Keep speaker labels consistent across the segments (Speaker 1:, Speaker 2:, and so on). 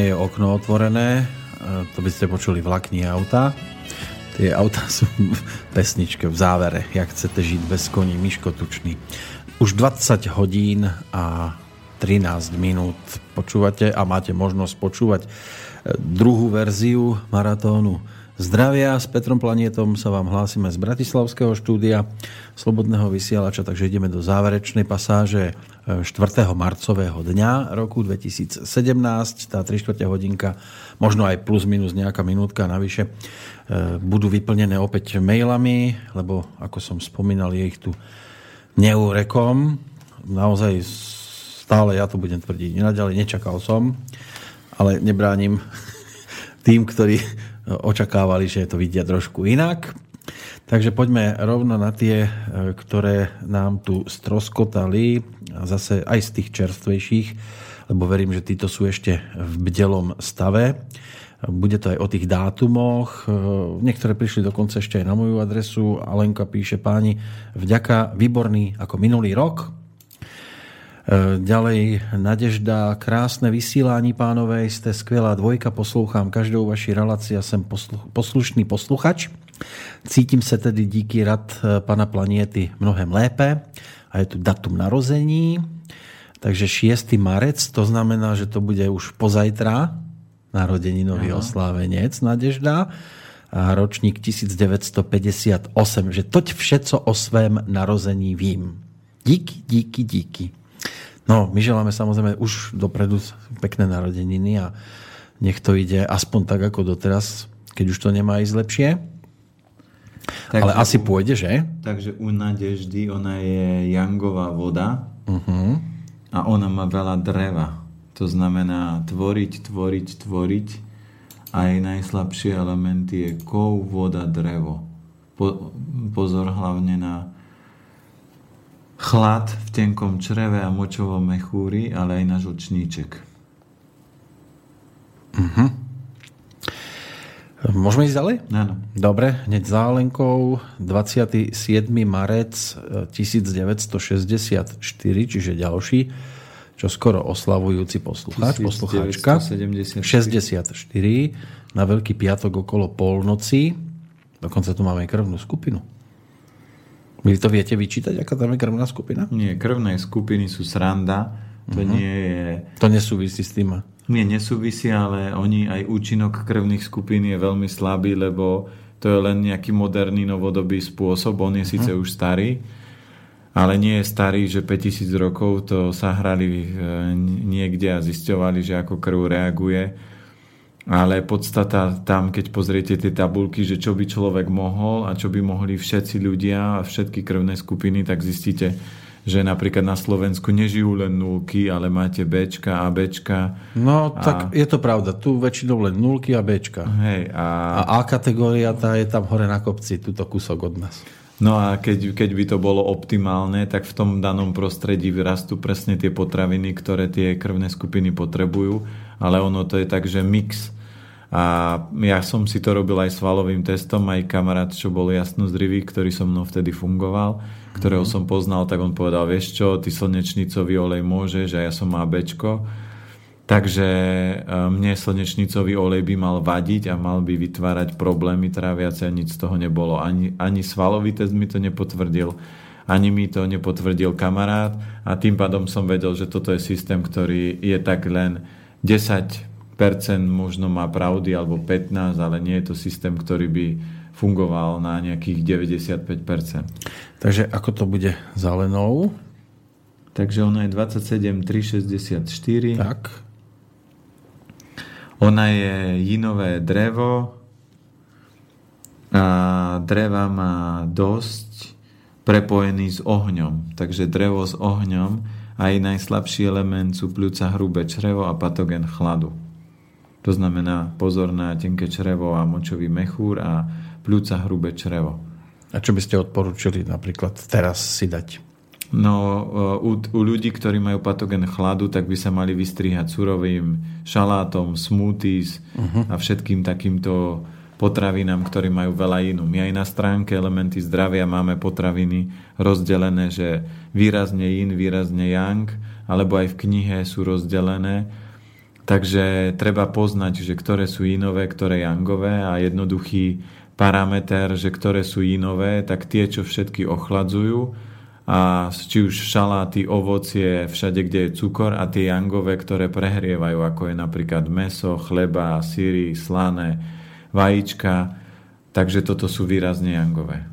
Speaker 1: nie je okno otvorené, to by ste počuli nie auta. Tie auta sú v pesničke v závere, jak chcete žiť bez koní, Miško Tučný. Už 20 hodín a 13 minút počúvate a máte možnosť počúvať druhú verziu maratónu zdravia. S Petrom Planietom sa vám hlásime z Bratislavského štúdia Slobodného vysielača, takže ideme do záverečnej pasáže 4. E, marcového dňa roku 2017. Tá 3 4 hodinka, možno aj plus minus nejaká minútka navyše, e, budú vyplnené opäť mailami, lebo ako som spomínal, je ich tu neurekom. Naozaj stále ja to budem tvrdiť. Naďalej nečakal som, ale nebránim tým, ktorí očakávali, že to vidia trošku inak. Takže poďme rovno na tie, e, ktoré nám tu stroskotali, zase aj z tých čerstvejších, lebo verím, že títo sú ešte v bdelom stave. Bude to aj o tých dátumoch. E, niektoré prišli dokonca ešte aj na moju adresu. Alenka píše páni, vďaka výborný ako minulý rok. E, ďalej Nadežda, krásne vysílání pánovej, ste skvelá dvojka, poslouchám každou vaši relaci a jsem poslušný posluchač. Cítím se tedy díky rad e, pana Planiety mnohem lépe a je tu datum narození, takže 6. marec, to znamená, že to bude už pozajtra, narodeninový Aha. oslávenec Nadežda a ročník 1958, že toť všetko o svém narození vím. Díky, díky, díky. No, my želáme samozrejme už dopredu pekné narodeniny a nech to ide aspoň tak ako doteraz, keď už to nemá ísť lepšie. Takže Ale asi pôjde, že?
Speaker 2: Takže u Nadeždy ona je jangová voda uh-huh. a ona má veľa dreva. To znamená tvoriť, tvoriť, tvoriť a jej najslabšie elementy je kov, voda, drevo. Po, pozor hlavne na chlad v tenkom čreve a močovom mechúri, ale aj na žlčníček.
Speaker 1: Uh-huh. Môžeme ísť ďalej?
Speaker 2: Áno.
Speaker 1: Dobre, hneď za Alenkou 27. marec 1964, čiže ďalší, čo skoro oslavujúci poslucháč, poslucháčka. 64. 64 na Veľký piatok okolo polnoci. Dokonca tu máme krvnú skupinu. Vy to viete vyčítať, aká tam je krvná skupina?
Speaker 2: Nie, krvné skupiny sú sranda. To uh-huh. nie je...
Speaker 1: To nesúvisí s tým?
Speaker 2: Nie, nesúvisí, ale oni aj účinok krvných skupín je veľmi slabý, lebo to je len nejaký moderný novodobý spôsob. On je uh-huh. síce už starý, ale nie je starý, že 5000 rokov to sa hrali e, niekde a zisťovali, že ako krv reaguje ale podstata tam, keď pozriete tie tabulky, že čo by človek mohol a čo by mohli všetci ľudia a všetky krvné skupiny, tak zistíte, že napríklad na Slovensku nežijú len nulky, ale máte Bčka a Bčka.
Speaker 1: No, a... tak je to pravda. Tu väčšinou len nulky a Bčka.
Speaker 2: Hej, a...
Speaker 1: a A kategória tá je tam hore na kopci, túto kúsok od nás.
Speaker 2: No a keď, keď by to bolo optimálne, tak v tom danom prostredí vyrastú presne tie potraviny, ktoré tie krvné skupiny potrebujú, ale ono to je tak, že mix. A ja som si to robil aj s valovým testom, aj kamarát, čo bol jasno zdrivý, ktorý so mnou vtedy fungoval, ktorého mm. som poznal, tak on povedal, vieš čo, ty slnečnicový olej môžeš a ja som má Bčko. Takže e, mne slnečnicový olej by mal vadiť a mal by vytvárať problémy tráviace a nič z toho nebolo. Ani, ani svalový test mi to nepotvrdil, ani mi to nepotvrdil kamarát a tým pádom som vedel, že toto je systém, ktorý je tak len 10% možno má pravdy alebo 15, ale nie je to systém, ktorý by fungoval na nejakých 95%.
Speaker 1: Takže ako to bude zelenou?
Speaker 2: Takže ona je 27 364.
Speaker 1: Tak.
Speaker 2: Ona je jinové drevo a dreva má dosť prepojený s ohňom. Takže drevo s ohňom a jej najslabší element sú pľúca hrubé črevo a patogen chladu. To znamená pozor na tenké črevo a močový mechúr a pľúca hrubé črevo.
Speaker 1: A čo by ste odporúčili napríklad teraz si dať?
Speaker 2: No u, u ľudí, ktorí majú patogen chladu, tak by sa mali vystrihať surovým šalátom, smoothies uh-huh. a všetkým takýmto potravinám, ktorí majú veľa inú. My aj na stránke Elementy zdravia máme potraviny rozdelené, že výrazne in, výrazne yang, alebo aj v knihe sú rozdelené. Takže treba poznať, že ktoré sú inové, ktoré jangové a jednoduchý parameter, že ktoré sú inové, tak tie, čo všetky ochladzujú, a či už šaláty, ovocie, všade, kde je cukor a tie jangové, ktoré prehrievajú, ako je napríklad meso, chleba, síry, slané, vajíčka. Takže toto sú výrazne jangové.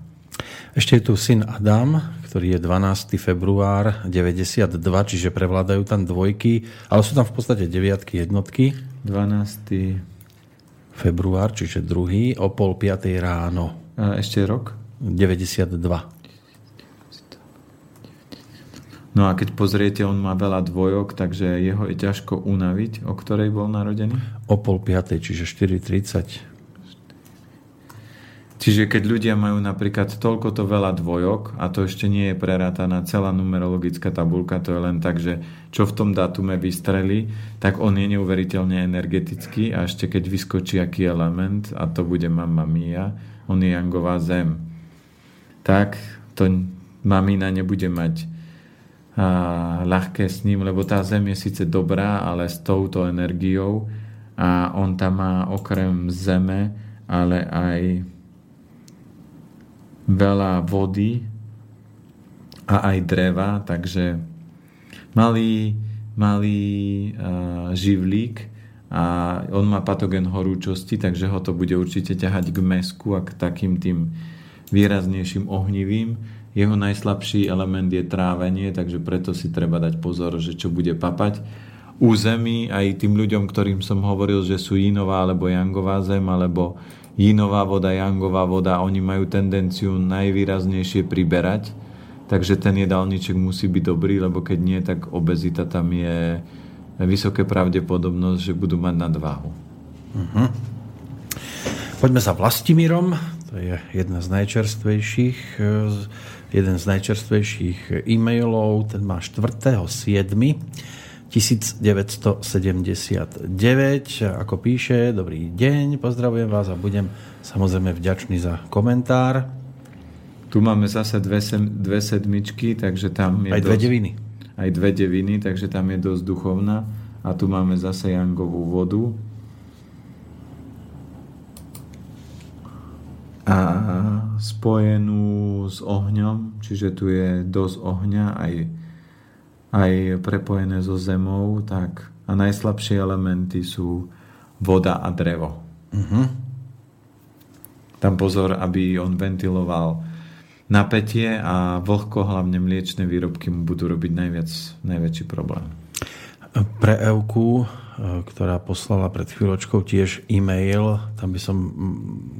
Speaker 1: Ešte je tu syn Adam, ktorý je 12. február 92, čiže prevládajú tam dvojky, ale sú tam v podstate deviatky, jednotky.
Speaker 2: 12
Speaker 1: február, čiže druhý, o pol piatej ráno.
Speaker 2: A ešte rok?
Speaker 1: 92.
Speaker 2: No a keď pozriete, on má veľa dvojok, takže jeho je ťažko unaviť. O ktorej bol narodený?
Speaker 1: O pol piatej, čiže 4.30.
Speaker 2: Čiže keď ľudia majú napríklad toľko to veľa dvojok a to ešte nie je prerátaná celá numerologická tabulka, to je len tak, že čo v tom datume vystrelí, tak on je neuveriteľne energetický a ešte keď vyskočí aký element, a to bude mama Mia, on je Jangová zem, tak to mamina nebude mať a, ľahké s ním, lebo tá zem je síce dobrá, ale s touto energiou a on tam má okrem zeme, ale aj veľa vody a aj dreva, takže malý, malý uh, živlík a on má patogen horúčosti, takže ho to bude určite ťahať k mesku a k takým tým výraznejším ohnivým. Jeho najslabší element je trávenie, takže preto si treba dať pozor, že čo bude papať. U zemi aj tým ľuďom, ktorým som hovoril, že sú jinová alebo jangová zem, alebo jinová voda, jangová voda, oni majú tendenciu najvýraznejšie priberať, takže ten jedálniček musí byť dobrý, lebo keď nie, tak obezita tam je vysoké pravdepodobnosť, že budú mať nadváhu. Uh-huh.
Speaker 1: Poďme sa Vlastimírom, to je jedna z najčerstvejších jeden z najčerstvejších e-mailov, ten má 4.7. 1979. Ako píše, dobrý deň, pozdravujem vás a budem samozrejme vďačný za komentár.
Speaker 2: Tu máme zase dve, sem, dve sedmičky, takže tam je
Speaker 1: Aj dve dosť, deviny.
Speaker 2: Aj dve deviny, takže tam je dosť duchovná. A tu máme zase Jangovú vodu. A spojenú s ohňom, čiže tu je dosť ohňa aj aj prepojené so zemou, tak a najslabšie elementy sú voda a drevo. Uh-huh. Tam pozor, aby on ventiloval napätie a vlhko, hlavne mliečne výrobky mu budú robiť najviac, najväčší problém.
Speaker 1: Pre Evku, ktorá poslala pred chvíľočkou tiež e-mail, tam by som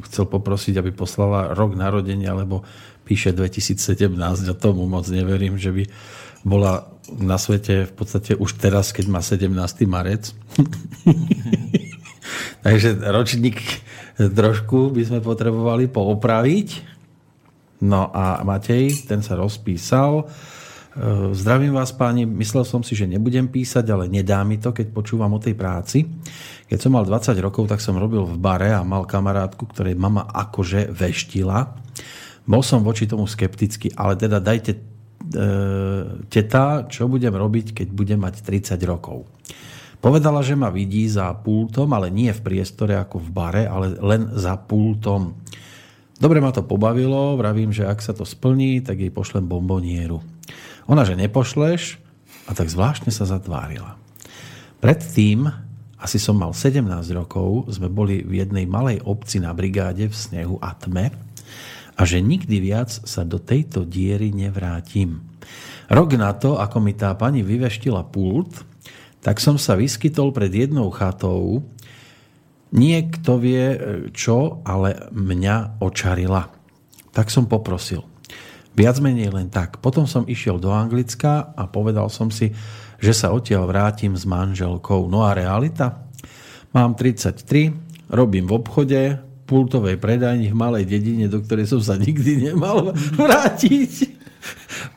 Speaker 1: chcel poprosiť, aby poslala rok narodenia, lebo píše 2017 a tomu moc neverím, že by bola na svete v podstate už teraz, keď má 17. marec. Takže ročník trošku by sme potrebovali poopraviť. No a Matej, ten sa rozpísal. E, zdravím vás páni, myslel som si, že nebudem písať, ale nedá mi to, keď počúvam o tej práci. Keď som mal 20 rokov, tak som robil v bare a mal kamarátku, ktorej mama akože veštila. Bol som voči tomu skeptický, ale teda dajte teta, čo budem robiť, keď budem mať 30 rokov. Povedala, že ma vidí za pultom, ale nie v priestore ako v bare, ale len za pultom. Dobre ma to pobavilo, vravím, že ak sa to splní, tak jej pošlem bombonieru. Ona, že nepošleš, a tak zvláštne sa zatvárila. Predtým, asi som mal 17 rokov, sme boli v jednej malej obci na brigáde v snehu a tme a že nikdy viac sa do tejto diery nevrátim. Rok na to, ako mi tá pani vyveštila pult, tak som sa vyskytol pred jednou chatou. Niekto vie čo, ale mňa očarila. Tak som poprosil. Viac menej len tak. Potom som išiel do Anglicka a povedal som si, že sa odtiaľ vrátim s manželkou. No a realita? Mám 33, robím v obchode, pultovej predajni v malej dedine, do ktorej som sa nikdy nemal vrátiť.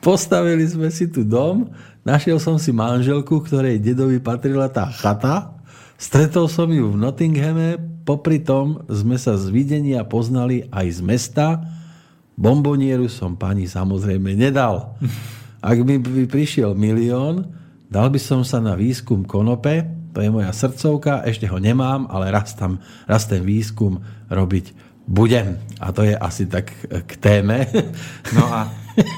Speaker 1: Postavili sme si tu dom, našiel som si manželku, ktorej dedovi patrila tá chata, stretol som ju v Nottinghame, popri tom sme sa z videnia poznali aj z mesta, bombonieru som pani samozrejme nedal. Ak by, prišiel milión, dal by som sa na výskum konope, to je moja srdcovka, ešte ho nemám, ale raz, tam, raz ten výskum robiť budem. A to je asi tak k téme.
Speaker 2: No a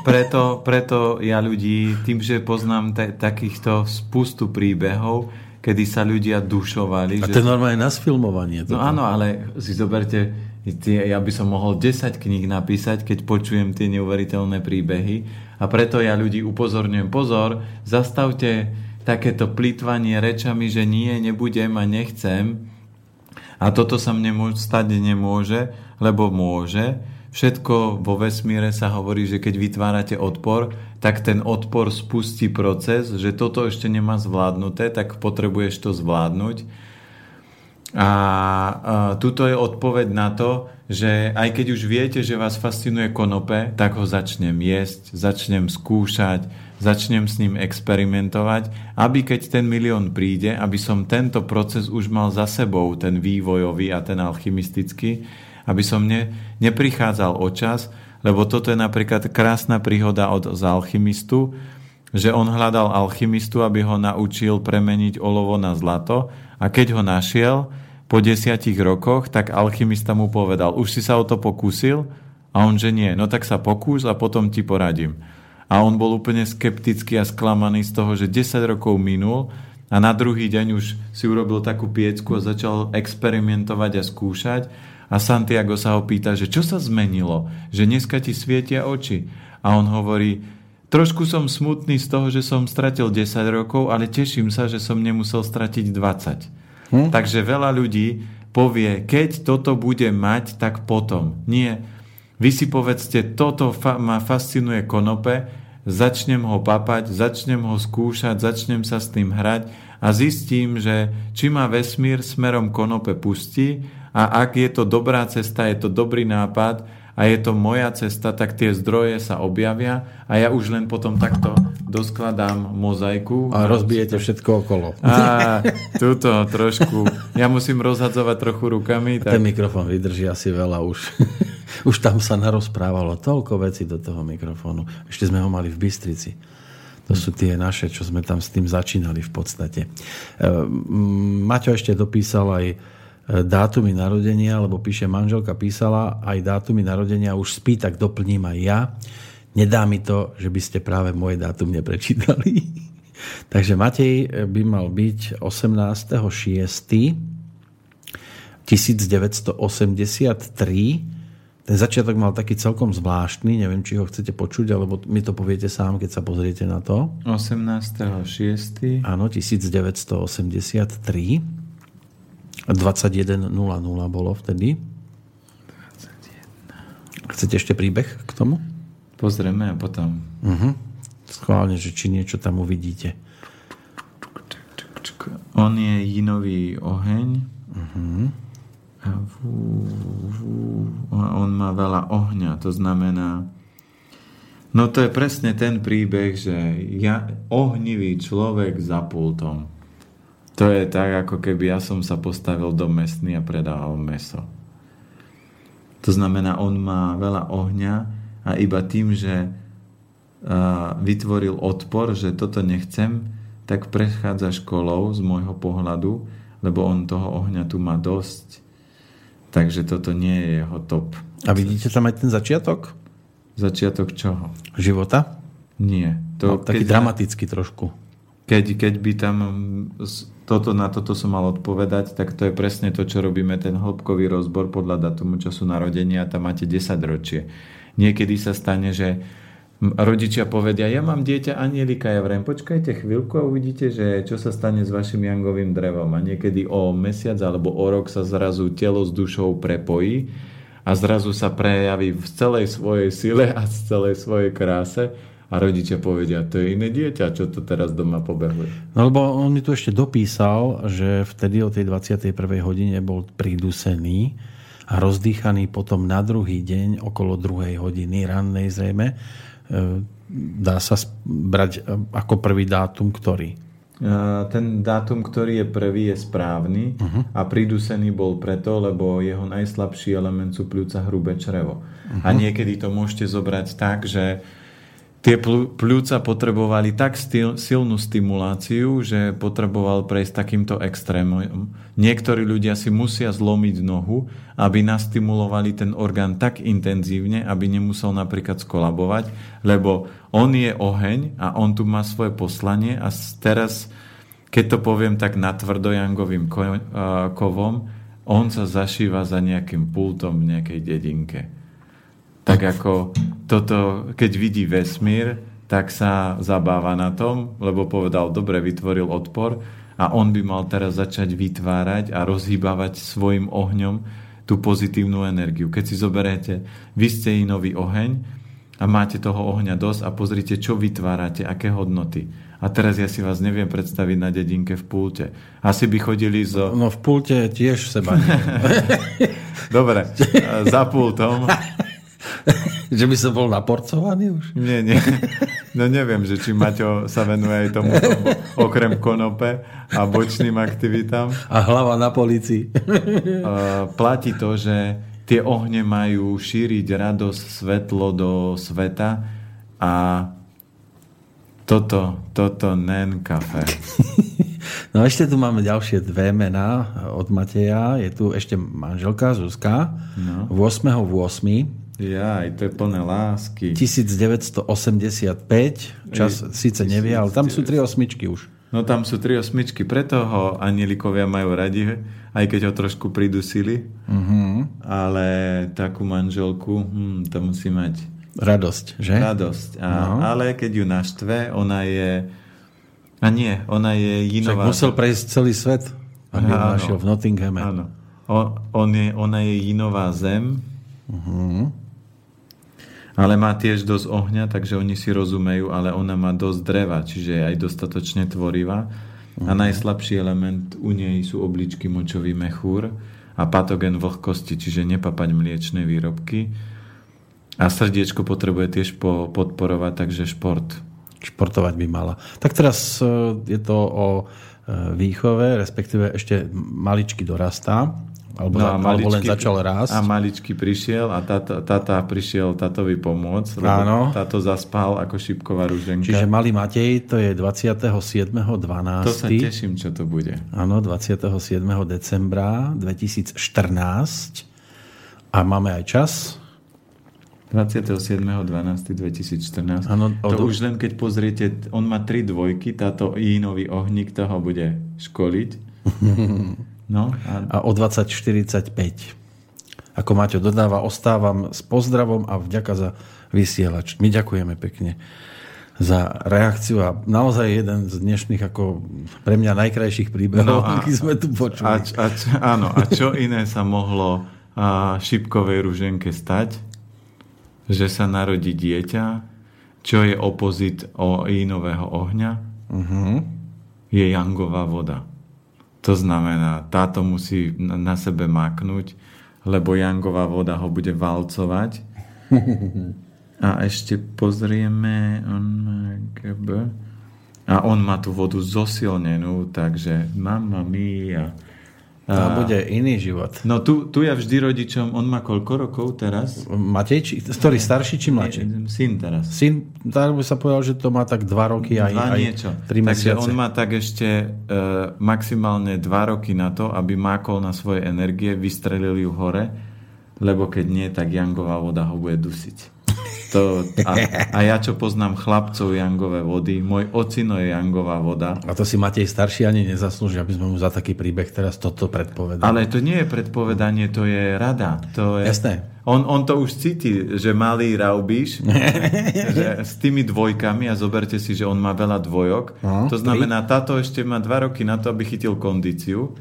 Speaker 2: preto, preto ja ľudí, tým, že poznám te, takýchto spustu príbehov, kedy sa ľudia dušovali.
Speaker 1: A to je normálne na sfilmovanie.
Speaker 2: No áno, ale si zoberte, ja by som mohol 10 kníh napísať, keď počujem tie neuveriteľné príbehy. A preto ja ľudí upozorňujem, pozor, zastavte takéto plýtvanie rečami, že nie, nebudem a nechcem. A toto sa mne stať nemôže, lebo môže. Všetko vo vesmíre sa hovorí, že keď vytvárate odpor, tak ten odpor spustí proces, že toto ešte nemá zvládnuté, tak potrebuješ to zvládnuť. A, tuto je odpoveď na to, že aj keď už viete, že vás fascinuje konope, tak ho začnem jesť, začnem skúšať, začnem s ním experimentovať, aby keď ten milión príde, aby som tento proces už mal za sebou, ten vývojový a ten alchymistický, aby som ne, neprichádzal o čas, lebo toto je napríklad krásna príhoda od z alchymistu, že on hľadal alchymistu, aby ho naučil premeniť olovo na zlato a keď ho našiel, po desiatich rokoch, tak alchymista mu povedal, už si sa o to pokúsil? A on, že nie. No tak sa pokús a potom ti poradím. A on bol úplne skeptický a sklamaný z toho, že 10 rokov minul a na druhý deň už si urobil takú piecku a začal experimentovať a skúšať. A Santiago sa ho pýta, že čo sa zmenilo? Že dneska ti svietia oči. A on hovorí, trošku som smutný z toho, že som stratil 10 rokov, ale teším sa, že som nemusel stratiť 20. Hm? Takže veľa ľudí povie, keď toto bude mať, tak potom. Nie. Vy si povedzte, toto fa- ma fascinuje konope, začnem ho papať, začnem ho skúšať, začnem sa s tým hrať a zistím, že či ma vesmír smerom konope pustí a ak je to dobrá cesta, je to dobrý nápad, a je to moja cesta, tak tie zdroje sa objavia a ja už len potom takto doskladám mozaiku.
Speaker 1: A rozbijete všetko okolo.
Speaker 2: A túto trošku. Ja musím rozhadzovať trochu rukami.
Speaker 1: Tak... Ten mikrofón vydrží asi veľa už. Už tam sa narozprávalo toľko vecí do toho mikrofónu. Ešte sme ho mali v Bystrici. To sú tie naše, čo sme tam s tým začínali v podstate. E, Maťo ešte dopísal aj E, dátumy narodenia, lebo píše, manželka písala aj dátumy narodenia, už spí, tak doplním aj ja. Nedá mi to, že by ste práve moje dátum neprečítali. Takže Matej by mal byť 18.6. 1983. Ten začiatok mal taký celkom zvláštny, neviem, či ho chcete počuť, alebo mi to poviete sám, keď sa pozriete na to.
Speaker 2: 18.6.
Speaker 1: Áno, 1983. 21.00 bolo vtedy. 21. Chcete ešte príbeh k tomu?
Speaker 2: Pozrieme a potom.
Speaker 1: Uh-huh. Schválne, že či niečo tam uvidíte.
Speaker 2: On je jinový oheň.
Speaker 1: Uh-huh.
Speaker 2: Vú, vú, on má veľa ohňa. To znamená... No to je presne ten príbeh, že ja, ohnivý človek za pultom. To je tak, ako keby ja som sa postavil do mesny a predával meso. To znamená, on má veľa ohňa a iba tým, že vytvoril odpor, že toto nechcem, tak prechádza školou z môjho pohľadu, lebo on toho ohňa tu má dosť. Takže toto nie je jeho top.
Speaker 1: A vidíte tam aj ten začiatok?
Speaker 2: Začiatok čoho?
Speaker 1: Života?
Speaker 2: Nie.
Speaker 1: To, no, taký dramatický trošku.
Speaker 2: Keď, keď by tam toto, na toto som mal odpovedať, tak to je presne to, čo robíme, ten hĺbkový rozbor podľa datumu času narodenia, tam máte 10 ročie. Niekedy sa stane, že rodičia povedia, ja mám dieťa anielika, ja vrem, počkajte chvíľku a uvidíte, že čo sa stane s vašim jangovým drevom. A niekedy o mesiac alebo o rok sa zrazu telo s dušou prepojí a zrazu sa prejaví v celej svojej sile a z celej svojej kráse a rodičia povedia, to je iné dieťa, čo to teraz doma pobehuje.
Speaker 1: No lebo on mi tu ešte dopísal, že vtedy o tej 21. hodine bol pridusený a rozdýchaný potom na druhý deň okolo druhej hodiny rannej zrejme. E, dá sa brať e, ako prvý dátum, ktorý?
Speaker 2: Ten dátum, ktorý je prvý, je správny uh-huh. a pridusený bol preto, lebo jeho najslabší element sú pľúca hrubé črevo. Uh-huh. A niekedy to môžete zobrať tak, že tie pľúca potrebovali tak silnú stimuláciu, že potreboval prejsť takýmto extrémom. Niektorí ľudia si musia zlomiť nohu, aby nastimulovali ten orgán tak intenzívne, aby nemusel napríklad skolabovať, lebo on je oheň a on tu má svoje poslanie a teraz, keď to poviem tak natvrdo Jangovým kovom, on sa zašíva za nejakým pultom v nejakej dedinke tak ako toto, keď vidí vesmír, tak sa zabáva na tom, lebo povedal, dobre, vytvoril odpor a on by mal teraz začať vytvárať a rozhýbavať svojim ohňom tú pozitívnu energiu. Keď si zoberete, vy ste nový oheň a máte toho ohňa dosť a pozrite, čo vytvárate, aké hodnoty. A teraz ja si vás neviem predstaviť na dedinke v pulte. Asi by chodili zo...
Speaker 1: No v pulte tiež seba
Speaker 2: Dobre, za pultom
Speaker 1: že by som bol naporcovaný už?
Speaker 2: Nie, nie. No neviem, že či Maťo sa venuje aj tomu, okrem konope a bočným aktivitám.
Speaker 1: A hlava na policii.
Speaker 2: Platí to, že tie ohne majú šíriť radosť, svetlo do sveta a toto, toto nen kafe.
Speaker 1: No ešte tu máme ďalšie dve mená od Mateja. Je tu ešte manželka Zuzka. No. 8. 8.
Speaker 2: Ja, aj to je plné lásky.
Speaker 1: 1985, čas I, síce nevie, ale tam sú tri osmičky už.
Speaker 2: No tam sú tri osmičky, preto ho anielikovia majú radi, aj keď ho trošku pridusili. Uh-huh. Ale takú manželku, hm, to musí mať.
Speaker 1: Radosť, že?
Speaker 2: Radosť. A, no. Ale keď ju naštve, ona je... A nie, ona je jinová.
Speaker 1: Však musel prejsť celý svet, aby ho našiel v Nottinghame.
Speaker 2: Áno. On, on je, ona je jinová zem. Uh-huh ale má tiež dosť ohňa, takže oni si rozumejú, ale ona má dosť dreva, čiže je aj dostatočne tvorivá. A mhm. najslabší element u nej sú obličky močový mechúr a patogen vlhkosti, čiže nepapať mliečne výrobky. A srdiečko potrebuje tiež po, podporovať, takže šport.
Speaker 1: Športovať by mala. Tak teraz e, je to o e, výchove, respektíve ešte maličky dorastá. Alebo, no, maličky, alebo len začal rásť.
Speaker 2: A maličky prišiel a tata, tata prišiel tatovi pomôcť, lebo Áno. táto zaspal ako šipková ruženka.
Speaker 1: Čiže malý Matej, to je 27.12.
Speaker 2: To sa teším, čo to bude.
Speaker 1: Áno, 27. decembra 2014. A máme aj čas.
Speaker 2: 27.12.2014. Ano, to od... už len keď pozriete, on má tri dvojky, táto Inový ohník toho bude školiť.
Speaker 1: No, a... a o 20.45. Ako Maťo dodáva, ostávam s pozdravom a vďaka za vysielač. My ďakujeme pekne za reakciu a naozaj jeden z dnešných ako pre mňa najkrajších príbehov, no a, sme tu počuli.
Speaker 2: A, a, áno, a čo iné sa mohlo a, šipkovej ruženke stať? Že sa narodí dieťa, čo je opozit o inového ohňa? Uh-huh. Je jangová voda. To znamená, táto musí na sebe maknúť, lebo Jangová voda ho bude valcovať. A ešte pozrieme, on. A on má tú vodu zosilnenú, takže mama mia.
Speaker 1: To bude iný život.
Speaker 2: No tu, tu ja vždy rodičom, on má koľko rokov teraz?
Speaker 1: Matej, či, ktorý starší či mladší?
Speaker 2: Syn teraz.
Speaker 1: Syn, tak by sa povedal, že to má tak dva roky aj, dva aj niečo. tri
Speaker 2: Takže on má tak ešte uh, maximálne dva roky na to, aby mákol na svoje energie, vystrelili ju hore, lebo keď nie, tak Jangová voda ho bude dusiť. To, a, a ja čo poznám chlapcov Jangové vody, môj ocino je Jangová voda.
Speaker 1: A to si Matej starší ani nezaslúži, aby sme mu za taký príbeh teraz toto predpovedali.
Speaker 2: Ale to nie je predpovedanie, to je rada. To je,
Speaker 1: Jasné.
Speaker 2: On, on to už cíti, že malý raubíš že s tými dvojkami a zoberte si, že on má veľa dvojok. No, to znamená, táto ešte má dva roky na to, aby chytil kondíciu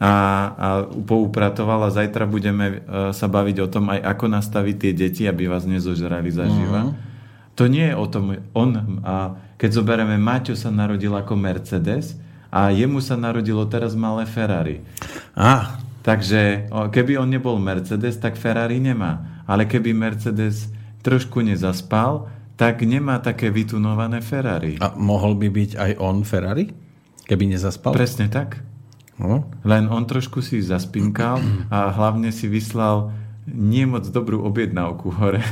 Speaker 2: a, a poupratoval a zajtra budeme uh, sa baviť o tom aj ako nastaviť tie deti, aby vás nezožrali zaživa. Uh-huh. To nie je o tom, on, a keď zoberieme, Maťo sa narodil ako Mercedes a jemu sa narodilo teraz malé Ferrari.
Speaker 1: Ah.
Speaker 2: Takže keby on nebol Mercedes, tak Ferrari nemá. Ale keby Mercedes trošku nezaspal, tak nemá také vytunované Ferrari.
Speaker 1: A mohol by byť aj on Ferrari? Keby nezaspal?
Speaker 2: Presne tak. No. Len on trošku si zaspinkal a hlavne si vyslal nie moc dobrú objednávku hore,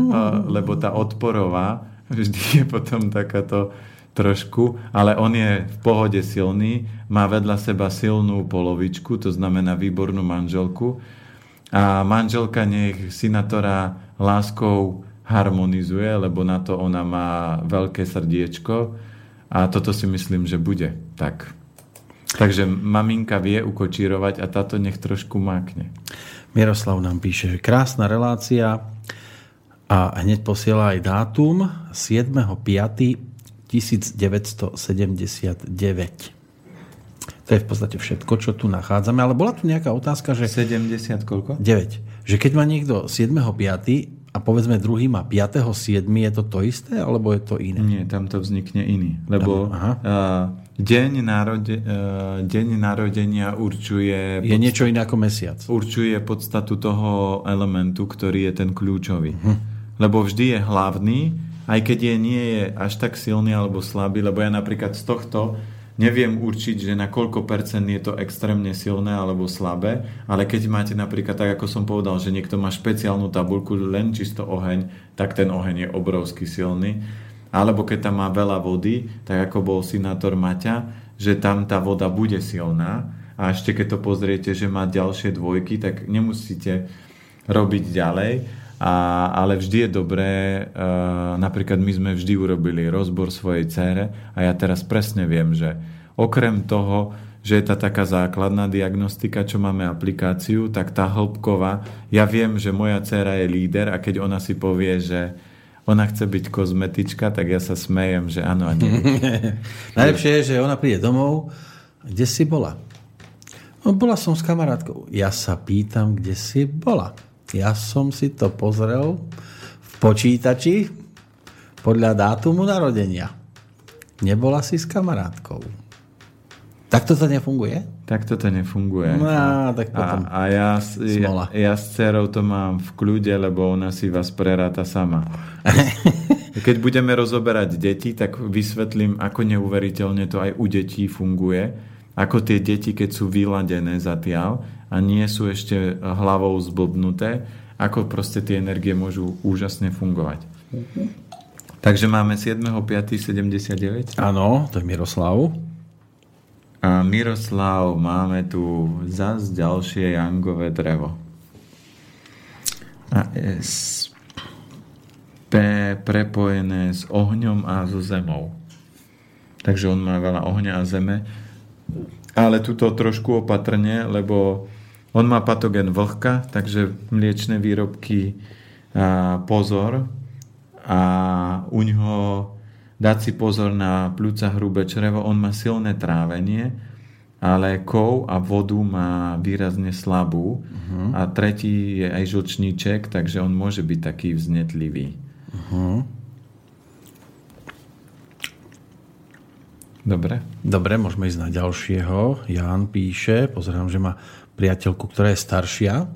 Speaker 2: lebo tá odporová vždy je potom takáto trošku, ale on je v pohode silný, má vedľa seba silnú polovičku, to znamená výbornú manželku a manželka nech synatora láskou harmonizuje, lebo na to ona má veľké srdiečko a toto si myslím, že bude tak. Takže maminka vie ukočírovať a táto nech trošku mákne.
Speaker 1: Miroslav nám píše, že krásna relácia a hneď posiela aj dátum 7.5.1979. To je v podstate všetko, čo tu nachádzame. Ale bola tu nejaká otázka, že...
Speaker 2: 70 koľko?
Speaker 1: 9. Že keď má niekto 7.5 a povedzme druhý má 5.7. je to to isté, alebo je to iné?
Speaker 2: Nie, tam to vznikne iný. Lebo Aha. Uh, deň, narode, uh, deň narodenia určuje...
Speaker 1: Je podstatu, niečo iné ako mesiac.
Speaker 2: Určuje podstatu toho elementu, ktorý je ten kľúčový. Uh-huh. Lebo vždy je hlavný, aj keď je nie je až tak silný alebo slabý, lebo ja napríklad z tohto neviem určiť, že na koľko percent je to extrémne silné alebo slabé, ale keď máte napríklad, tak ako som povedal, že niekto má špeciálnu tabulku, len čisto oheň, tak ten oheň je obrovsky silný. Alebo keď tam má veľa vody, tak ako bol sinátor Maťa, že tam tá voda bude silná. A ešte keď to pozriete, že má ďalšie dvojky, tak nemusíte robiť ďalej, a, ale vždy je dobré, uh, napríklad my sme vždy urobili rozbor svojej cére a ja teraz presne viem, že okrem toho, že je tá taká základná diagnostika, čo máme aplikáciu, tak tá hĺbková, ja viem, že moja dcera je líder a keď ona si povie, že ona chce byť kozmetička, tak ja sa smejem, že áno a nie.
Speaker 1: Najlepšie je, že ona príde domov, kde si bola? No, bola som s kamarátkou. Ja sa pýtam, kde si bola. Ja som si to pozrel v počítači podľa dátumu narodenia. Nebola si s kamarátkou. Tak toto nefunguje?
Speaker 2: Tak toto nefunguje.
Speaker 1: No, tak potom
Speaker 2: a, a ja, ja, ja s dcerou to mám v kľude, lebo ona si vás preráta sama. Keď budeme rozoberať deti, tak vysvetlím, ako neuveriteľne to aj u detí funguje. Ako tie deti, keď sú vyladené zatiaľ, a nie sú ešte hlavou zblbnuté, ako proste tie energie môžu úžasne fungovať. Mm-hmm. Takže máme 7.5.79.
Speaker 1: Áno, to je Miroslav.
Speaker 2: A Miroslav, máme tu zas ďalšie jangové drevo. A S P prepojené s ohňom a so zemou. Takže on má veľa ohňa a zeme. Ale tuto trošku opatrne, lebo on má patogen vlhka, takže mliečne výrobky a pozor a u ňoho dať si pozor na pľúca hrubé črevo. On má silné trávenie, ale kov a vodu má výrazne slabú uh-huh. a tretí je aj žlčníček, takže on môže byť taký vznetlivý. Uh-huh. Dobre.
Speaker 1: Dobre, môžeme ísť na ďalšieho. Jan píše, pozerám, že má priateľku, ktorá je staršia. E,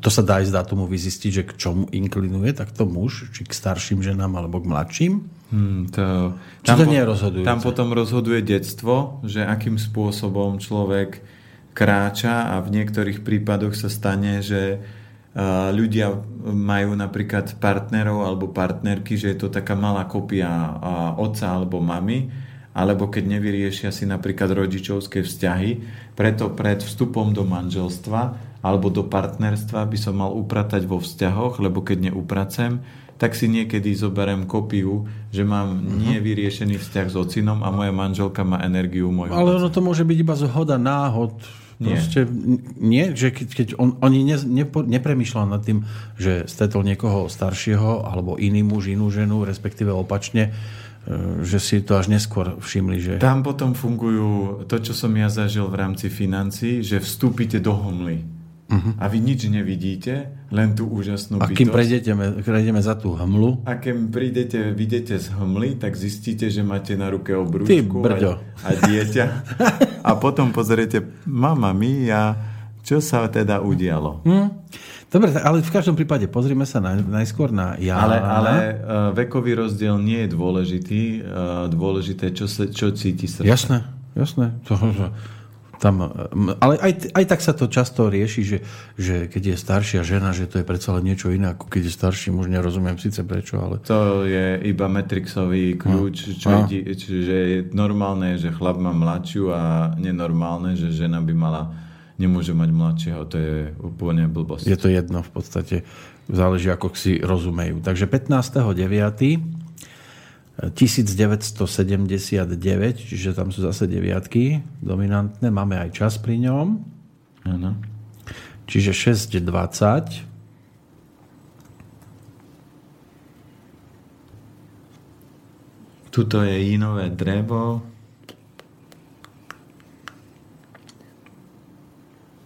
Speaker 1: to sa dá aj z dátumu vyzistiť, že k čomu inklinuje takto muž, či k starším ženám alebo k mladším. Hmm, to, tam to nie je rozhodujúce?
Speaker 2: Tam potom rozhoduje detstvo, že akým spôsobom človek kráča a v niektorých prípadoch sa stane, že ľudia majú napríklad partnerov alebo partnerky, že je to taká malá kopia otca alebo mamy alebo keď nevyriešia si napríklad rodičovské vzťahy. Preto pred vstupom do manželstva alebo do partnerstva by som mal upratať vo vzťahoch, lebo keď neupracem, tak si niekedy zoberiem kopiu, že mám uh-huh. nevyriešený vzťah s ocinom a moja manželka má energiu môjho
Speaker 1: Ale ono to môže byť iba zhoda náhod. Nie. Proste, nie, že keď, keď on, oni ne, nepo, nepremýšľal nad tým, že stretol niekoho staršieho alebo iný muž, inú ženu, respektíve opačne, E, že si to až neskôr všimli, že...
Speaker 2: Tam potom fungujú to, čo som ja zažil v rámci financí, že vstúpite do homly. Uh-huh. A vy nič nevidíte, len tú úžasnú
Speaker 1: bytosť. A kým prejdeme, za tú hmlu...
Speaker 2: A keď prídete, vidíte z hmly, tak zistíte, že máte na ruke obrúčku a, a dieťa. a potom pozriete, mama mia, čo sa teda udialo. Hmm.
Speaker 1: Dobre, ale v každom prípade pozrime sa na, najskôr na ja.
Speaker 2: Ale, ale uh, vekový rozdiel nie je dôležitý. Uh, dôležité, čo, sa, čo cíti srdce.
Speaker 1: Jasné, jasné. To, to, Tam, ale aj, aj tak sa to často rieši, že, že keď je staršia žena, že to je predsa len niečo iné, ako keď je starší muž, nerozumiem síce prečo, ale...
Speaker 2: To je iba metrixový kľúč, no. čo no. je, čiže je normálne, že chlap má mladšiu a nenormálne, že žena by mala nemôže mať mladšieho, to je úplne blbosť.
Speaker 1: Je to jedno v podstate, záleží ako si rozumejú. Takže 15.9. 1979, čiže tam sú zase deviatky dominantné. Máme aj čas pri ňom.
Speaker 2: Ano.
Speaker 1: Čiže 6.20.
Speaker 2: Tuto je inové drevo.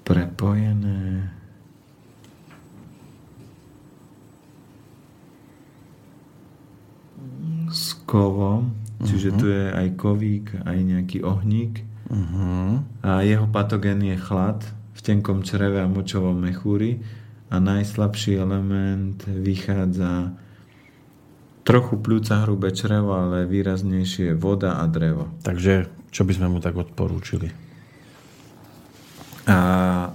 Speaker 2: Prepojené. s kovom, čiže uh-huh. tu je aj kovík, aj nejaký ohník.
Speaker 1: Uh-huh.
Speaker 2: A jeho patogén je chlad v tenkom čreve a močovom mechúri a najslabší element vychádza trochu pľúca hrubé črevo, ale výraznejšie voda a drevo.
Speaker 1: Takže čo by sme mu tak odporúčili?
Speaker 2: A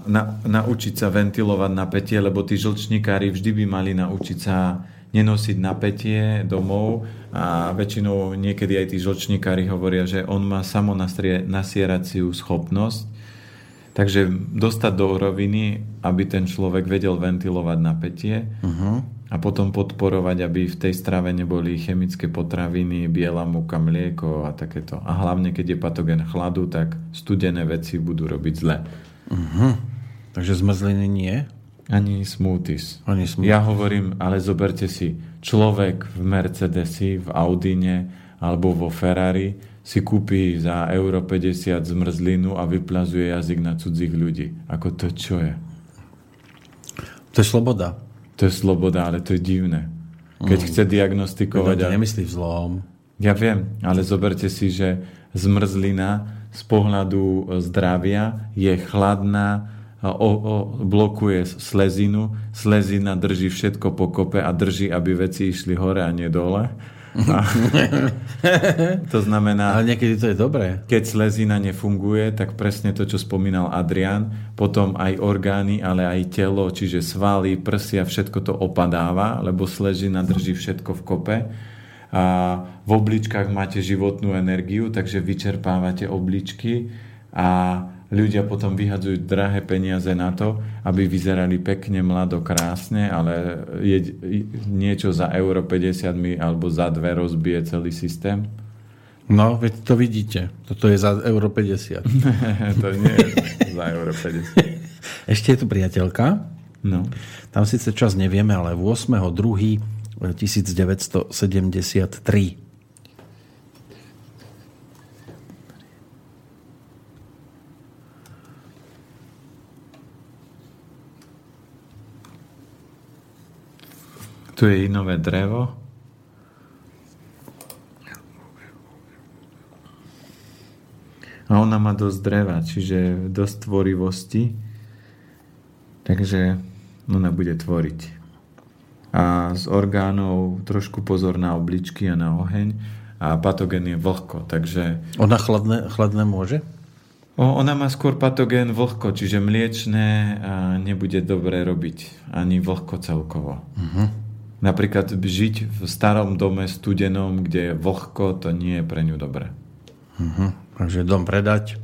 Speaker 2: na, naučiť sa ventilovať napätie, lebo tí žlčníkári vždy by mali naučiť sa nenosiť napätie domov a väčšinou niekedy aj tí žlčníkári hovoria, že on má samonasieraciu schopnosť, takže dostať do roviny, aby ten človek vedel ventilovať napätie
Speaker 1: uh-huh.
Speaker 2: a potom podporovať, aby v tej strave neboli chemické potraviny, biela múka, mlieko a takéto. A hlavne, keď je patogen chladu, tak studené veci budú robiť zle.
Speaker 1: Uh-huh. Takže zmrzliny nie?
Speaker 2: Ani smoothies.
Speaker 1: Ani smoothies.
Speaker 2: Ja hovorím, ale zoberte si, človek v Mercedesi, v Audine alebo vo Ferrari si kúpi za euro 50 zmrzlinu a vyplazuje jazyk na cudzích ľudí. Ako to čo je?
Speaker 1: To je sloboda.
Speaker 2: To je sloboda, ale to je divné. Keď mm. chce diagnostikovať...
Speaker 1: To nemyslí vzlom.
Speaker 2: Ja viem, ale zoberte si, že zmrzlina z pohľadu zdravia je chladná, o, o, blokuje slezinu, slezina drží všetko pokope a drží, aby veci išli hore a nie dole. A, to znamená...
Speaker 1: Ale niekedy to je dobré.
Speaker 2: Keď slezina nefunguje, tak presne to, čo spomínal Adrian, potom aj orgány, ale aj telo, čiže svaly, prsia, všetko to opadáva, lebo slezina drží všetko v kope. A v obličkách máte životnú energiu, takže vyčerpávate obličky a ľudia potom vyhadzujú drahé peniaze na to, aby vyzerali pekne, mlado, krásne, ale je, niečo za euro 50 mi alebo za dve rozbije celý systém.
Speaker 1: No, veď to vidíte. Toto je za euro 50.
Speaker 2: to nie je za euro 50.
Speaker 1: Ešte je tu priateľka.
Speaker 2: No.
Speaker 1: Tam síce čas nevieme, ale 8.2.1973
Speaker 2: Tu je inové drevo. A ona má dosť dreva, čiže dosť tvorivosti. Takže ona bude tvoriť. A z orgánov trošku pozor na obličky a na oheň. A patogen je vlhko, takže...
Speaker 1: Ona chladné, chladné môže?
Speaker 2: O, ona má skôr patogén vlhko, čiže mliečné nebude dobre robiť. Ani vlhko celkovo.
Speaker 1: Uh-huh.
Speaker 2: Napríklad žiť v starom dome studenom, kde je vlhko, to nie je pre ňu dobré.
Speaker 1: Uh-huh. Takže dom predať,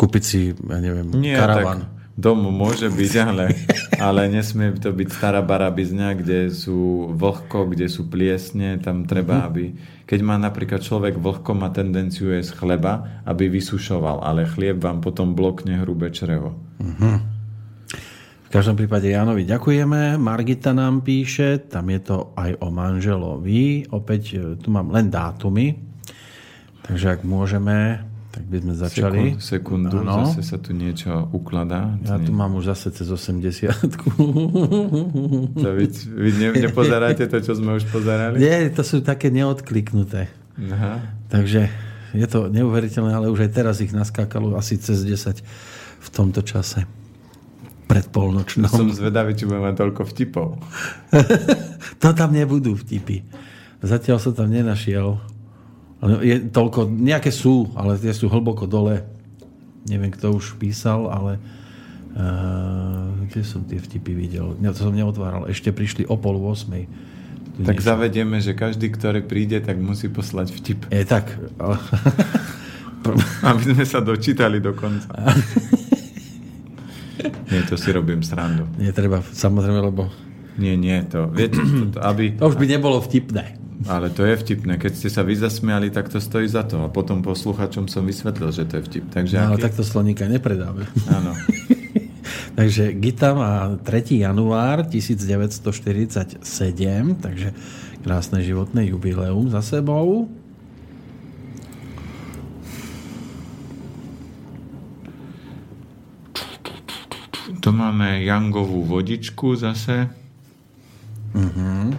Speaker 1: kúpiť si, ja neviem, nie, karavan. Tak
Speaker 2: dom môže byť, ale, ale nesmie to byť stará barabizňa, kde sú vlhko, kde sú pliesne, tam treba, uh-huh. aby... Keď má napríklad človek vlhko, má tendenciu jesť chleba, aby vysušoval, ale chlieb vám potom blokne hrubé črevo.
Speaker 1: Uh-huh. V každom prípade Jánovi ďakujeme. Margita nám píše, tam je to aj o manželovi. Opäť e, tu mám len dátumy. Takže ak môžeme, tak by sme začali.
Speaker 2: sekundu, ano. zase sa tu niečo ukladá.
Speaker 1: Ja tu mám už zase cez 80
Speaker 2: to vy, vy ne, nepozeráte to, čo sme už pozerali?
Speaker 1: Nie, to sú také neodkliknuté.
Speaker 2: Aha.
Speaker 1: Takže je to neuveriteľné, ale už aj teraz ich naskákalo asi cez 10 v tomto čase predpolnočnom.
Speaker 2: Som zvedavý, či budeme toľko vtipov.
Speaker 1: to tam nebudú vtipy. Zatiaľ som tam nenašiel. Je toľko, nejaké sú, ale tie sú hlboko dole. Neviem, kto už písal, ale uh, kde som tie vtipy videl? Ja to som neotváral. Ešte prišli o pol 8.
Speaker 2: Tu tak niečo. zavedieme, že každý, ktorý príde, tak musí poslať vtip.
Speaker 1: Je tak.
Speaker 2: Aby sme sa dočítali do konca. nie, to si robím srandu.
Speaker 1: Nie, treba, samozrejme, lebo...
Speaker 2: Nie, nie, to, viete, to, to, aby...
Speaker 1: To už by nebolo vtipné.
Speaker 2: Ale to je vtipné. Keď ste sa vy zasmiali, tak to stojí za to. A potom posluchačom som vysvetlil, že to je vtip. Takže
Speaker 1: no, ale aký... takto sloníka nepredáme.
Speaker 2: Áno.
Speaker 1: takže Gita má 3. január 1947, takže krásne životné jubileum za sebou.
Speaker 2: Tu máme Jangovú vodičku zase. Uh-huh.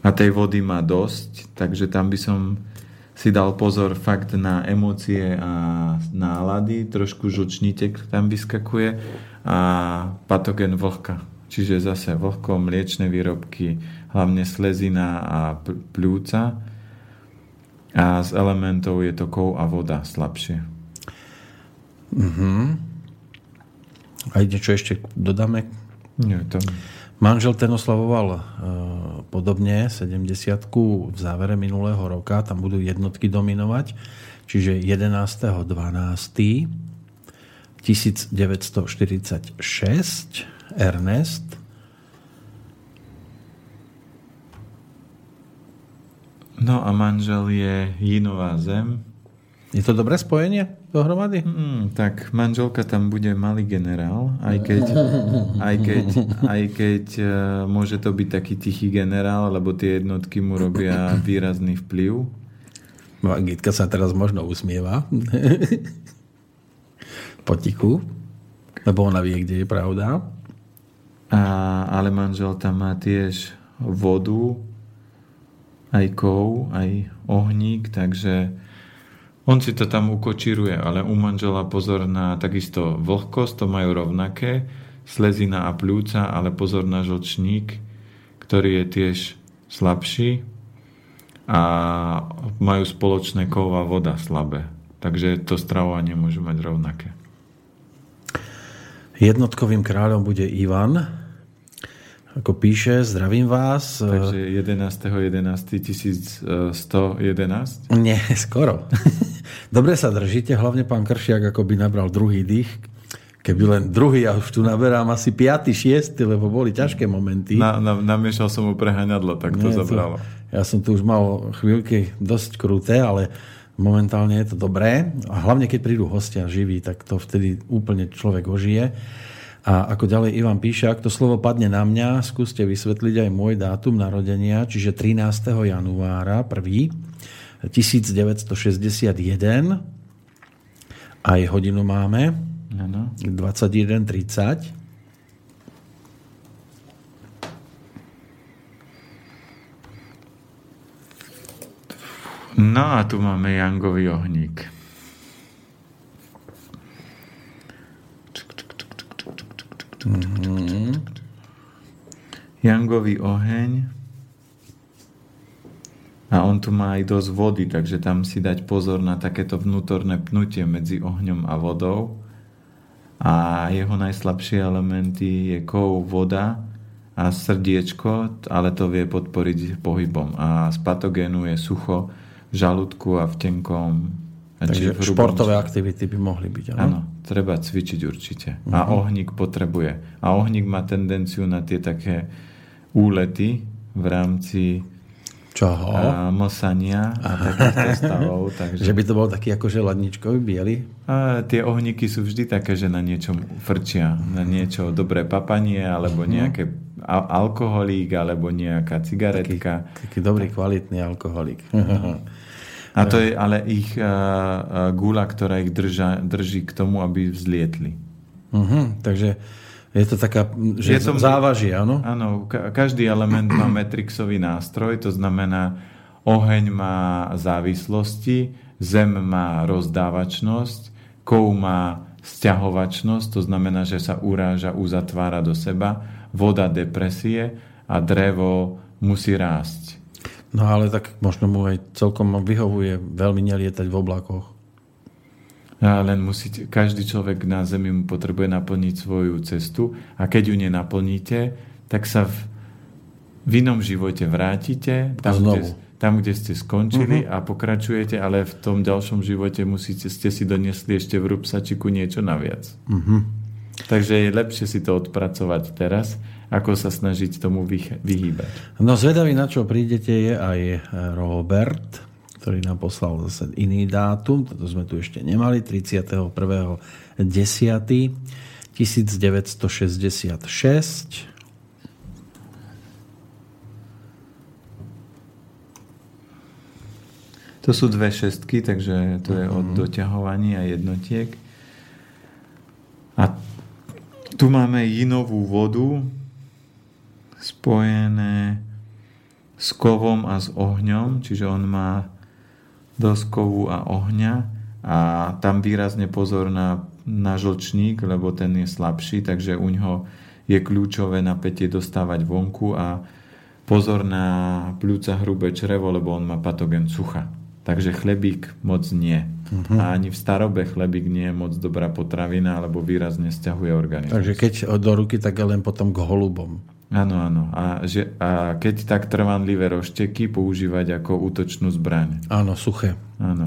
Speaker 2: A tej vody má dosť, takže tam by som si dal pozor fakt na emócie a nálady. Trošku žučnítek tam vyskakuje a patogen vlhka. Čiže zase vlhko, mliečne výrobky, hlavne slezina a pľúca. A z elementov je to kov a voda slabšie.
Speaker 1: Mhm. A niečo ešte dodáme?
Speaker 2: Nie, to...
Speaker 1: Manžel ten oslavoval uh, podobne 70 v závere minulého roka, tam budú jednotky dominovať, čiže 11.12. 1946 Ernest
Speaker 2: No a manžel je Jinová zem
Speaker 1: je to dobré spojenie dohromady?
Speaker 2: Mm, tak manželka tam bude malý generál, aj keď, aj keď, aj keď uh, môže to byť taký tichý generál, lebo tie jednotky mu robia výrazný vplyv.
Speaker 1: No Gitka sa teraz možno usmieva. Potichu. Lebo ona vie, kde je pravda.
Speaker 2: A, ale manžel tam má tiež vodu, aj kov, aj ohník, takže on si to tam ukočíruje, ale u manžela pozor na takisto vlhkosť, to majú rovnaké, slezina a pľúca, ale pozor na žlčník, ktorý je tiež slabší a majú spoločné kov voda slabé. Takže to stravovanie môže mať rovnaké.
Speaker 1: Jednotkovým kráľom bude Ivan, ako píše, zdravím vás.
Speaker 2: Takže 11.11.1111?
Speaker 1: Nie, skoro. Dobre sa držíte, hlavne pán Kršiak ako by nabral druhý dých. Keby len druhý, a už tu naberám asi 5. 6. lebo boli ťažké momenty.
Speaker 2: Na, na, namiešal som mu prehaňadlo, tak to Nie, zabralo.
Speaker 1: To, ja som tu už mal chvíľky dosť kruté, ale momentálne je to dobré. A hlavne, keď prídu hostia živí, tak to vtedy úplne človek ožije. A ako ďalej Ivan píše, ak to slovo padne na mňa, skúste vysvetliť aj môj dátum narodenia, čiže 13. januára, 1. 1961. Aj hodinu máme.
Speaker 2: Ano.
Speaker 1: 21.30.
Speaker 2: No a tu máme Jangový ohník. Mm-hmm. Jangový oheň a on tu má aj dosť vody, takže tam si dať pozor na takéto vnútorné pnutie medzi ohňom a vodou. A jeho najslabšie elementy je kov, voda a srdiečko, ale to vie podporiť pohybom. A z patogénu je sucho v žalúdku a v tenkom
Speaker 1: Takže športové aktivity by mohli byť, áno?
Speaker 2: Áno, treba cvičiť určite. Uh-huh. A mhm. ohník potrebuje. A ohník má tendenciu na tie také úlety v rámci
Speaker 1: Čoho?
Speaker 2: A, mlsania a takýchto stavov. Takže...
Speaker 1: Že by to bol taký akože ladničkový, biely?
Speaker 2: A tie ohníky sú vždy také, že na niečom frčia. Na niečo dobré papanie, alebo uh-huh. nejaké alkoholík, alebo nejaká cigaretka.
Speaker 1: Taký, taký dobrý, kvalitný alkoholík.
Speaker 2: Uh-huh. A to je ale ich uh, gula, ktorá ich drža, drží k tomu, aby vzlietli.
Speaker 1: Uh-huh, takže je to taká, že je to, závaží, áno?
Speaker 2: Áno, ka- každý element má metrixový nástroj, to znamená, oheň má závislosti, zem má rozdávačnosť, kov má sťahovačnosť, to znamená, že sa uráža, uzatvára do seba, voda depresie a drevo musí rásť.
Speaker 1: No ale tak možno mu aj celkom vyhovuje veľmi nelietať v oblakoch.
Speaker 2: A len musíte, každý človek na Zemi potrebuje naplniť svoju cestu a keď ju nenaplníte, tak sa v, v inom živote vrátite tam, kde, tam, kde ste skončili uh-huh. a pokračujete, ale v tom ďalšom živote musíte, ste si doniesli ešte v rúbsačiku niečo naviac. Uh-huh. Takže je lepšie si to odpracovať teraz, ako sa snažiť tomu vyhýbať.
Speaker 1: No zvedavý, na čo prídete, je aj Robert ktorý nám poslal zase iný dátum, toto sme tu ešte nemali, 31.10. 1966.
Speaker 2: To sú dve šestky, takže to je od mhm. doťahovaní a jednotiek. A tu máme jinovú vodu spojené s kovom a s ohňom, čiže on má doskovú a ohňa a tam výrazne pozor na, na žlčník, lebo ten je slabší, takže u ňoho je kľúčové napätie dostávať vonku a pozor na pľúca hrubé črevo, lebo on má patogen sucha. Takže chlebík moc nie. Uh-huh. A ani v starobe chlebík nie je moc dobrá potravina, alebo výrazne stiahuje organizmus.
Speaker 1: Takže keď do ruky, tak len potom k holubom.
Speaker 2: Áno, áno. A, že, a keď tak trvanlivé rošteky používať ako útočnú zbraň.
Speaker 1: Áno, suché.
Speaker 2: Áno.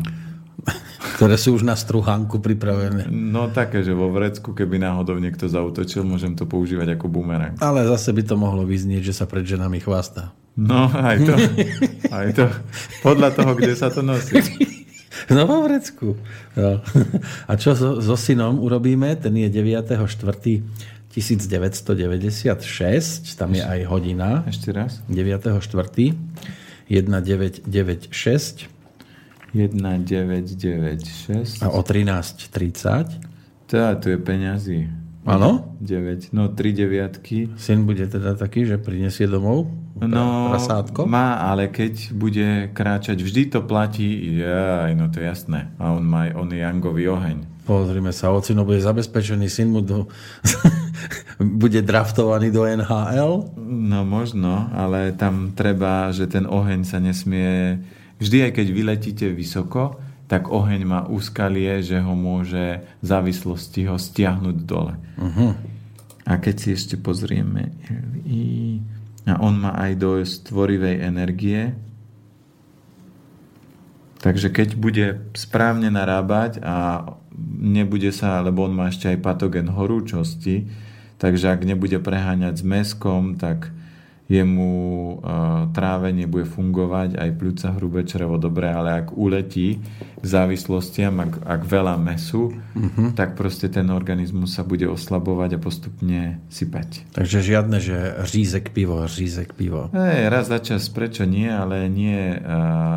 Speaker 1: Ktoré sú už na struhánku pripravené.
Speaker 2: No také, že vo vrecku, keby náhodou niekto zautočil, môžem to používať ako bumerang.
Speaker 1: Ale zase by to mohlo vyznieť, že sa pred ženami chvásta.
Speaker 2: No, aj to. Aj to. Podľa toho, kde sa to nosí.
Speaker 1: No vo vrecku. No. A čo so, so synom urobíme? Ten je 9.4. 1996, tam je aj hodina.
Speaker 2: Ešte raz.
Speaker 1: 9.4. 1996.
Speaker 2: 1996.
Speaker 1: A o 13.30.
Speaker 2: Teda, tu je peňazí.
Speaker 1: Áno?
Speaker 2: 9. No, 3 deviatky.
Speaker 1: Syn bude teda taký, že prinesie domov
Speaker 2: no, prasátko? má, ale keď bude kráčať, vždy to platí, jaj, no to je jasné. A on, má, on je jangový oheň.
Speaker 1: Pozrime sa, ocino bude zabezpečený, syn mu do... bude draftovaný do NHL?
Speaker 2: No možno, ale tam treba, že ten oheň sa nesmie... Vždy, aj keď vyletíte vysoko, tak oheň má úskalie, že ho môže v závislosti ho stiahnuť dole. Uh-huh. A keď si ešte pozrieme, a on má aj dosť tvorivej energie, takže keď bude správne narábať a nebude sa, lebo on má ešte aj patogen horúčosti, takže ak nebude preháňať s meskom, tak jemu uh, trávenie bude fungovať, aj pľúca hrubé črevo dobre, ale ak uletí k závislostiam, ak, ak veľa mesu, uh-huh. tak proste ten organizmus sa bude oslabovať a postupne sypať.
Speaker 1: Takže žiadne, že řízek pivo, řízek pivo.
Speaker 2: Hey, raz za čas, prečo nie, ale nie uh,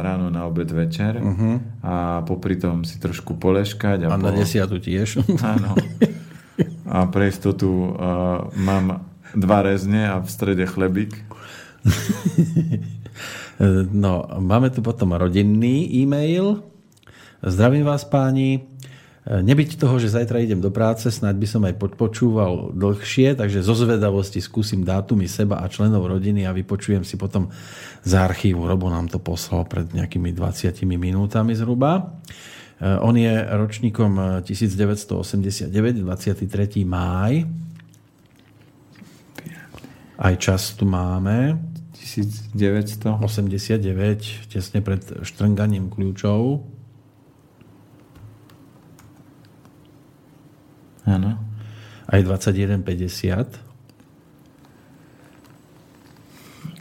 Speaker 2: ráno na obed večer uh-huh. a popri tom si trošku poleškať.
Speaker 1: A, a po... na desiatu tiež.
Speaker 2: Áno. A pre istotu uh, mám dva rezne a v strede chlebík.
Speaker 1: no, máme tu potom rodinný e-mail. Zdravím vás páni. Nebyť toho, že zajtra idem do práce, snáď by som aj podpočúval dlhšie, takže zo zvedavosti skúsim dátumy seba a členov rodiny a vypočujem si potom z archívu. Robo nám to poslal pred nejakými 20 minútami zhruba. On je ročníkom 1989, 23. máj aj čas tu máme.
Speaker 2: 1989.
Speaker 1: tesne pred štrnganím kľúčov.
Speaker 2: Áno.
Speaker 1: Aj 21.50.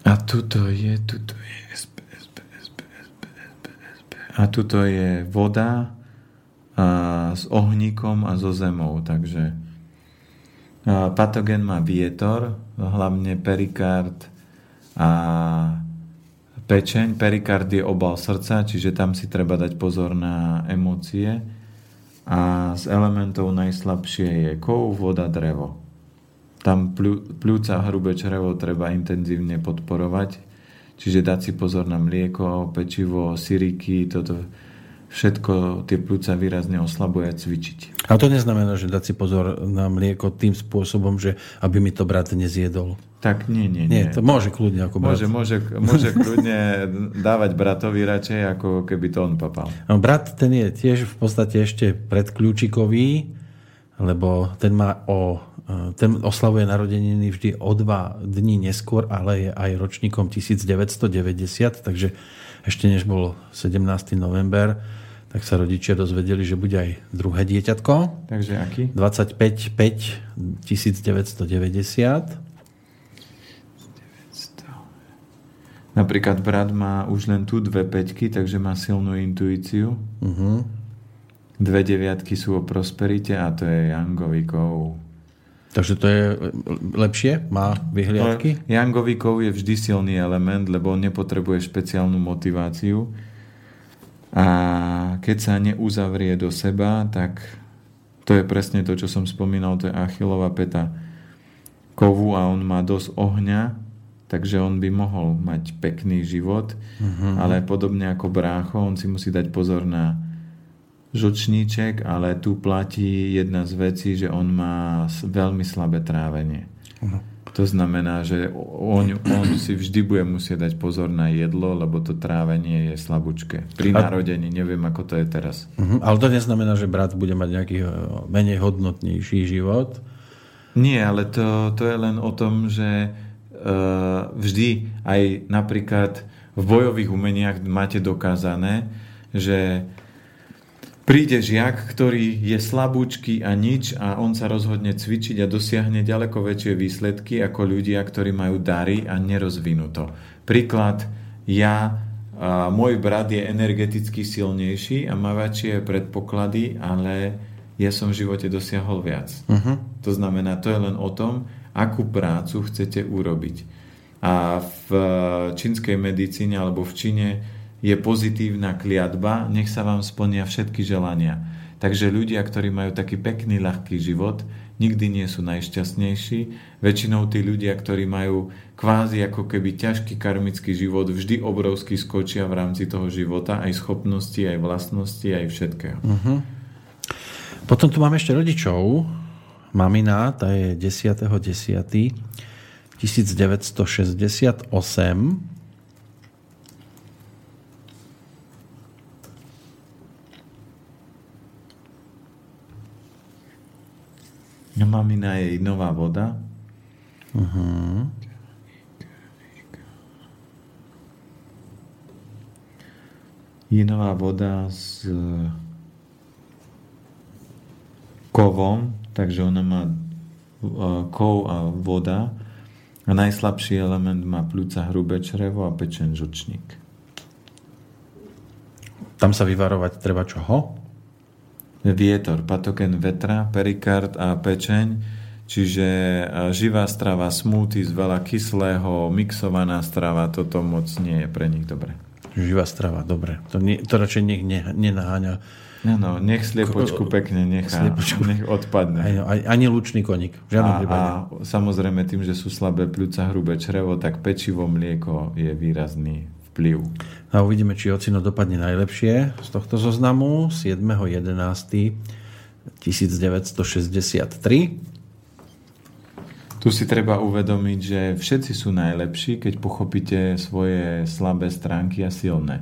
Speaker 2: A tuto je, tuto je SP, SP, SP, SP, SP, SP. A tuto je voda a s ohníkom a so zemou, takže Patogen má vietor, hlavne perikard a pečeň. Perikard je obal srdca, čiže tam si treba dať pozor na emócie. A z elementov najslabšie je kov, voda, drevo. Tam pľúca hrubé črevo treba intenzívne podporovať, čiže dať si pozor na mlieko, pečivo, syriky, toto všetko tie plúca výrazne oslabuje a cvičiť.
Speaker 1: A to neznamená, že dať si pozor na mlieko tým spôsobom, že aby mi to brat nezjedol.
Speaker 2: Tak nie, nie,
Speaker 1: nie. Nie, to môže kľudne ako
Speaker 2: brat. Môže, môže, môže kľudne dávať bratovi radšej, ako keby to on papal.
Speaker 1: No, brat ten je tiež v podstate ešte predkľúčikový, lebo ten má o e, ten oslavuje narodeniny vždy o dva dní neskôr, ale je aj ročníkom 1990, takže ešte než bol 17. november, tak sa rodičia dozvedeli, že bude aj druhé dieťatko.
Speaker 2: Takže aký?
Speaker 1: 25 5 1990.
Speaker 2: Napríklad brat má už len tu dve peťky, takže má silnú intuíciu. Uh-huh. Dve deviatky sú o prosperite a to je Jangovikov.
Speaker 1: Takže to je lepšie? Má vyhliadky?
Speaker 2: Jangovikov je vždy silný element, lebo on nepotrebuje špeciálnu motiváciu. A keď sa neuzavrie do seba, tak to je presne to, čo som spomínal, to je Achilova peta kovu a on má dosť ohňa takže on by mohol mať pekný život, uh-huh. ale podobne ako brácho, on si musí dať pozor na žočníček, ale tu platí jedna z vecí, že on má veľmi slabé trávenie. Uh-huh. To znamená, že on, on si vždy bude musieť dať pozor na jedlo, lebo to trávenie je slabúčke. Pri A... narodení, neviem, ako to je teraz.
Speaker 1: Uh-huh. Ale to neznamená, že brat bude mať nejaký eh, menej hodnotnejší život?
Speaker 2: Nie, ale to, to je len o tom, že Eh, vždy aj napríklad v bojových umeniach máte dokázané, že príde žiak, ktorý je slabúčky a nič a on sa rozhodne cvičiť a dosiahne ďaleko väčšie výsledky ako ľudia, ktorí majú dary a nerozvinú to. Príklad, ja, a môj brat je energeticky silnejší a má väčšie predpoklady, ale ja som v živote dosiahol viac. Uh-huh. To znamená, to je len o tom, akú prácu chcete urobiť. A v čínskej medicíne alebo v Číne je pozitívna kliatba, nech sa vám splnia všetky želania. Takže ľudia, ktorí majú taký pekný, ľahký život, nikdy nie sú najšťastnejší. Väčšinou tí ľudia, ktorí majú kvázi ako keby ťažký karmický život, vždy obrovský skočia v rámci toho života, aj schopnosti, aj vlastnosti, aj všetkého. Uh-huh.
Speaker 1: Potom tu máme ešte rodičov, mamina, tá je 10. 10. 1968.
Speaker 2: Mamina je nová voda. Uh-huh. Je nová voda s kovom, takže ona má kov a voda a najslabší element má pľúca hrubé črevo a pečen žučník.
Speaker 1: Tam sa vyvarovať treba čoho?
Speaker 2: Vietor, patogen vetra, perikard a pečeň, čiže živá strava, smoothie z veľa kyslého, mixovaná strava, toto moc nie je pre nich dobré.
Speaker 1: Živá strava, dobre. To, nie, to radšej nech nenaháňa
Speaker 2: Áno, nech sliepočku pekne nechá, sliepočku. nech odpadne.
Speaker 1: Ani, ani lučný koník, v žiadnom
Speaker 2: a, A samozrejme tým, že sú slabé pľúca, hrubé črevo, tak pečivo, mlieko je výrazný vplyv.
Speaker 1: A uvidíme, či ocino dopadne najlepšie z tohto zoznamu 7.11.1963.
Speaker 2: Tu si treba uvedomiť, že všetci sú najlepší, keď pochopíte svoje slabé stránky a silné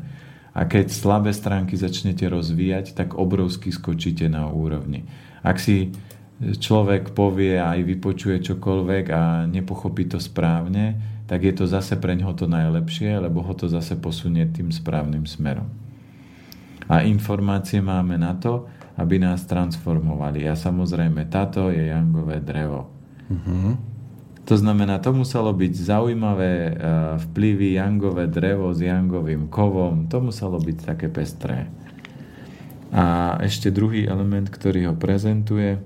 Speaker 2: a keď slabé stránky začnete rozvíjať, tak obrovsky skočíte na úrovni. Ak si človek povie aj vypočuje čokoľvek a nepochopí to správne, tak je to zase pre ňoho to najlepšie, lebo ho to zase posunie tým správnym smerom. A informácie máme na to, aby nás transformovali. A samozrejme, táto je jangové drevo. Uh-huh. To znamená, to muselo byť zaujímavé e, vplyvy, jangové drevo s jangovým kovom, to muselo byť také pestré. A ešte druhý element, ktorý ho prezentuje,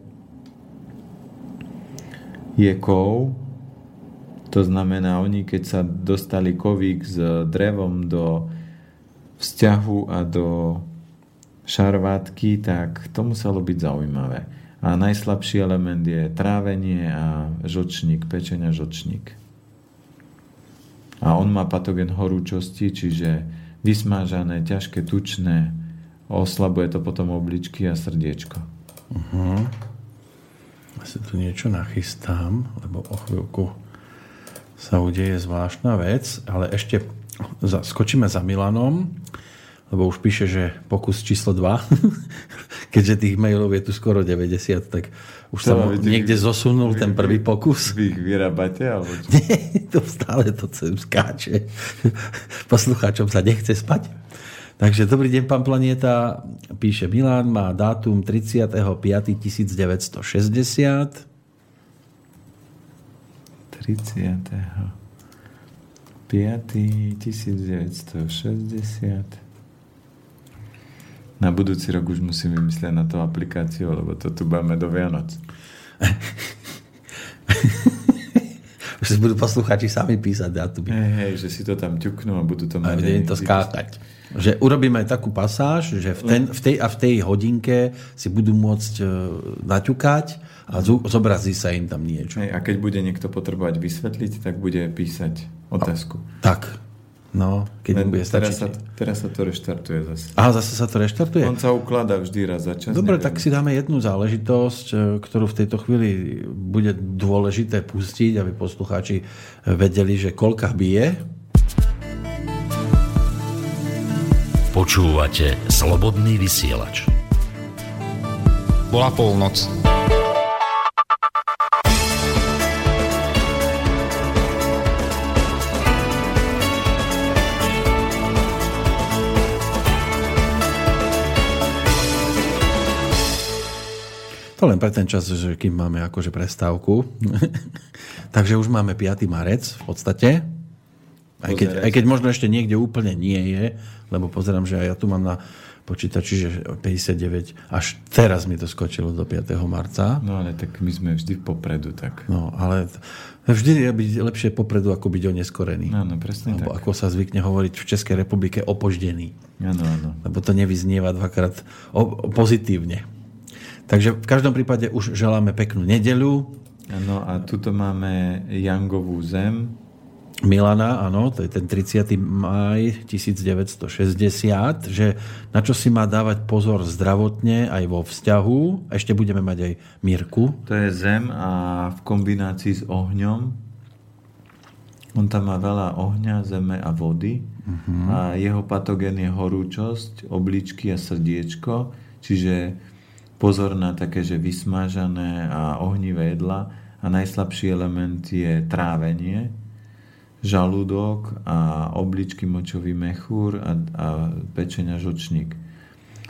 Speaker 2: je kov. To znamená, oni keď sa dostali kovík s drevom do vzťahu a do šarvátky, tak to muselo byť zaujímavé. A najslabší element je trávenie a žočník, pečenia žočník. A on má patogen horúčosti, čiže vysmážané, ťažké, tučné, oslabuje to potom obličky a srdiečko. Uh-huh.
Speaker 1: Ja si tu niečo nachystám, lebo o chvíľku sa udeje zvláštna vec, ale ešte skočíme za Milanom, lebo už píše, že pokus číslo 2, keďže tých mailov je tu skoro 90, tak už sa mu niekde zosunul vy, ten prvý pokus.
Speaker 2: Vy ich vyrábate? Alebo čo?
Speaker 1: Nie, to stále to sem skáče. Poslucháčom sa nechce spať. Takže dobrý deň, pán Planieta. Píše Milan, má dátum 35.1960.
Speaker 2: 30. 1960. Na budúci rok už musím vymyslieť na tú aplikáciu, lebo to tu budeme do Vianoc.
Speaker 1: už si budú posluchači sami písať dátumy.
Speaker 2: Hej, hej, že si to tam ťuknú a budú to
Speaker 1: mať. A to skákať. Že urobíme aj takú pasáž, že v, ten, v tej a v tej hodinke si budú môcť uh, naťukať a zobrazí sa im tam niečo.
Speaker 2: Hej, a keď bude niekto potrebovať vysvetliť, tak bude písať otázku.
Speaker 1: A, tak. No, keď Len bude
Speaker 2: teraz sa, teraz sa to reštartuje zase.
Speaker 1: Aha, zase sa to reštartuje?
Speaker 2: On sa ukladá vždy raz za čas.
Speaker 1: Dobre, neviem. tak si dáme jednu záležitosť, e, ktorú v tejto chvíli bude dôležité pustiť, aby poslucháči vedeli, že koľka bije.
Speaker 3: Počúvate Slobodný vysielač. Bola polnoc.
Speaker 1: To len pre ten čas, že kým máme akože prestávku. Takže už máme 5. marec v podstate. Aj keď, aj keď možno ešte niekde úplne nie je, lebo pozerám, že aj ja tu mám na počítači, že 59, až teraz mi to skočilo do 5. marca.
Speaker 2: No ale tak my sme vždy popredu, tak.
Speaker 1: No, ale vždy je byť lepšie popredu, ako byť oneskorený.
Speaker 2: Áno, presne
Speaker 1: Lebo
Speaker 2: tak.
Speaker 1: ako sa zvykne hovoriť v Českej republike, opoždený.
Speaker 2: Áno, áno.
Speaker 1: Lebo to nevyznieva dvakrát o, pozitívne. Takže v každom prípade už želáme peknú nedelu.
Speaker 2: No a tuto máme Jangovú zem.
Speaker 1: Milana, áno, to je ten 30. maj 1960, že na čo si má dávať pozor zdravotne aj vo vzťahu. Ešte budeme mať aj Mirku.
Speaker 2: To je zem a v kombinácii s ohňom. On tam má veľa ohňa, zeme a vody. Uh-huh. A jeho patogén je horúčosť, obličky a srdiečko. Čiže pozor na také, že vysmážané a ohnivé jedla a najslabší element je trávenie, žalúdok a obličky močový mechúr a, a pečenia žočník.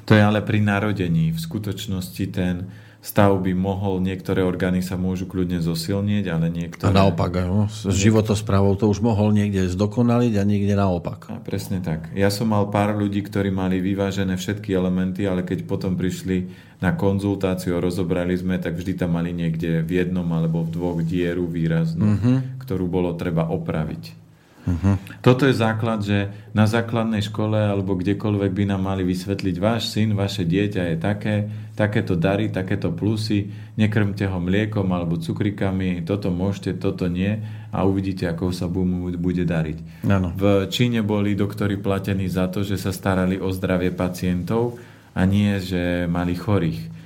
Speaker 2: To je ale pri narodení. V skutočnosti ten stav by mohol, niektoré orgány sa môžu kľudne zosilnieť, ale niektoré...
Speaker 1: A naopak, no, s životosprávou to už mohol niekde zdokonaliť a niekde naopak.
Speaker 2: A presne tak. Ja som mal pár ľudí, ktorí mali vyvážené všetky elementy, ale keď potom prišli na konzultáciu rozobrali sme, tak vždy tam mali niekde v jednom alebo v dvoch dieru výraznú, mm-hmm. ktorú bolo treba opraviť. Uh-huh. Toto je základ, že na základnej škole alebo kdekoľvek by nám mali vysvetliť, váš syn, vaše dieťa je také, takéto dary, takéto plusy, nekrmte ho mliekom alebo cukrikami, toto môžete, toto nie a uvidíte, ako sa mu bude dariť.
Speaker 1: Ano.
Speaker 2: V Číne boli doktori platení za to, že sa starali o zdravie pacientov a nie, že mali chorých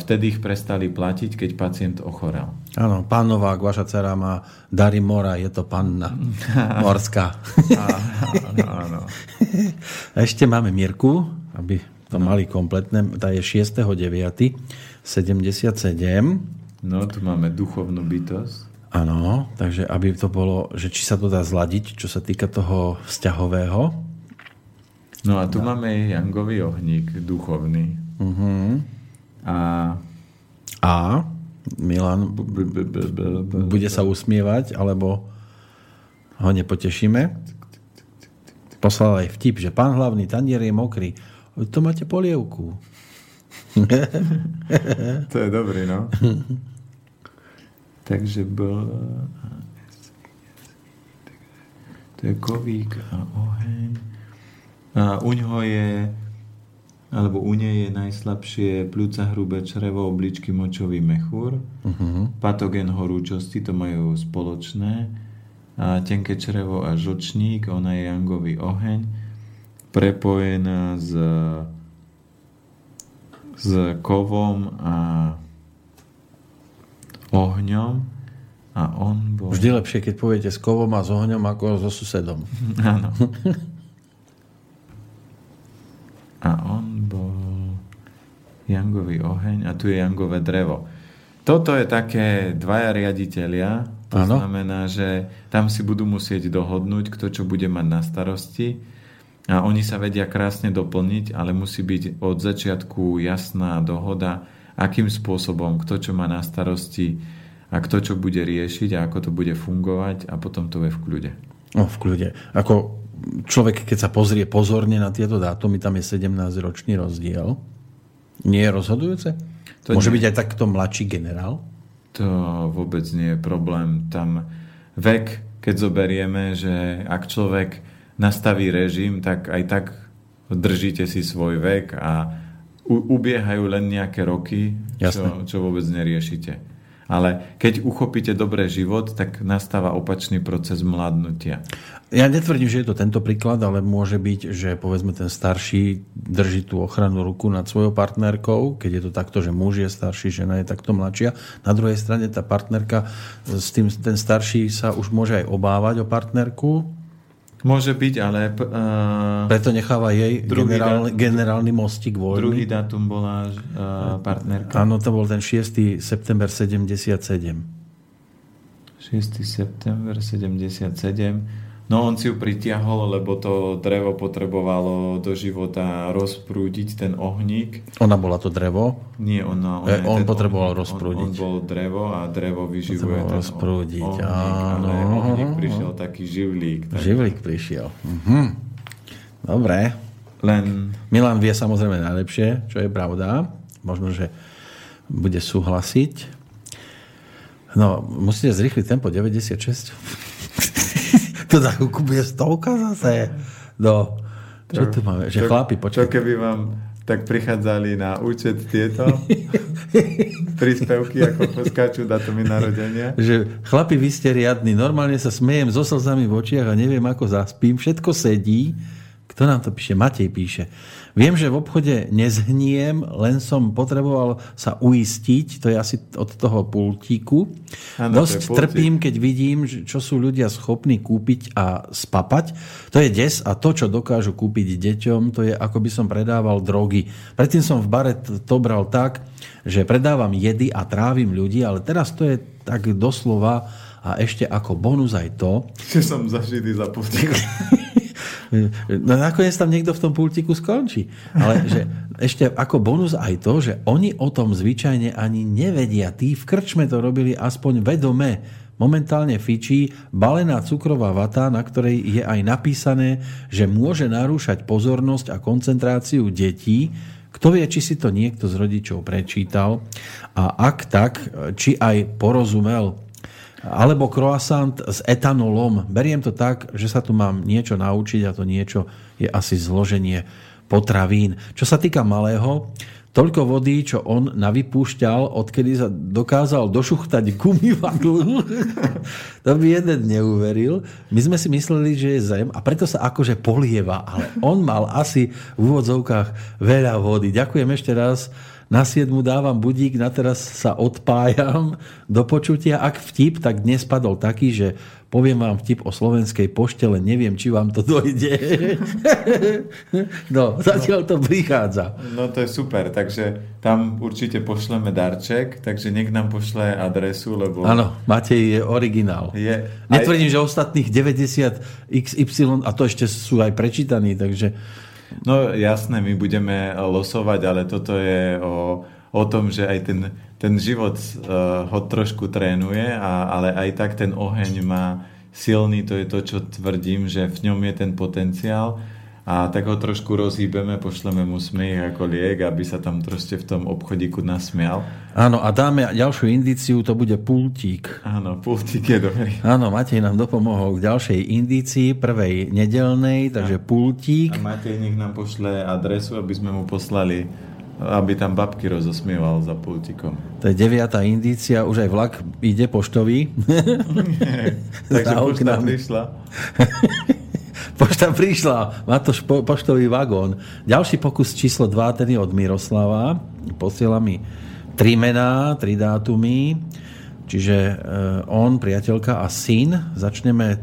Speaker 2: vtedy ich prestali platiť, keď pacient ochorel.
Speaker 1: Áno, pán Novák, vaša dcera má dary mora, je to panna morská.
Speaker 2: áno, áno.
Speaker 1: Ešte máme Mirku, aby to no. mali kompletné. Tá je 6.9. 77.
Speaker 2: No, tu máme duchovnú bytosť.
Speaker 1: Áno, takže aby to bolo, že či sa to dá zladiť, čo sa týka toho vzťahového.
Speaker 2: No a tu no. máme Jangový ohník, duchovný.
Speaker 1: Uh-huh.
Speaker 2: A,
Speaker 1: a Milan bude sa usmievať, alebo ho nepotešíme. Poslal aj vtip, že pán hlavný tanier je mokrý. To máte polievku.
Speaker 2: to je dobrý, no. Takže bol... To je kovík a oheň. A u ňoho je alebo u nej je najslabšie pľúca hrubé črevo, obličky, močový mechúr. Uh-huh. Patogen horúčosti, to majú spoločné. A tenké črevo a žočník, ona je jangový oheň, prepojená s, s kovom a ohňom. A on bol...
Speaker 1: Vždy lepšie, keď poviete s kovom a s ohňom, ako so susedom.
Speaker 2: Áno. A on bol Jangový oheň a tu je Jangové drevo. Toto je také dvaja riaditeľia, to ano. znamená, že tam si budú musieť dohodnúť, kto čo bude mať na starosti a oni sa vedia krásne doplniť, ale musí byť od začiatku jasná dohoda, akým spôsobom, kto čo má na starosti a kto čo bude riešiť a ako to bude fungovať a potom to je v kľude.
Speaker 1: No, v kľude. Ako človek, keď sa pozrie pozorne na tieto dátumy, tam je 17-ročný rozdiel. Nie je rozhodujúce? To Môže nie. byť aj takto mladší generál?
Speaker 2: To vôbec nie je problém. Tam vek, keď zoberieme, že ak človek nastaví režim, tak aj tak držíte si svoj vek a ubiehajú len nejaké roky, čo, čo vôbec neriešite. Ale keď uchopíte dobré život, tak nastáva opačný proces mladnutia.
Speaker 1: Ja netvrdím, že je to tento príklad, ale môže byť, že povedzme ten starší drží tú ochranu ruku nad svojou partnerkou, keď je to takto, že muž je starší, žena je takto mladšia. Na druhej strane tá partnerka, s tým, ten starší sa už môže aj obávať o partnerku,
Speaker 2: Môže byť, ale... Uh,
Speaker 1: Preto necháva jej generál, generálny mostík voľný.
Speaker 2: Druhý dátum bola uh, partnerka.
Speaker 1: Áno, to bol ten 6. september 77. 6.
Speaker 2: september 77. No on si ju pritiahol, lebo to drevo potrebovalo do života rozprúdiť ten ohník.
Speaker 1: Ona bola to drevo?
Speaker 2: Nie, ona,
Speaker 1: ona e, on potreboval ohník. rozprúdiť.
Speaker 2: On, on bol drevo a drevo vyživuje ten
Speaker 1: rozprúdiť,
Speaker 2: ohník,
Speaker 1: áno.
Speaker 2: ale ohník prišiel taký živlík.
Speaker 1: Tak... Živlík prišiel. Mhm. Dobre.
Speaker 2: Len...
Speaker 1: Milan vie samozrejme najlepšie, čo je pravda. Možno, že bude súhlasiť. No, musíte zrýchliť tempo 96. to za chvíľku bude stovka zase. No, čo tu máme? Že chlapi, počkaj.
Speaker 2: Čo keby vám tak prichádzali na účet tieto príspevky, ako poskáču datumy narodenia.
Speaker 1: Že chlapi, vy ste riadni. Normálne sa smejem so slzami v očiach a neviem, ako zaspím. Všetko sedí. Kto nám to píše? Matej píše. Viem, že v obchode nezhniem, len som potreboval sa uistiť, to je asi od toho pultíku. Ano, Dosť pultík. trpím, keď vidím, čo sú ľudia schopní kúpiť a spapať. To je des a to, čo dokážu kúpiť deťom, to je ako by som predával drogy. Predtým som v bare to bral tak, že predávam jedy a trávim ľudí, ale teraz to je tak doslova a ešte ako bonus aj to...
Speaker 2: Že som zažitý za pultík.
Speaker 1: No nakoniec tam niekto v tom pultiku skončí. Ale že ešte ako bonus aj to, že oni o tom zvyčajne ani nevedia. Tí v krčme to robili aspoň vedome. Momentálne fičí balená cukrová vata, na ktorej je aj napísané, že môže narúšať pozornosť a koncentráciu detí, kto vie, či si to niekto z rodičov prečítal a ak tak, či aj porozumel alebo croissant s etanolom. Beriem to tak, že sa tu mám niečo naučiť a to niečo je asi zloženie potravín. Čo sa týka malého, toľko vody, čo on navypúšťal, odkedy sa dokázal došuchtať gumivadlu, to by jeden neuveril. My sme si mysleli, že je zem a preto sa akože polieva, ale on mal asi v úvodzovkách veľa vody. Ďakujem ešte raz na 7 dávam budík, na teraz sa odpájam do počutia. Ak vtip, tak dnes padol taký, že poviem vám vtip o slovenskej pošte, len neviem, či vám to dojde. no, zatiaľ to prichádza.
Speaker 2: No to je super, takže tam určite pošleme darček, takže nech nám pošle adresu, lebo...
Speaker 1: Áno, Matej je originál. Je, Netvrdím, aj... že ostatných 90 XY, a to ešte sú aj prečítaní, takže
Speaker 2: No jasné, my budeme losovať, ale toto je o, o tom, že aj ten, ten život uh, ho trošku trénuje, a, ale aj tak ten oheň má silný, to je to, čo tvrdím, že v ňom je ten potenciál a tak ho trošku rozhýbeme, pošleme mu smiech ako liek, aby sa tam trošte v tom obchodíku nasmial.
Speaker 1: Áno, a dáme ďalšiu indíciu, to bude pultík.
Speaker 2: Áno, pultík je dobrý.
Speaker 1: Áno, Matej nám dopomohol k ďalšej indícii, prvej nedelnej, takže a, pultík.
Speaker 2: A Matej nech nám pošle adresu, aby sme mu poslali aby tam babky rozosmieval za pultikom.
Speaker 1: To je deviatá indícia, už aj vlak ide poštový.
Speaker 2: Takže pošta prišla.
Speaker 1: Pošta prišla, má to špo, poštový vagón. Ďalší pokus číslo 2, ten je od Miroslava. Posiela mi tri mená, tri dátumy. Čiže e, on, priateľka a syn, začneme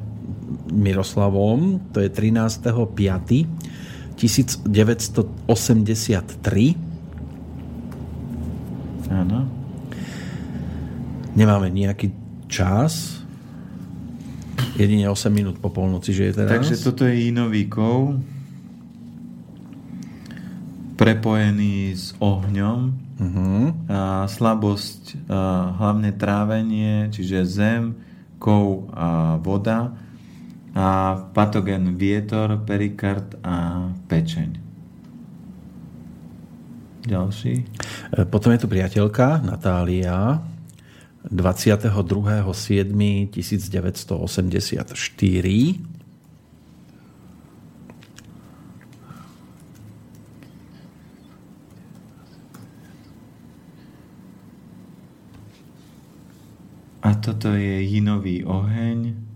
Speaker 1: Miroslavom, to je 13. 5. 1983.
Speaker 2: Áno.
Speaker 1: Nemáme nejaký čas. Jedine 8 minút po polnoci, že je teraz.
Speaker 2: Takže toto je inový kov prepojený s ohňom. Uh-huh. A slabosť, a hlavne trávenie, čiže zem, kov a voda a patogen vietor, perikard a pečeň. Ďalší.
Speaker 1: E, potom je tu priateľka Natália 22.7.1984
Speaker 2: A toto je jinový oheň.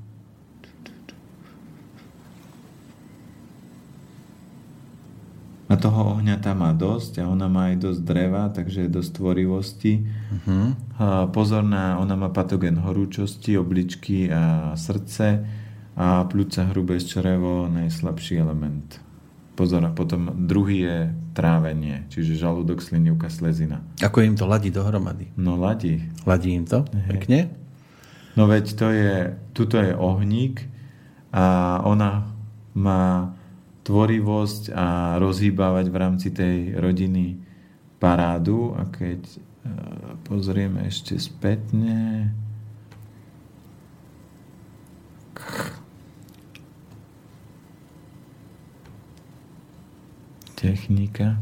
Speaker 2: A toho ohňa tam má dosť a ona má aj dosť dreva, takže je dosť tvorivosti. Uh-huh. A pozorná, ona má patogen horúčosti, obličky a srdce a pľúca hrubé črevo, najslabší element. Pozor, a potom druhý je trávenie, čiže žalúdok, slinivka, slezina.
Speaker 1: Ako im to ladí dohromady?
Speaker 2: No ladí.
Speaker 1: Ladí im to? Hej. Pekne?
Speaker 2: No veď to je, tuto je ohník a ona má tvorivosť a rozhýbávať v rámci tej rodiny parádu a keď e, pozrieme ešte spätne technika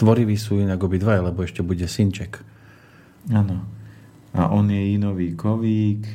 Speaker 1: Tvorivý sú inak obidva, lebo ešte bude synček.
Speaker 2: Áno. A on je inový kovík,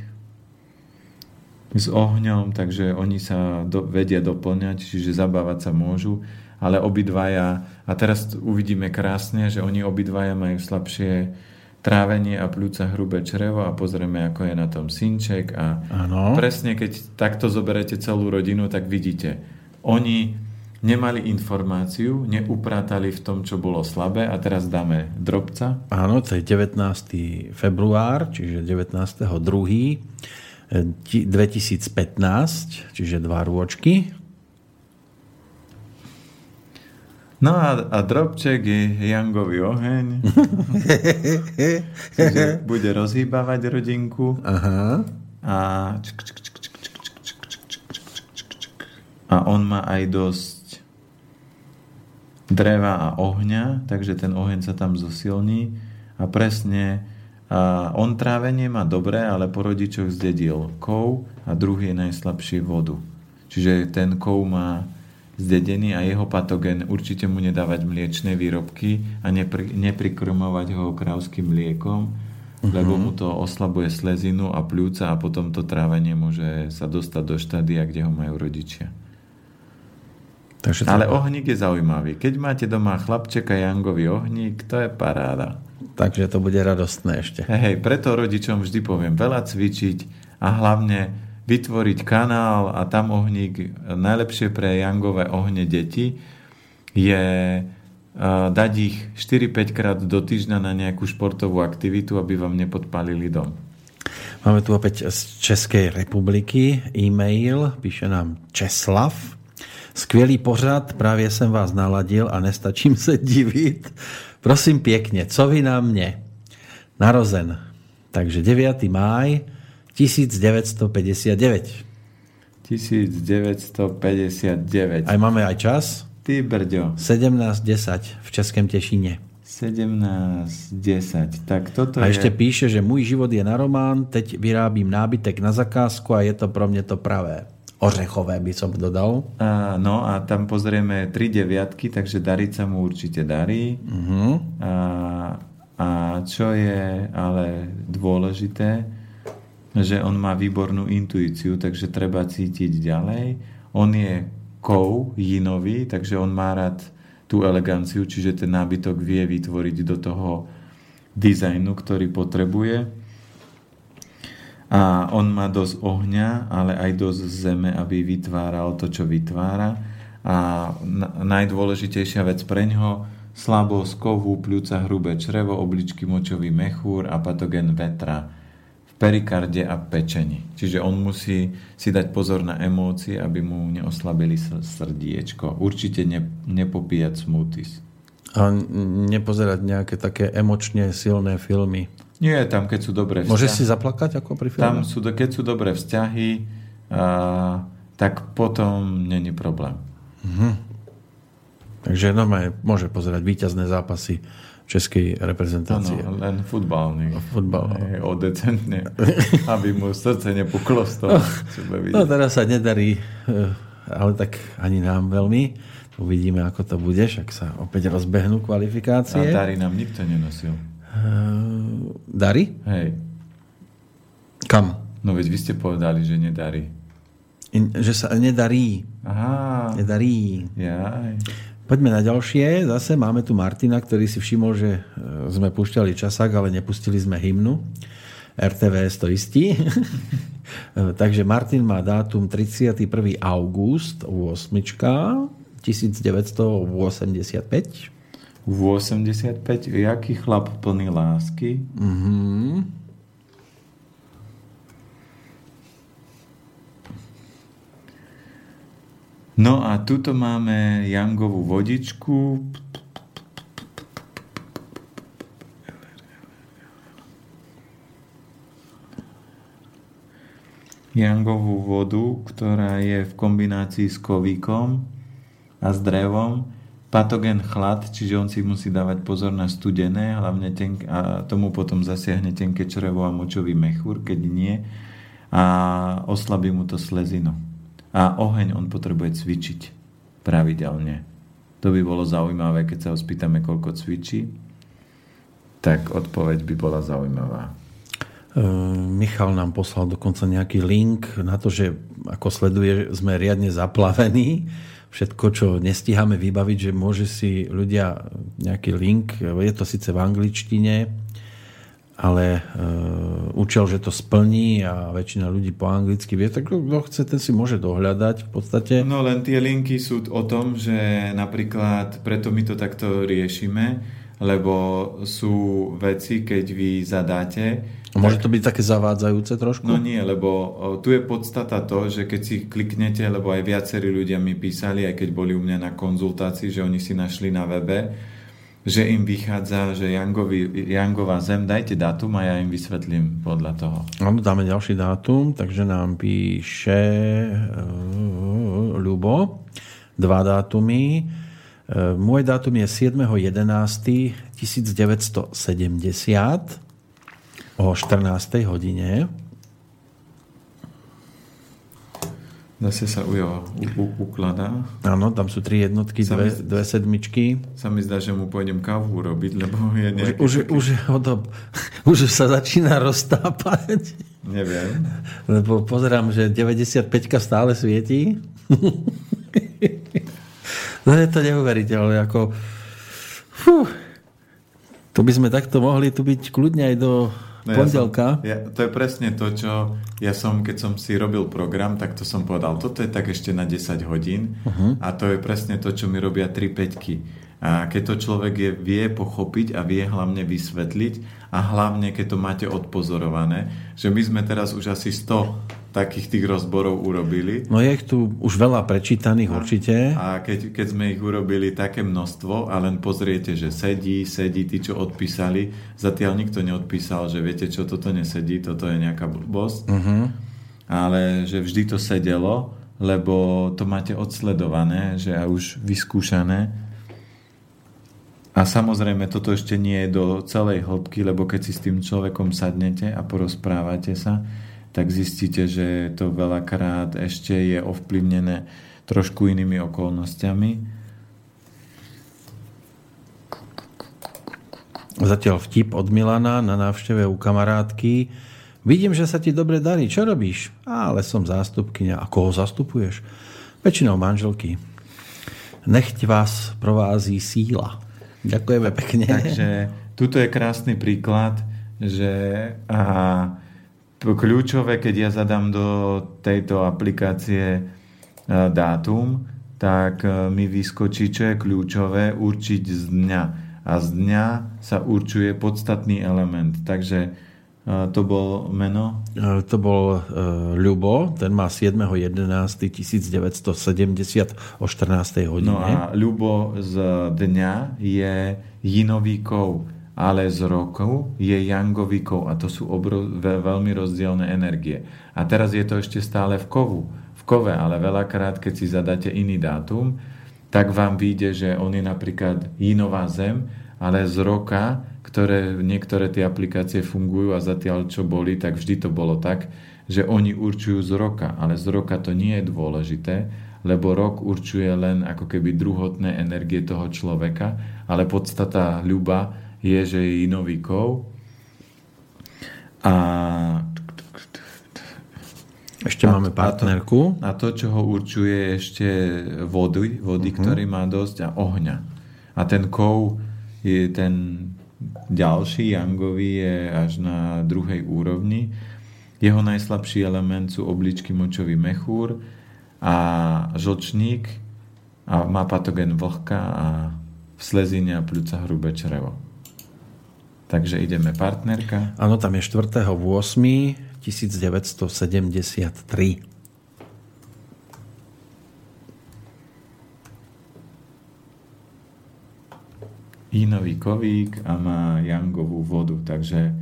Speaker 2: s ohňom, takže oni sa do, vedia doplňať, čiže zabávať sa môžu, ale obidvaja, a teraz uvidíme krásne, že oni obidvaja majú slabšie trávenie a pľúca hrubé črevo a pozrieme, ako je na tom synček a ano. presne keď takto zoberete celú rodinu, tak vidíte, oni nemali informáciu, neupratali v tom, čo bolo slabé a teraz dáme drobca.
Speaker 1: Áno, to je 19. február, čiže 19. 2 2015, čiže dva rôčky.
Speaker 2: No a, a drobček je Jangový oheň. čiže bude rozhýbavať rodinku. Aha. A, a on má aj dosť dreva a ohňa, takže ten oheň sa tam zosilní a presne a on trávenie má dobré, ale po rodičoch zdedil kov a druhý je najslabší vodu. Čiže ten kov má zdedený a jeho patogen určite mu nedávať mliečne výrobky a nepri, neprikrmovať ho krávským mliekom, uh-huh. lebo mu to oslabuje slezinu a pľúca a potom to trávenie môže sa dostať do štádia, kde ho majú rodičia. Takže Ale ohník je zaujímavý. Keď máte doma chlapčeka Jangový ohník, to je paráda.
Speaker 1: Takže to bude radostné ešte.
Speaker 2: Hej, preto rodičom vždy poviem veľa cvičiť a hlavne vytvoriť kanál a tam ohník, najlepšie pre Jangové ohne deti je dať ich 4-5 krát do týždňa na nejakú športovú aktivitu, aby vám nepodpálili dom.
Speaker 1: Máme tu opäť z Českej republiky e-mail, píše nám Česlav. Skvělý pořad, právě jsem vás naladil a nestačím se divit. Prosím pěkně, co vy na mě? Narozen. Takže 9. máj 1959.
Speaker 2: 1959.
Speaker 1: Aj máme aj čas?
Speaker 2: Ty brďo.
Speaker 1: 17.10 v Českém Těšíně.
Speaker 2: 17.10. Tak toto
Speaker 1: a
Speaker 2: je...
Speaker 1: ešte píše, že môj život je na román, teď vyrábím nábytek na zakázku a je to pro mňa to pravé ořechové by som dodal.
Speaker 2: A, no a tam pozrieme tri deviatky, takže dariť sa mu určite darí. Uh-huh. A, a čo je ale dôležité, že on má výbornú intuíciu, takže treba cítiť ďalej. On je kov, jinový, takže on má rád tú eleganciu, čiže ten nábytok vie vytvoriť do toho dizajnu, ktorý potrebuje a on má dosť ohňa, ale aj dosť zeme, aby vytváral to, čo vytvára. A najdôležitejšia vec pre ňoho slabosť kovu, pľúca, hrubé črevo, obličky, močový mechúr a patogen vetra. V perikarde a pečení. Čiže on musí si dať pozor na emócie, aby mu neoslabili srdiečko. Určite ne, nepopíjať smoothies.
Speaker 1: A nepozerať nejaké také emočne silné filmy.
Speaker 2: Nie, tam keď sú dobré
Speaker 1: vzťahy. Môžeš si zaplakať ako pri filme?
Speaker 2: Tam sú, keď sú dobré vzťahy, a, tak potom není problém. Mhm.
Speaker 1: Takže normálne môže pozerať víťazné zápasy českej reprezentácie.
Speaker 2: Ano, len futbalný.
Speaker 1: Futbal.
Speaker 2: Nie, o decentne, aby mu srdce nepuklo z toho.
Speaker 1: No, no teraz sa nedarí, eh, ale tak ani nám veľmi. Uvidíme, ako to bude, však sa opäť rozbehnú kvalifikácie.
Speaker 2: A dary nám nikto nenosil.
Speaker 1: Dary?
Speaker 2: Hej.
Speaker 1: Kam?
Speaker 2: No veď vy ste povedali, že nedarí.
Speaker 1: In, že sa nedarí.
Speaker 2: Aha.
Speaker 1: Nedarí.
Speaker 2: Jaj.
Speaker 1: Poďme na ďalšie. Zase máme tu Martina, ktorý si všimol, že e, sme púšťali časák, ale nepustili sme hymnu. RTVS to istí. Takže Martin má dátum 31. august, 8. 1985.
Speaker 2: V 85? Jaký chlap plný lásky?
Speaker 1: Mm-hmm.
Speaker 2: No a tuto máme Jangovú vodičku. Jangovú vodu, ktorá je v kombinácii s kovíkom a s drevom. Patogen chlad, čiže on si musí dávať pozor na studené, hlavne ten, a tomu potom zasiahne tenké črevo a močový mechúr, keď nie. A oslabí mu to slezinu. A oheň on potrebuje cvičiť pravidelne. To by bolo zaujímavé, keď sa ho spýtame, koľko cvičí. Tak odpoveď by bola zaujímavá.
Speaker 1: Michal nám poslal dokonca nejaký link na to, že ako sleduje, sme riadne zaplavení všetko, čo nestíhame vybaviť, že môže si ľudia nejaký link, je to síce v angličtine, ale uh, účel, že to splní a väčšina ľudí po anglicky vie, tak kto chce, ten si môže dohľadať v podstate.
Speaker 2: No len tie linky sú o tom, že napríklad, preto my to takto riešime, lebo sú veci, keď vy zadáte,
Speaker 1: môže to byť také zavádzajúce trošku?
Speaker 2: No nie, lebo tu je podstata to, že keď si kliknete, lebo aj viacerí ľudia mi písali, aj keď boli u mňa na konzultácii, že oni si našli na webe, že im vychádza, že Jangovi, Jangová zem, dajte dátum a ja im vysvetlím podľa toho.
Speaker 1: Áno, dáme ďalší dátum, takže nám píše uh, Ľubo dva dátumy. Uh, môj dátum je 7.11.1970 o 14. hodine.
Speaker 2: Zase sa ujo ukladá.
Speaker 1: Áno, tam sú tri jednotky, dve, mi, dve sedmičky.
Speaker 2: Sa mi zdá, že mu pôjdem kávu urobiť, lebo je nejaký...
Speaker 1: Už, taký... už, odob, už sa začína roztápať.
Speaker 2: Neviem.
Speaker 1: Lebo pozerám, že 95 stále svietí. no je to neuveriteľné. Ako... Fú. To by sme takto mohli tu byť kľudne aj do No pondelka.
Speaker 2: Ja som, ja, to je presne to, čo ja som, keď som si robil program, tak to som povedal, toto je tak ešte na 10 hodín uh-huh. a to je presne to, čo mi robia 3 peťky. A keď to človek je, vie pochopiť a vie hlavne vysvetliť a hlavne keď to máte odpozorované, že my sme teraz už asi 100 takých tých rozborov urobili.
Speaker 1: No je ich tu už veľa prečítaných a, určite.
Speaker 2: A keď, keď sme ich urobili také množstvo a len pozriete, že sedí, sedí, tí, čo odpísali, zatiaľ nikto neodpísal, že viete čo, toto nesedí, toto je nejaká blbosť. Uh-huh. Ale že vždy to sedelo, lebo to máte odsledované, že a už vyskúšané. A samozrejme, toto ešte nie je do celej hĺbky, lebo keď si s tým človekom sadnete a porozprávate sa, tak zistíte, že to veľakrát ešte je ovplyvnené trošku inými okolnostiami.
Speaker 1: Zatiaľ vtip od Milana na návšteve u kamarátky. Vidím, že sa ti dobre darí. Čo robíš? Ale som zástupkynia. A koho zastupuješ? Väčšinou manželky. Nechť vás provází síla. Ďakujeme pekne.
Speaker 2: Takže tuto je krásny príklad, že a kľúčové, keď ja zadám do tejto aplikácie e, dátum, tak e, mi vyskočí, čo je kľúčové, určiť z dňa. A z dňa sa určuje podstatný element. Takže to bol meno?
Speaker 1: To bol Ľubo, ten má 7.11.1970 o 14. hodine.
Speaker 2: No a Ľubo z dňa je jinový kov, ale z roku je jangový kov a to sú obrov, veľmi rozdielne energie. A teraz je to ešte stále v kovu, v kove, ale veľakrát, keď si zadáte iný dátum, tak vám vyjde, že on je napríklad jinová zem, ale z roka ktoré, niektoré tie aplikácie fungujú a zatiaľ čo boli, tak vždy to bolo tak, že oni určujú z roka, ale z roka to nie je dôležité, lebo rok určuje len ako keby druhotné energie toho človeka, ale podstata ľuba je, že je inový kov. A
Speaker 1: ešte máme partnerku.
Speaker 2: A to, a to, čo ho určuje, ešte vody, vody uh-huh. ktorý má dosť a ohňa. A ten kov je ten ďalší, Yangový, je až na druhej úrovni. Jeho najslabší element sú obličky močový mechúr a žlčník a má patogen vlhka a v slezine a pľúca hrubé črevo. Takže ideme partnerka.
Speaker 1: Áno, tam je 4. 8. 1973.
Speaker 2: inový kovík a má jangovú vodu. Takže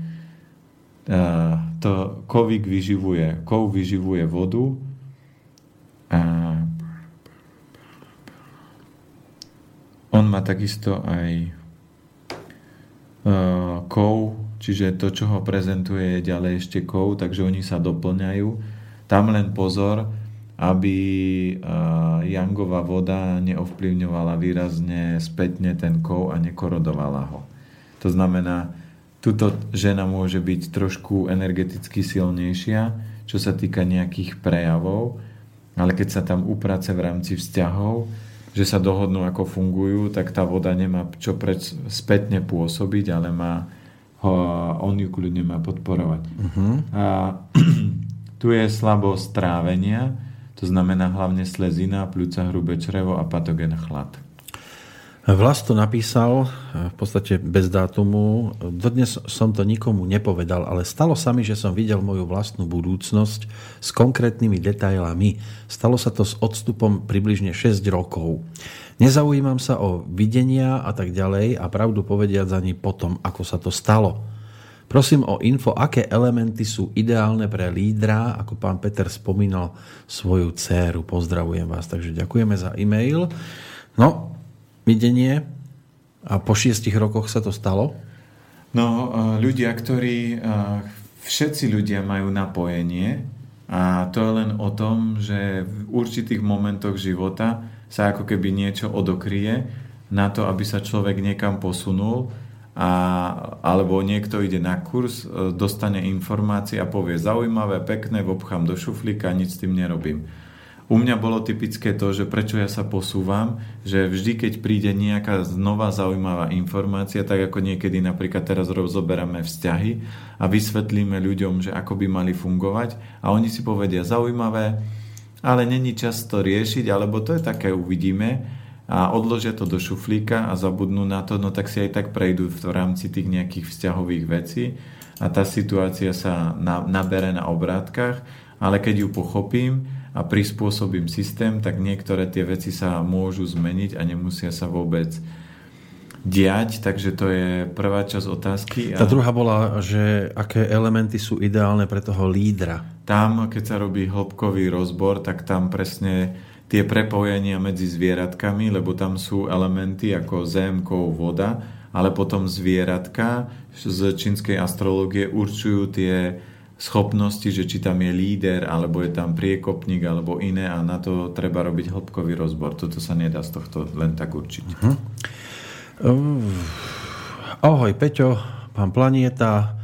Speaker 2: to kovík vyživuje, kov vyživuje vodu a on má takisto aj kov, čiže to, čo ho prezentuje, je ďalej ešte kov, takže oni sa doplňajú. Tam len pozor, aby jangová voda neovplyvňovala výrazne spätne ten kov a nekorodovala ho. To znamená, tuto žena môže byť trošku energeticky silnejšia, čo sa týka nejakých prejavov, ale keď sa tam uprace v rámci vzťahov, že sa dohodnú, ako fungujú, tak tá voda nemá čo pred spätne pôsobiť, ale má ho, on ju kľudne má podporovať. Uh-huh. A tu je slabosť trávenia, to znamená hlavne slezina, pľúca, hrubé črevo a patogen chlad.
Speaker 1: Vlas to napísal v podstate bez dátumu. Dodnes som to nikomu nepovedal, ale stalo sa mi, že som videl moju vlastnú budúcnosť s konkrétnymi detailami. Stalo sa to s odstupom približne 6 rokov. Nezaujímam sa o videnia a tak ďalej a pravdu povediať ani potom, ako sa to stalo. Prosím o info, aké elementy sú ideálne pre lídra, ako pán Peter spomínal svoju dceru. Pozdravujem vás, takže ďakujeme za e-mail. No, videnie a po šiestich rokoch sa to stalo?
Speaker 2: No, e, ľudia, ktorí, e, všetci ľudia majú napojenie a to je len o tom, že v určitých momentoch života sa ako keby niečo odokrie na to, aby sa človek niekam posunul a, alebo niekto ide na kurz, e, dostane informácie a povie zaujímavé, pekné, obchám do šuflíka, nič s tým nerobím. U mňa bolo typické to, že prečo ja sa posúvam, že vždy, keď príde nejaká nová zaujímavá informácia, tak ako niekedy napríklad teraz rozoberáme vzťahy a vysvetlíme ľuďom, že ako by mali fungovať a oni si povedia zaujímavé, ale není čas to riešiť, alebo to je také uvidíme a odložia to do šuflíka a zabudnú na to, no tak si aj tak prejdú v rámci tých nejakých vzťahových vecí a tá situácia sa na, nabere na obrátkach, ale keď ju pochopím a prispôsobím systém, tak niektoré tie veci sa môžu zmeniť a nemusia sa vôbec diať, takže to je prvá časť otázky.
Speaker 1: Tá druhá bola, že aké elementy sú ideálne pre toho lídra.
Speaker 2: Tam, keď sa robí hĺbkový rozbor, tak tam presne tie prepojenia medzi zvieratkami, lebo tam sú elementy ako zem, kov, voda, ale potom zvieratka z čínskej astrológie určujú tie schopnosti, že či tam je líder, alebo je tam priekopník, alebo iné a na to treba robiť hĺbkový rozbor. Toto sa nedá z tohto len tak určiť. Uh-huh.
Speaker 1: Uh, ahoj Peťo, pán Planieta,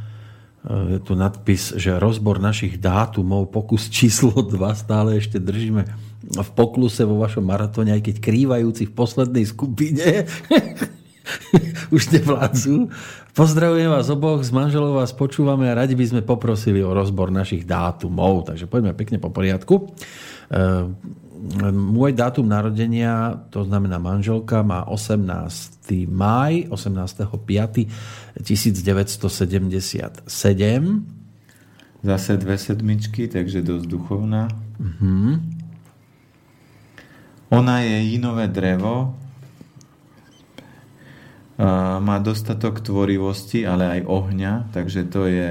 Speaker 1: je tu nadpis, že rozbor našich dátumov, pokus číslo 2 stále ešte držíme v pokluse vo vašom maratóne, aj keď krývajúci v poslednej skupine už nevládzu. Pozdravujem vás oboch, s manželou vás počúvame a radi by sme poprosili o rozbor našich dátumov. Takže poďme pekne po poriadku. môj dátum narodenia, to znamená manželka, má 18. maj, 18. 5. 1977.
Speaker 2: Zase dve sedmičky, takže dosť duchovná. Uh-huh. Ona je jinové drevo, má dostatok tvorivosti, ale aj ohňa, takže to je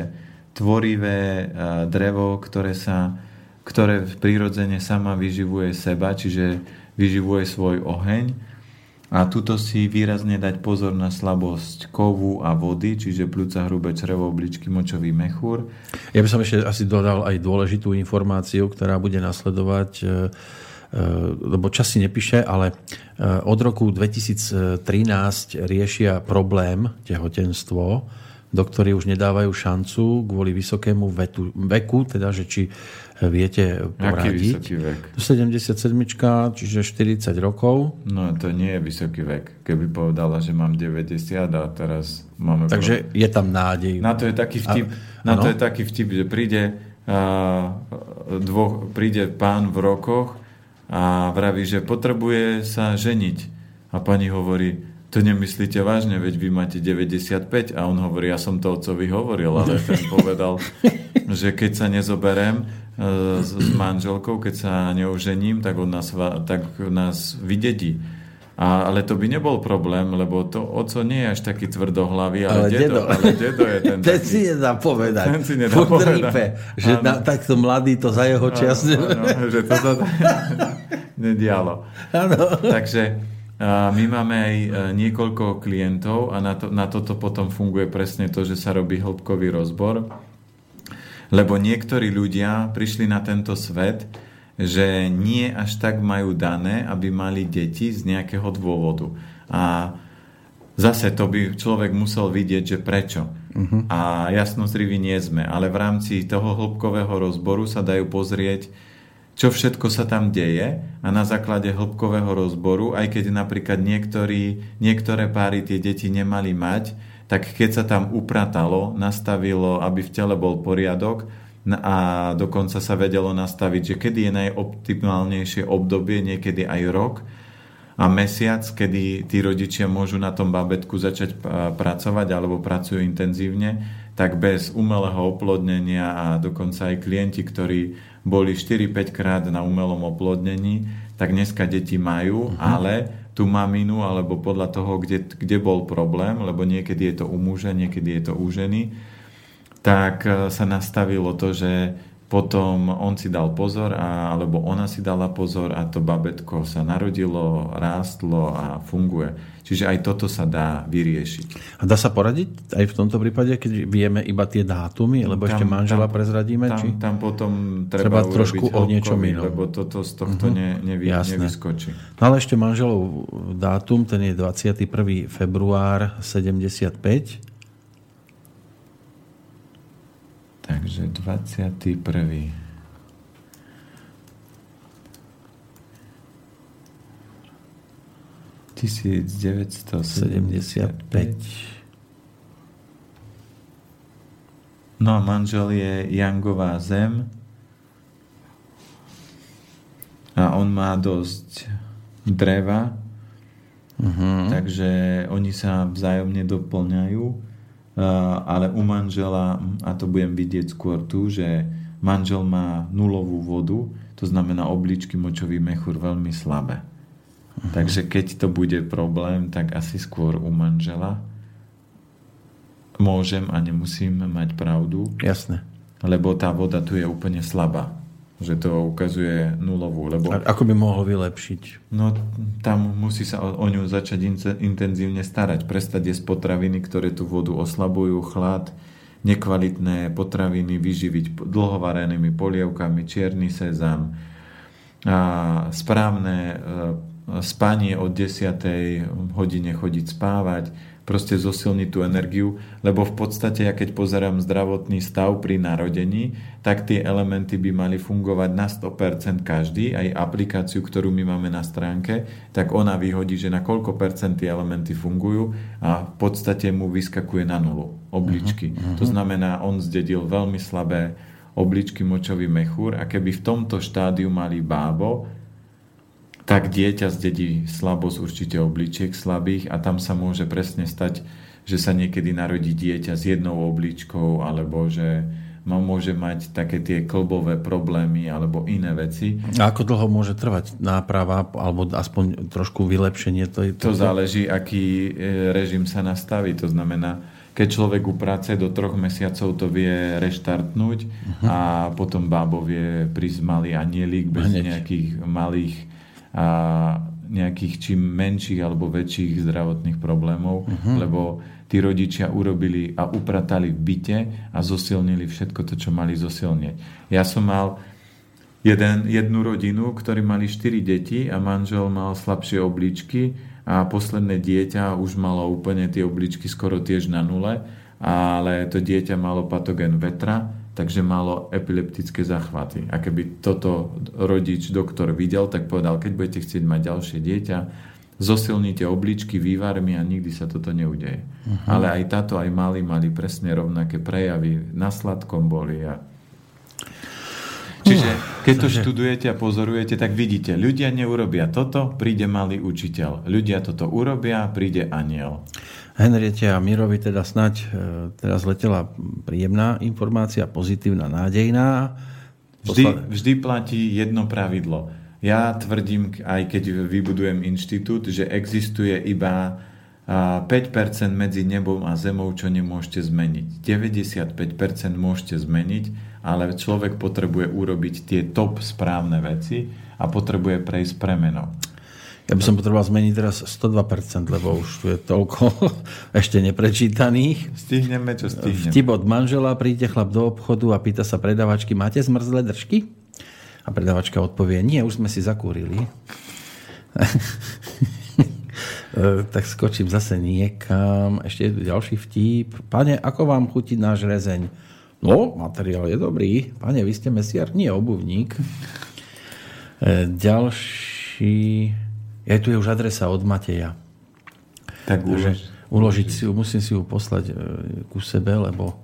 Speaker 2: tvorivé drevo, ktoré sa ktoré prirodzene sama vyživuje seba, čiže vyživuje svoj oheň. A tuto si výrazne dať pozor na slabosť kovu a vody, čiže pľúca, hrubé črevo, obličky, močový mechúr.
Speaker 1: Ja by som ešte asi dodal aj dôležitú informáciu, ktorá bude nasledovať, e, lebo čas si nepíše, ale e, od roku 2013 riešia problém tehotenstvo, doktori už nedávajú šancu kvôli vysokému vetu, veku, teda že či viete poradiť.
Speaker 2: Aký vysoký vek?
Speaker 1: 77, čiže 40 rokov.
Speaker 2: No to nie je vysoký vek. Keby povedala, že mám 90 a teraz máme...
Speaker 1: Takže pro... je tam nádej.
Speaker 2: Na to je taký vtip, a, na to je taký vtip že príde, a, dvo, príde pán v rokoch a vraví, že potrebuje sa ženiť. A pani hovorí, to nemyslíte vážne, veď vy máte 95 a on hovorí, ja som to otcovi hovoril, ale ten povedal, že keď sa nezoberem, E, s, s manželkou, keď sa neužením, tak, on nás, tak nás vydedí. A, ale to by nebol problém, lebo to oco nie je až taký tvrdohlavý, ale, ale dedo, dedo. Ale dedo je ten,
Speaker 1: ten taký, si nedá povedať. Ten si nedá povedať. že na, takto mladý to za jeho čas. Áno,
Speaker 2: áno, že to sa nedialo. Áno. Takže my máme aj e, niekoľko klientov a na, to, na toto potom funguje presne to, že sa robí hĺbkový rozbor lebo niektorí ľudia prišli na tento svet, že nie až tak majú dané, aby mali deti z nejakého dôvodu. A zase to by človek musel vidieť, že prečo. Uh-huh. A jasnozriví nie sme, ale v rámci toho hĺbkového rozboru sa dajú pozrieť, čo všetko sa tam deje a na základe hĺbkového rozboru, aj keď napríklad niektorí, niektoré páry tie deti nemali mať, tak keď sa tam upratalo, nastavilo, aby v tele bol poriadok a dokonca sa vedelo nastaviť, že kedy je najoptimálnejšie obdobie, niekedy aj rok a mesiac, kedy tí rodičia môžu na tom babetku začať pracovať alebo pracujú intenzívne, tak bez umelého oplodnenia a dokonca aj klienti, ktorí boli 4-5 krát na umelom oplodnení, tak dneska deti majú, uh-huh. ale tú maminu, alebo podľa toho, kde, kde bol problém, lebo niekedy je to u muža, niekedy je to u ženy, tak e, sa nastavilo to, že potom on si dal pozor, a, alebo ona si dala pozor a to babetko sa narodilo, rástlo a funguje. Čiže aj toto sa dá vyriešiť.
Speaker 1: A dá sa poradiť aj v tomto prípade, keď vieme iba tie dátumy, lebo tam, ešte manžela
Speaker 2: tam,
Speaker 1: prezradíme?
Speaker 2: Tam,
Speaker 1: či?
Speaker 2: tam potom treba, treba trošku o niečom
Speaker 1: inom.
Speaker 2: Lebo toto z tohto uh-huh. ne, nevy, nevyskočí.
Speaker 1: No ale ešte manželov dátum, ten je 21. február 75
Speaker 2: Takže 21. No a manžel je Jangová zem a on má dosť dreva, uh-huh. takže oni sa vzájomne doplňajú ale u manžela, a to budem vidieť skôr tu, že manžel má nulovú vodu, to znamená obličky, močový mechúr veľmi slabé. Uh-huh. Takže keď to bude problém, tak asi skôr u manžela môžem a nemusím mať pravdu.
Speaker 1: Jasné.
Speaker 2: Lebo tá voda tu je úplne slabá že to ukazuje nulovú. Lebo,
Speaker 1: A ako by mohol vylepšiť?
Speaker 2: No tam musí sa o, o ňu začať in, intenzívne starať. Prestať jesť potraviny, ktoré tú vodu oslabujú, chlad, nekvalitné potraviny vyživiť dlhovarenými polievkami, čierny sezam, a správne e, spanie od 10. hodine chodiť spávať, proste zosilniť tú energiu, lebo v podstate, ja keď pozerám zdravotný stav pri narodení, tak tie elementy by mali fungovať na 100% každý, aj aplikáciu, ktorú my máme na stránke, tak ona vyhodí, že na koľko percent tie elementy fungujú a v podstate mu vyskakuje na nulu obličky. Uh-huh, uh-huh. To znamená, on zdedil veľmi slabé obličky močový mechúr a keby v tomto štádiu mali bábo, tak dieťa zdedí slabosť určite obličiek slabých a tam sa môže presne stať, že sa niekedy narodí dieťa s jednou obličkou alebo že môže mať také tie klbové problémy alebo iné veci.
Speaker 1: A ako dlho môže trvať náprava alebo aspoň trošku vylepšenie? To,
Speaker 2: je to... to záleží, aký e, režim sa nastaví. To znamená, keď človek uprace do troch mesiacov to vie reštartnúť uh-huh. a potom bábo vie prísť malý anielik bez Hneď. nejakých malých a nejakých čím menších alebo väčších zdravotných problémov, uh-huh. lebo tí rodičia urobili a upratali v byte a zosilnili všetko to, čo mali zosilnieť. Ja som mal jeden, jednu rodinu, ktorí mali 4 deti a manžel mal slabšie obličky a posledné dieťa už malo úplne tie obličky skoro tiež na nule, ale to dieťa malo patogen vetra, takže malo epileptické záchvaty. A keby toto rodič, doktor videl, tak povedal, keď budete chcieť mať ďalšie dieťa, zosilnite obličky vývarmi a nikdy sa toto neudeje. Uh-huh. Ale aj táto, aj mali mali presne rovnaké prejavy. Na sladkom boli a Čiže keď to študujete a pozorujete, tak vidíte, ľudia neurobia toto, príde malý učiteľ. Ľudia toto urobia, príde aniel.
Speaker 1: Henriete a Mirovi teda snať e, teraz letela príjemná informácia, pozitívna, nádejná.
Speaker 2: Vždy, vždy platí jedno pravidlo. Ja tvrdím, aj keď vybudujem inštitút, že existuje iba 5% medzi nebom a zemou, čo nemôžete zmeniť. 95% môžete zmeniť, ale človek potrebuje urobiť tie top správne veci a potrebuje prejsť premenou.
Speaker 1: Ja by som potreboval zmeniť teraz 102%, lebo už tu je toľko ešte neprečítaných.
Speaker 2: Stihneme, čo stihneme.
Speaker 1: Vtip od manžela, príde chlap do obchodu a pýta sa predavačky, máte zmrzlé držky? A predavačka odpovie, nie, už sme si zakúrili. E, tak skočím zase niekam. Ešte je tu ďalší vtip. Pane, ako vám chutí náš rezeň? No, materiál je dobrý. Pane, vy ste mesiar, nie obuvník. E, ďalší... Je tu je už adresa od Mateja.
Speaker 2: Tak ulož.
Speaker 1: Uložiť si ju, musím si ju poslať e, ku sebe, lebo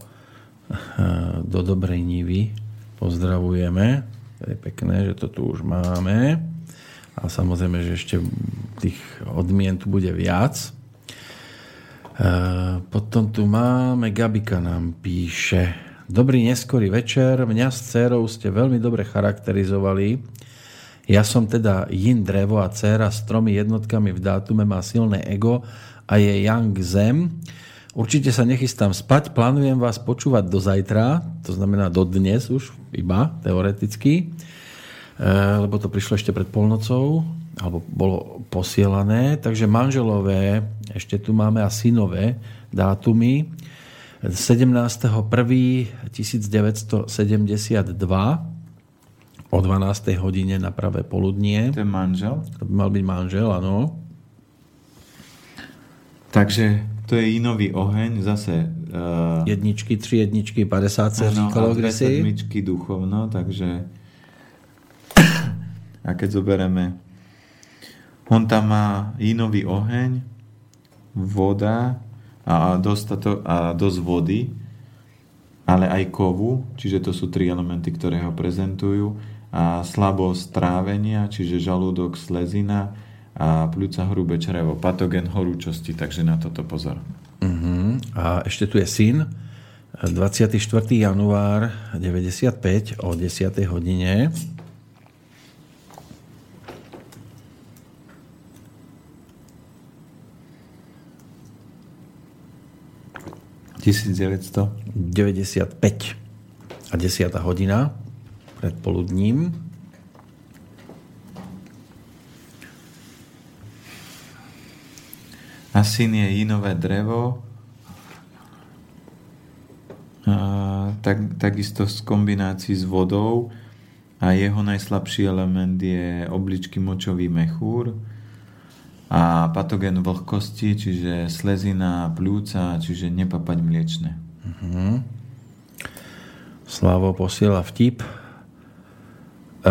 Speaker 1: do dobrej nivy pozdravujeme. To je pekné, že to tu už máme. A samozrejme, že ešte tých odmien tu bude viac. E, potom tu máme, Gabika nám píše. Dobrý neskorý večer, mňa s dcerou ste veľmi dobre charakterizovali. Ja som teda yin drevo a dcera s tromi jednotkami v dátume má silné ego a je yang zem. Určite sa nechystám spať, plánujem vás počúvať do zajtra, to znamená do dnes už, iba teoreticky, e, lebo to prišlo ešte pred polnocou, alebo bolo posielané. Takže manželové, ešte tu máme a synové dátumy. 17.1.1972 o 12. hodine na pravé poludnie.
Speaker 2: To je manžel?
Speaker 1: To by mal byť manžel, áno.
Speaker 2: Takže to je inový oheň, zase...
Speaker 1: Uh, jedničky, tri jedničky, 50 sa říkalo
Speaker 2: dve sedmičky duchovno, takže... A keď zoberieme... On tam má inový oheň, voda a, dostato, a dosť vody, ale aj kovu, čiže to sú tri elementy, ktoré ho prezentujú, a slabosť trávenia, čiže žalúdok, slezina, a pľúca hrubé črevo, patogen horúčosti, takže na toto pozor.
Speaker 1: Uh-huh. A ešte tu je syn, 24. január 95 o 10. hodine.
Speaker 2: ...1995
Speaker 1: a 10. hodina pred poludním.
Speaker 2: A syn je inové drevo, tak, takisto z kombinácii s vodou a jeho najslabší element je obličky močový mechúr a patogen vlhkosti, čiže slezina, plúca, čiže nepapať mliečne. Uh-huh.
Speaker 1: Slavo posiela vtip.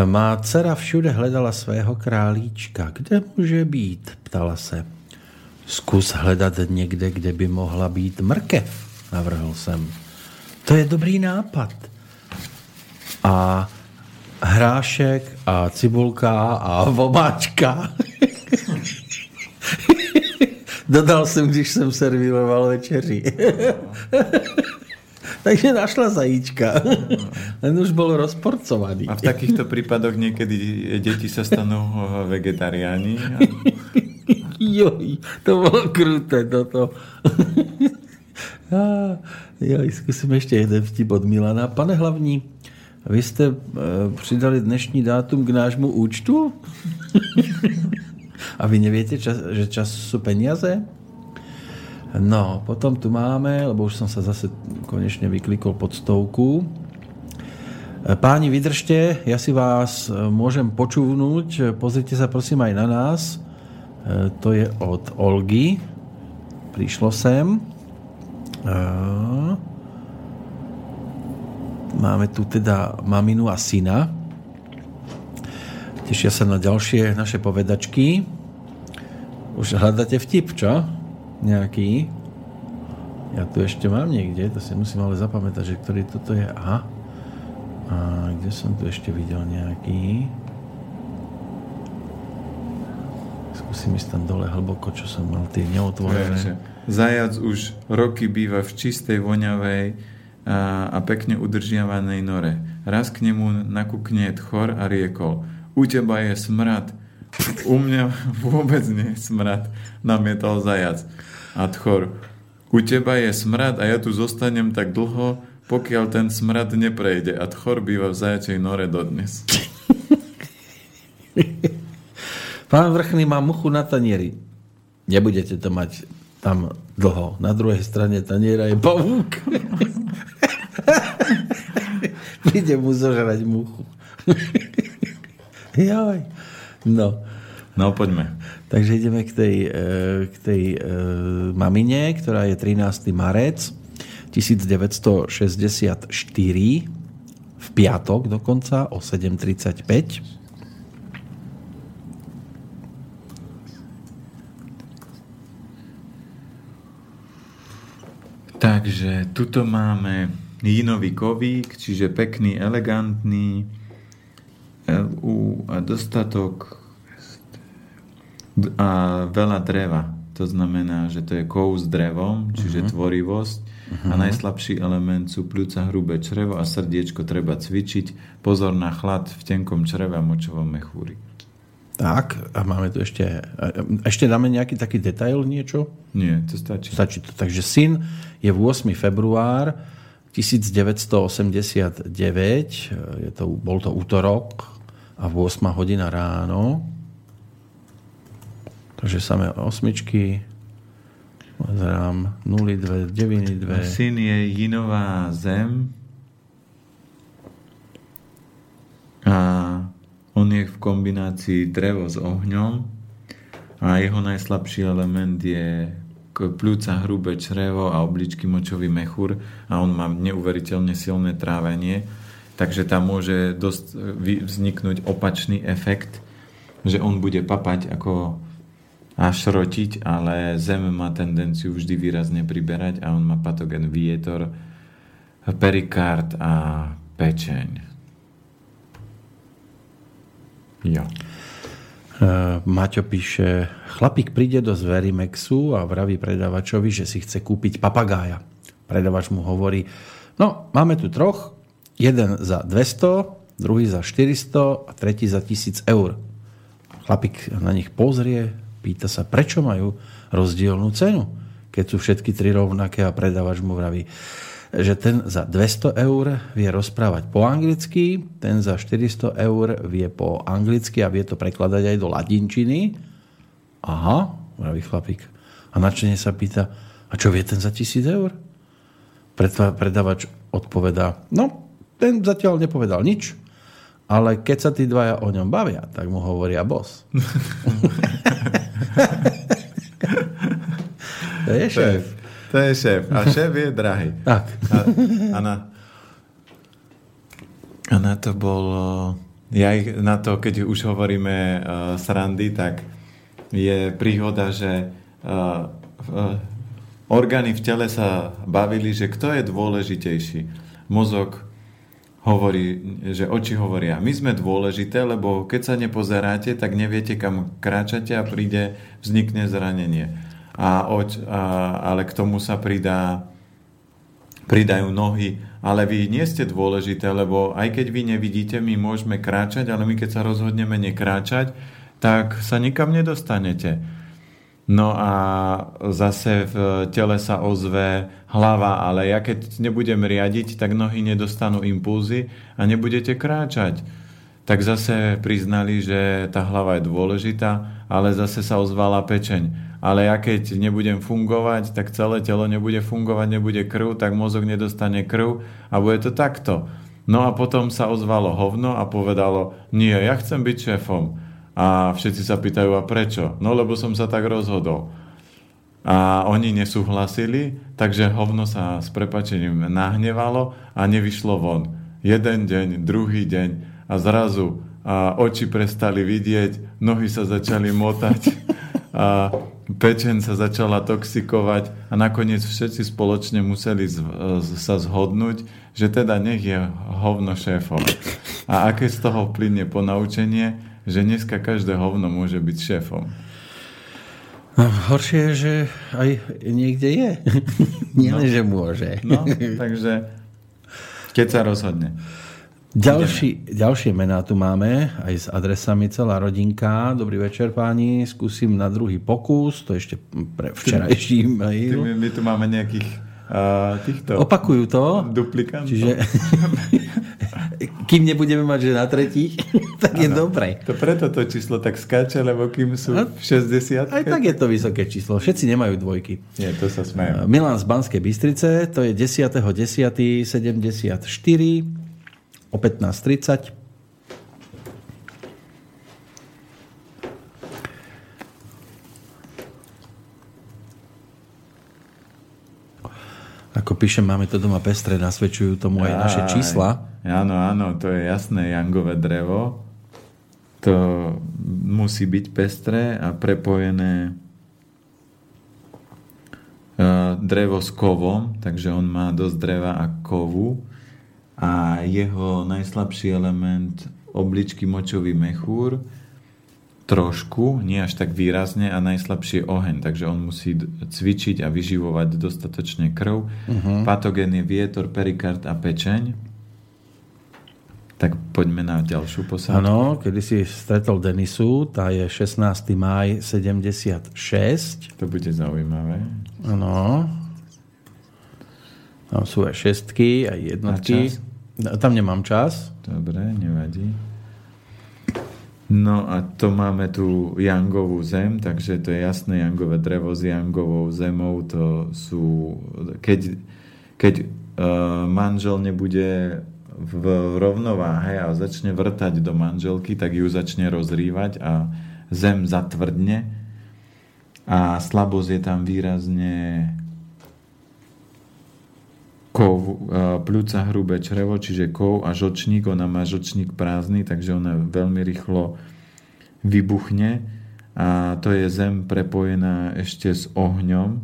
Speaker 1: Má dcera všude hledala svého králíčka. Kde může být? Ptala se. Zkus hledat někde, kde by mohla být mrkev, navrhl jsem. To je dobrý nápad. a hrášek a cibulka a vomáčka. Dodal jsem, když jsem servíroval večeři. Takže našla zajíčka. Len už bol rozporcovaný.
Speaker 2: A v takýchto prípadoch niekedy deti sa stanú vegetariáni. A...
Speaker 1: Joj, to bolo kruté toto. Joj, skúsim ešte jeden vtip od Milana. Pane hlavní, vy jste e, přidali dnešní dátum k nášmu účtu? A vy neviete, čas, že čas sú peniaze? No, potom tu máme, lebo už som sa zase konečne vyklikol pod stovku. Páni, vydržte, ja si vás e, môžem počúvnuť. Pozrite sa prosím aj na nás. E, to je od Olgy. Prišlo sem. Máme tu teda maminu a syna. Tešia sa na ďalšie naše povedačky. Už hľadáte vtip, čo? Nejaký. Ja tu ešte mám niekde, to si musím ale zapamätať, že ktorý toto je. Aha. A kde som tu ešte videl nejaký? Skúsim ísť tam dole hlboko, čo som mal tie neotvorené.
Speaker 2: Zajac už roky býva v čistej, voňavej a, a pekne udržiavanej nore. Raz k nemu nakúkne tchor a riekol. U teba je smrad. U mňa vôbec nie je smrad, namietal zajac. A tchor, u teba je smrad a ja tu zostanem tak dlho, pokiaľ ten smrad neprejde. A tchor býva v zajačej nore dodnes.
Speaker 1: Pán Vrchný má muchu na tanieri. Nebudete to mať tam dlho. Na druhej strane taniera je pavúk. Príde mu zožrať muchu. Jaj. No.
Speaker 2: No, poďme.
Speaker 1: Takže ideme k tej, e, k tej e, mamine, ktorá je 13. marec 1964 v piatok dokonca o 7.35.
Speaker 2: Takže tuto máme jínový kovík, čiže pekný, elegantný, LU a dostatok a veľa dreva. To znamená, že to je kov s drevom, čiže uh-huh. tvorivosť. Uh-huh. A najslabší element sú pľúca, hrubé črevo a srdiečko treba cvičiť. Pozor na chlad v tenkom čreve a močovom mechúri.
Speaker 1: Tak, a máme tu ešte... Ešte dáme nejaký taký detail, niečo?
Speaker 2: Nie, to stačí.
Speaker 1: Stačí to. Takže syn je v 8. február 1989, je to, bol to útorok a v 8 hodina ráno. Takže samé osmičky, pozerám 0, 2, 9, 2.
Speaker 2: Syn je jinová zem. A on je v kombinácii drevo s ohňom. A jeho najslabší element je pľúca, hrubé črevo a obličky močový mechúr. A on má neuveriteľne silné trávenie, takže tam môže dosť vzniknúť opačný efekt, že on bude papať ako a šrotiť, ale zem má tendenciu vždy výrazne priberať a on má patogen vietor, perikard a pečeň. Jo.
Speaker 1: Uh, Maťo píše, chlapík príde do Zverimexu a vraví predavačovi, že si chce kúpiť papagája. Predavač mu hovorí, no máme tu troch, jeden za 200, druhý za 400 a tretí za 1000 eur. Chlapík na nich pozrie, Pýta sa, prečo majú rozdielnú cenu, keď sú všetky tri rovnaké a predávač mu vraví, že ten za 200 eur vie rozprávať po anglicky, ten za 400 eur vie po anglicky a vie to prekladať aj do ladinčiny. Aha, vraví chlapík. A načene sa pýta, a čo vie ten za 1000 eur? Predávač odpovedá, no, ten zatiaľ nepovedal nič, ale keď sa tí dvaja o ňom bavia, tak mu hovoria boss. to je šéf.
Speaker 2: To je šéf. A šéf je drahý.
Speaker 1: Tak.
Speaker 2: A, a, na, a na to bolo... Ja ich, na to, keď už hovoríme uh, srandy, tak je príhoda, že uh, uh, orgány v tele sa bavili, že kto je dôležitejší. Mozog hovorí, že oči hovoria, my sme dôležité, lebo keď sa nepozeráte, tak neviete, kam kráčate a príde, vznikne zranenie. A, oč, a ale k tomu sa pridá, pridajú nohy, ale vy nie ste dôležité, lebo aj keď vy nevidíte, my môžeme kráčať, ale my keď sa rozhodneme nekráčať, tak sa nikam nedostanete. No a zase v tele sa ozve hlava, ale ja keď nebudem riadiť, tak nohy nedostanú impulzy a nebudete kráčať. Tak zase priznali, že tá hlava je dôležitá, ale zase sa ozvala pečeň. Ale ja keď nebudem fungovať, tak celé telo nebude fungovať, nebude krv, tak mozog nedostane krv a bude to takto. No a potom sa ozvalo hovno a povedalo, nie, ja chcem byť šéfom. A všetci sa pýtajú, a prečo? No lebo som sa tak rozhodol. A oni nesúhlasili, takže hovno sa s prepačením nahnevalo a nevyšlo von. Jeden deň, druhý deň a zrazu a oči prestali vidieť, nohy sa začali motať a pečen sa začala toxikovať a nakoniec všetci spoločne museli z, sa zhodnúť, že teda nech je hovno šéfom. A aké z toho plynie ponaučenie? Že dneska každé hovno môže byť šéfom.
Speaker 1: No, horšie je, že aj niekde je. Nie no. že môže.
Speaker 2: No, takže keď sa rozhodne.
Speaker 1: Ďalší, ďalšie mená tu máme, aj s adresami celá rodinka. Dobrý večer páni, skúsim na druhý pokus, to ešte pre včerajší mail.
Speaker 2: My, my tu máme nejakých týchto...
Speaker 1: Opakujú to.
Speaker 2: Duplikantov.
Speaker 1: Čiže kým nebudeme mať, že na tretí, tak je dobre.
Speaker 2: To preto to číslo tak skáče, lebo kým sú v 60.
Speaker 1: Aj tak je to vysoké číslo. Všetci nemajú dvojky.
Speaker 2: Nie, to sa smejú.
Speaker 1: Milan z Banskej Bystrice, to je 10.10.74 o 15.30. Ako píšem, máme to doma pestre, nasvedčujú tomu aj naše čísla.
Speaker 2: Áno, áno, to je jasné, jangové drevo. To musí byť pestré a prepojené e, drevo s kovom, takže on má dosť dreva a kovu a jeho najslabší element obličky močový mechúr trošku, nie až tak výrazne a najslabšie oheň, takže on musí cvičiť a vyživovať dostatočne krv. Uh-huh. Patogén je vietor, perikard a pečeň. Tak poďme na ďalšiu posádku.
Speaker 1: Áno, kedy si stretol Denisu, tá je 16. maj 76.
Speaker 2: To bude zaujímavé.
Speaker 1: Áno. Tam sú aj šestky, aj jednotky. Tam nemám čas.
Speaker 2: Dobre, nevadí. No a to máme tu jangovú zem, takže to je jasné jangové drevo s jangovou zemou. To sú, keď, keď uh, manžel nebude v rovnováhe a začne vrtať do manželky, tak ju začne rozrývať a zem zatvrdne a slabosť je tam výrazne kov, e, pľúca hrubé črevo, čiže kov a žočník, ona má žočník prázdny, takže ona veľmi rýchlo vybuchne a to je zem prepojená ešte s ohňom.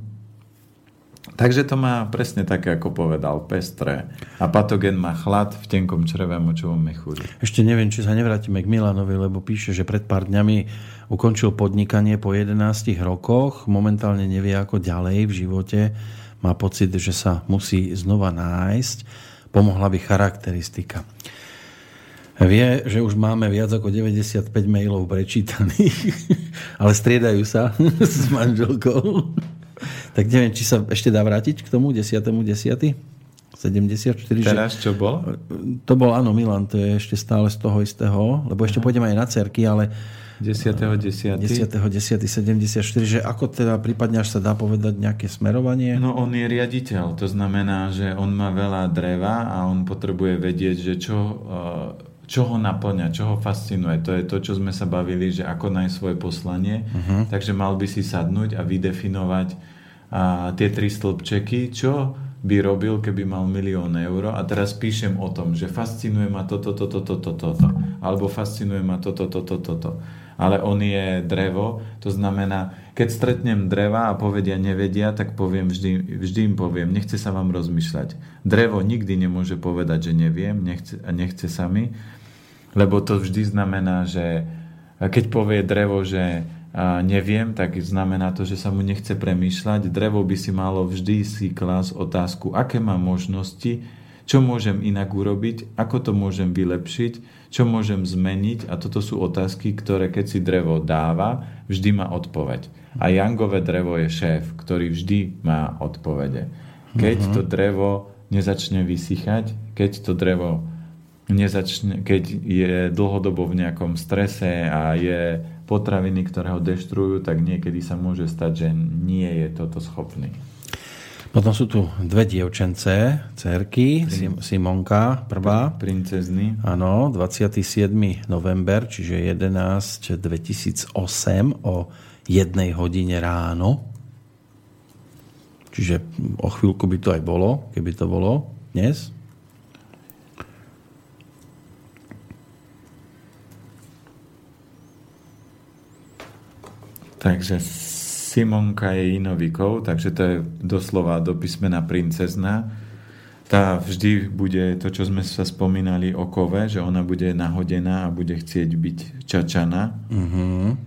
Speaker 2: Takže to má presne také, ako povedal, pestré. A patogen má chlad v tenkom čreve močovom mechúri.
Speaker 1: Ešte neviem, či sa nevrátime k Milanovi, lebo píše, že pred pár dňami ukončil podnikanie po 11 rokoch, momentálne nevie ako ďalej v živote má pocit, že sa musí znova nájsť. Pomohla by charakteristika. Vie, že už máme viac ako 95 mailov prečítaných, ale striedajú sa s manželkou. Tak neviem, či sa ešte dá vrátiť k tomu 10. 10. 74.
Speaker 2: Teraz čo bol?
Speaker 1: To bol, áno, Milan, to je ešte stále z toho istého, lebo ešte Aha. pôjdeme aj na cerky, ale
Speaker 2: 10.10.
Speaker 1: 10.10.74, že ako teda prípadne až sa dá povedať nejaké smerovanie?
Speaker 2: No on je riaditeľ, to znamená, že on má veľa dreva a on potrebuje vedieť, že čo, eh, čo ho naplňa, čo ho fascinuje. To je to, čo sme sa bavili, že ako nájsť svoje poslanie. Uh-huh. Takže mal by si sadnúť a vydefinovať a, tie tri stĺpčeky, čo by robil, keby mal milión eur a teraz píšem o tom, že fascinuje ma toto, toto, toto, toto, toto, alebo fascinuje ma toto, toto, toto, toto. Ale on je drevo, to znamená, keď stretnem dreva a povedia nevedia, tak poviem vždy, vždy im poviem, nechce sa vám rozmýšľať. Drevo nikdy nemôže povedať, že neviem, nechce, a nechce sa mi, lebo to vždy znamená, že keď povie drevo, že a neviem, tak znamená to, že sa mu nechce premýšľať. Drevo by si malo vždy si klas otázku, aké má možnosti, čo môžem inak urobiť, ako to môžem vylepšiť, čo môžem zmeniť a toto sú otázky, ktoré keď si drevo dáva, vždy má odpoveď. A Jangové drevo je šéf, ktorý vždy má odpovede. Keď uh-huh. to drevo nezačne vysychať, keď to drevo nezačne, keď je dlhodobo v nejakom strese a je potraviny, ktoré ho deštrujú, tak niekedy sa môže stať, že nie je toto schopný.
Speaker 1: Potom sú tu dve dievčence, cerky, Prin... Simonka prvá.
Speaker 2: Princezny.
Speaker 1: Áno, 27. november, čiže 11. 2008 o jednej hodine ráno. Čiže o chvíľku by to aj bolo, keby to bolo dnes.
Speaker 2: Takže Simonka je inovikov, takže to je doslova do písmena princezna. Tá vždy bude to, čo sme sa spomínali o kove, že ona bude nahodená a bude chcieť byť čačana. Uh-huh.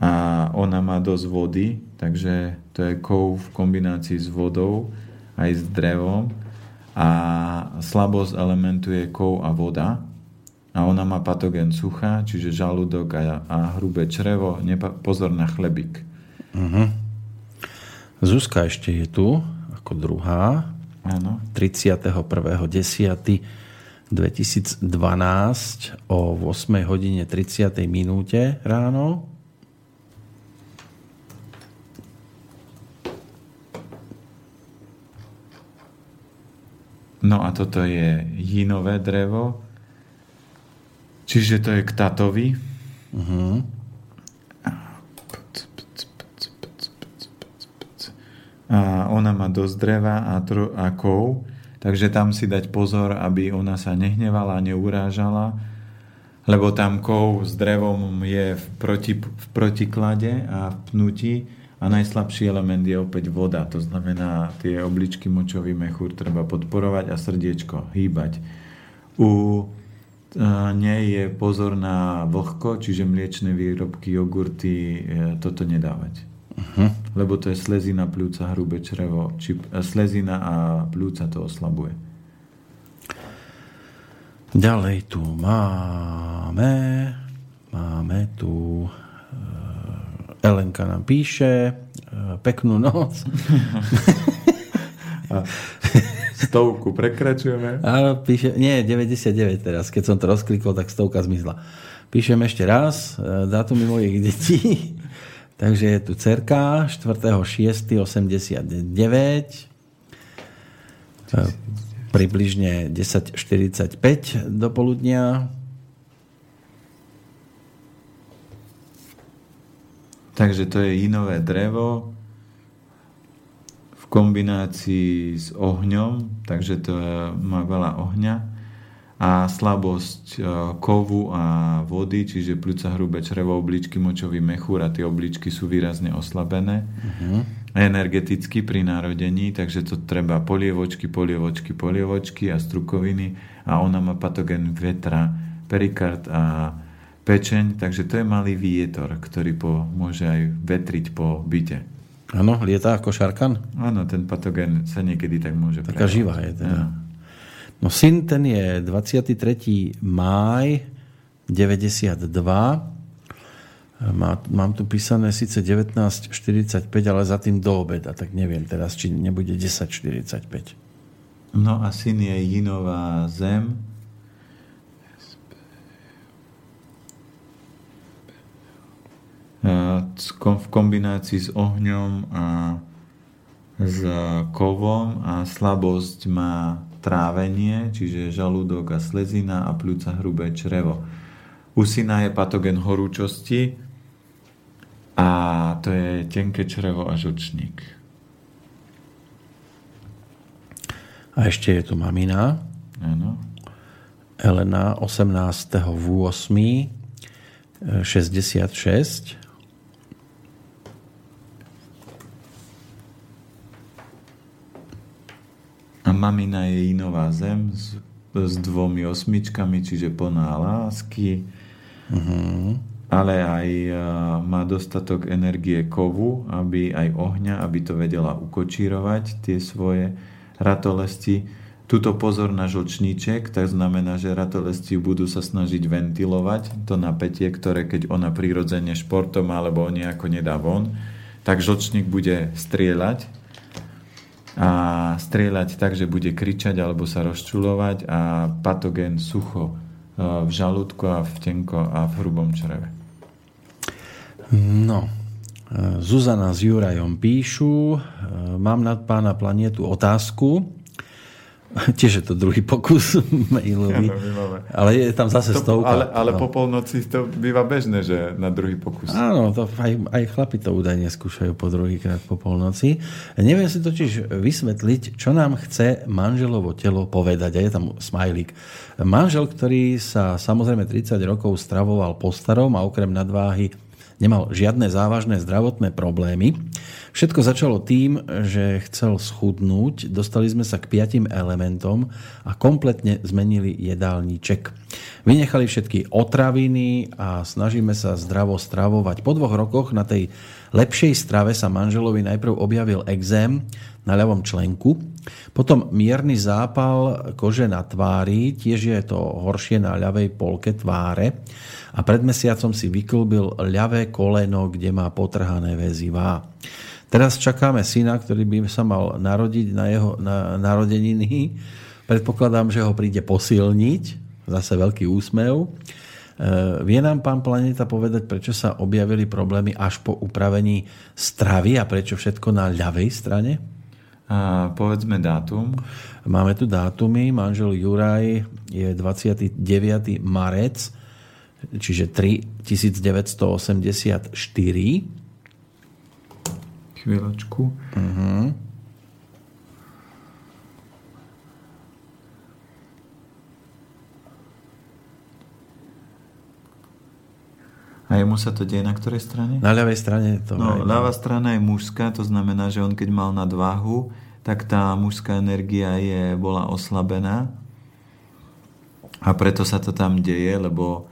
Speaker 2: A ona má dosť vody, takže to je kov v kombinácii s vodou aj s drevom. A slabosť elementu je kov a voda a ona má patogen sucha, čiže žalúdok a, a hrubé črevo. Nepa- pozor na chlebík. Uh-huh.
Speaker 1: Zuzka ešte je tu ako druhá.
Speaker 2: Áno.
Speaker 1: 31.10.2012 o 8 hodine 30. minúte ráno.
Speaker 2: No a toto je jinové drevo, Čiže to je k tatovi. Uh-huh. A ona má dosť dreva a, tro, a kov, takže tam si dať pozor, aby ona sa nehnevala, neurážala, lebo tam kov s drevom je v, proti, v protiklade a v pnutí a najslabší element je opäť voda. To znamená, tie obličky močový mechúr treba podporovať a srdiečko hýbať. U nie je pozor na vlhko, čiže mliečne výrobky, jogurty, e, toto nedávať. Uh-huh. Lebo to je slezina, pľúca, hrubé črevo. Či, e, slezina a pľúca to oslabuje.
Speaker 1: Ďalej tu máme máme tu e, Elenka nám píše peknú noc.
Speaker 2: Stovku prekračujeme.
Speaker 1: Áno, píše, nie, 99 teraz. Keď som to rozklikol, tak stovka zmizla. Píšem ešte raz e, dátumy mojich detí. Takže je tu cerka 4.6.89 e, približne 10.45 do poludnia.
Speaker 2: Takže to je inové drevo kombinácii s ohňom, takže to má veľa ohňa a slabosť e, kovu a vody, čiže pľúca, hrubé črevo, obličky, močový mechúr a tie obličky sú výrazne oslabené. Uh-huh. Energeticky pri narodení, takže to treba polievočky, polievočky, polievočky a strukoviny a ona má patogen vetra, perikard a pečeň, takže to je malý vietor, ktorý po, môže aj vetriť po byte.
Speaker 1: Áno, lieta ako šarkan?
Speaker 2: Áno, ten patogen sa niekedy tak môže
Speaker 1: Taká prejavať. živá je teda. Ja. No syn ten je 23. máj 92. Má, mám tu písané síce 19.45, ale za tým do obeda, tak neviem teraz, či nebude 10.45.
Speaker 2: No a syn je Jinová zem, v kombinácii s ohňom a s kovom a slabosť má trávenie, čiže žalúdok a slezina a pľúca hrubé črevo. U syna je patogen horúčosti a to je tenké črevo a žočník.
Speaker 1: A ešte je tu mamina.
Speaker 2: Áno.
Speaker 1: Elena 18. v 8. 66.
Speaker 2: A mamina je inová zem s, s dvomi osmičkami, čiže plná lásky. Uh-huh. Ale aj uh, má dostatok energie kovu, aby aj ohňa, aby to vedela ukočírovať, tie svoje ratolesti. Tuto pozor na žlčníček, tak znamená, že ratolesti budú sa snažiť ventilovať to napätie, ktoré keď ona prirodzene športom alebo nejako nedá von, tak žlčník bude strieľať a strieľať tak, že bude kričať alebo sa rozčulovať a patogén sucho e, v žalúdku a v tenko a v hrubom čreve.
Speaker 1: No, e, Zuzana s Jurajom píšu, e, mám nad pána planetu otázku, Tiež je to druhý pokus mailový. ale je tam zase to, stovka.
Speaker 2: Ale, ale no. po polnoci to býva bežné, že na druhý pokus.
Speaker 1: Áno, to aj, aj chlapi to údajne skúšajú po druhýkrát po polnoci. Neviem si totiž vysvetliť, čo nám chce manželovo telo povedať. A je tam smajlík. Manžel, ktorý sa samozrejme 30 rokov stravoval po starom a okrem nadváhy nemal žiadne závažné zdravotné problémy, Všetko začalo tým, že chcel schudnúť, dostali sme sa k piatim elementom a kompletne zmenili jedálniček. Vynechali všetky otraviny a snažíme sa zdravo stravovať. Po dvoch rokoch na tej lepšej strave sa manželovi najprv objavil exém na ľavom členku, potom mierny zápal kože na tvári, tiež je to horšie na ľavej polke tváre a pred mesiacom si vyklbil ľavé koleno, kde má potrhané väzivá. Teraz čakáme syna, ktorý by sa mal narodiť na jeho na, narodeniny. Predpokladám, že ho príde posilniť. Zase veľký úsmev. E, vie nám pán Planeta povedať, prečo sa objavili problémy až po upravení stravy a prečo všetko na ľavej strane?
Speaker 2: Povedzme dátum.
Speaker 1: Máme tu dátumy. Manžel Juraj je 29. marec, čiže 3 1984
Speaker 2: chvíľočku.
Speaker 1: Uh-huh.
Speaker 2: A jemu sa to deje na ktorej strane?
Speaker 1: Na ľavej strane to.
Speaker 2: No, ľavá strana je mužská, to znamená, že on keď mal nadváhu, tak tá mužská energia je, bola oslabená. A preto sa to tam deje, lebo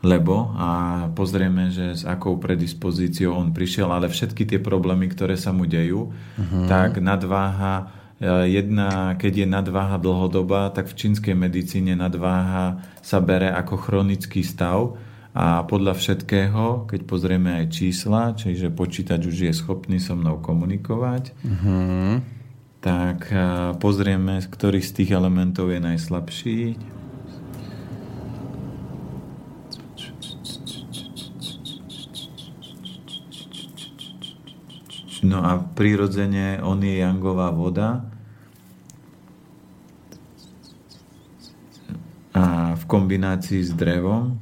Speaker 2: lebo a pozrieme, že s akou predispozíciou on prišiel, ale všetky tie problémy, ktoré sa mu dejú, uh-huh. tak nadváha e, jedna, keď je nadváha dlhodobá, tak v čínskej medicíne nadváha sa bere ako chronický stav a podľa všetkého, keď pozrieme aj čísla, čiže počítač už je schopný so mnou komunikovať, uh-huh. tak pozrieme, ktorý z tých elementov je najslabší. No a prirodzene on je jangová voda. A v kombinácii s drevom,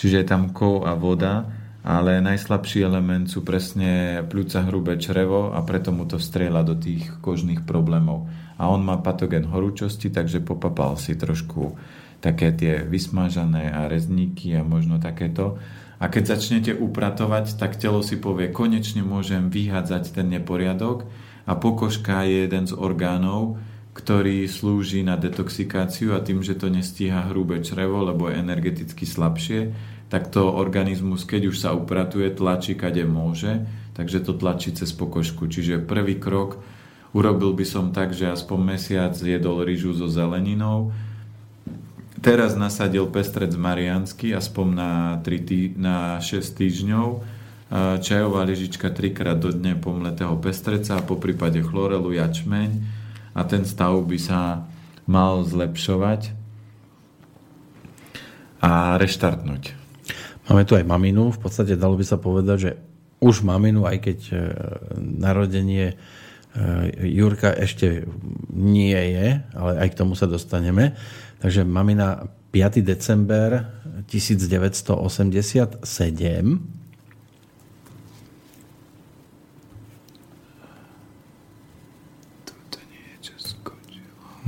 Speaker 2: čiže je tam kov a voda, ale najslabší element sú presne pľúca hrubé črevo a preto mu to strieľa do tých kožných problémov. A on má patogen horúčosti, takže popapal si trošku také tie vysmážané a rezníky a možno takéto a keď začnete upratovať, tak telo si povie, konečne môžem vyhádzať ten neporiadok a pokožka je jeden z orgánov, ktorý slúži na detoxikáciu a tým, že to nestíha hrubé črevo, lebo je energeticky slabšie, tak to organizmus, keď už sa upratuje, tlačí kade môže, takže to tlačí cez pokožku. Čiže prvý krok urobil by som tak, že aspoň mesiac jedol rýžu so zeleninou, Teraz nasadil pestrec Mariansky aspoň na, 3 tý, na 6 týždňov. Čajová lyžička trikrát do dne pomletého pestreca, po prípade chlorelu, jačmeň a ten stav by sa mal zlepšovať a reštartnúť.
Speaker 1: Máme tu aj maminu. V podstate dalo by sa povedať, že už maminu, aj keď e, narodenie e, Jurka ešte nie je, ale aj k tomu sa dostaneme. Takže mamina 5. december 1987.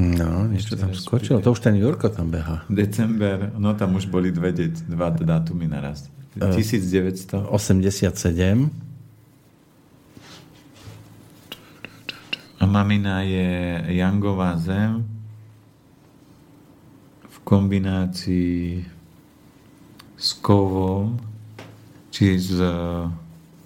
Speaker 1: No, niečo tam skočilo. To už ten Jurko tam beha.
Speaker 2: December, no tam už boli dve, dva dátumy naraz. 1900.
Speaker 1: 87.
Speaker 2: A mamina je Jangová zem v kombinácii s kovom, či s,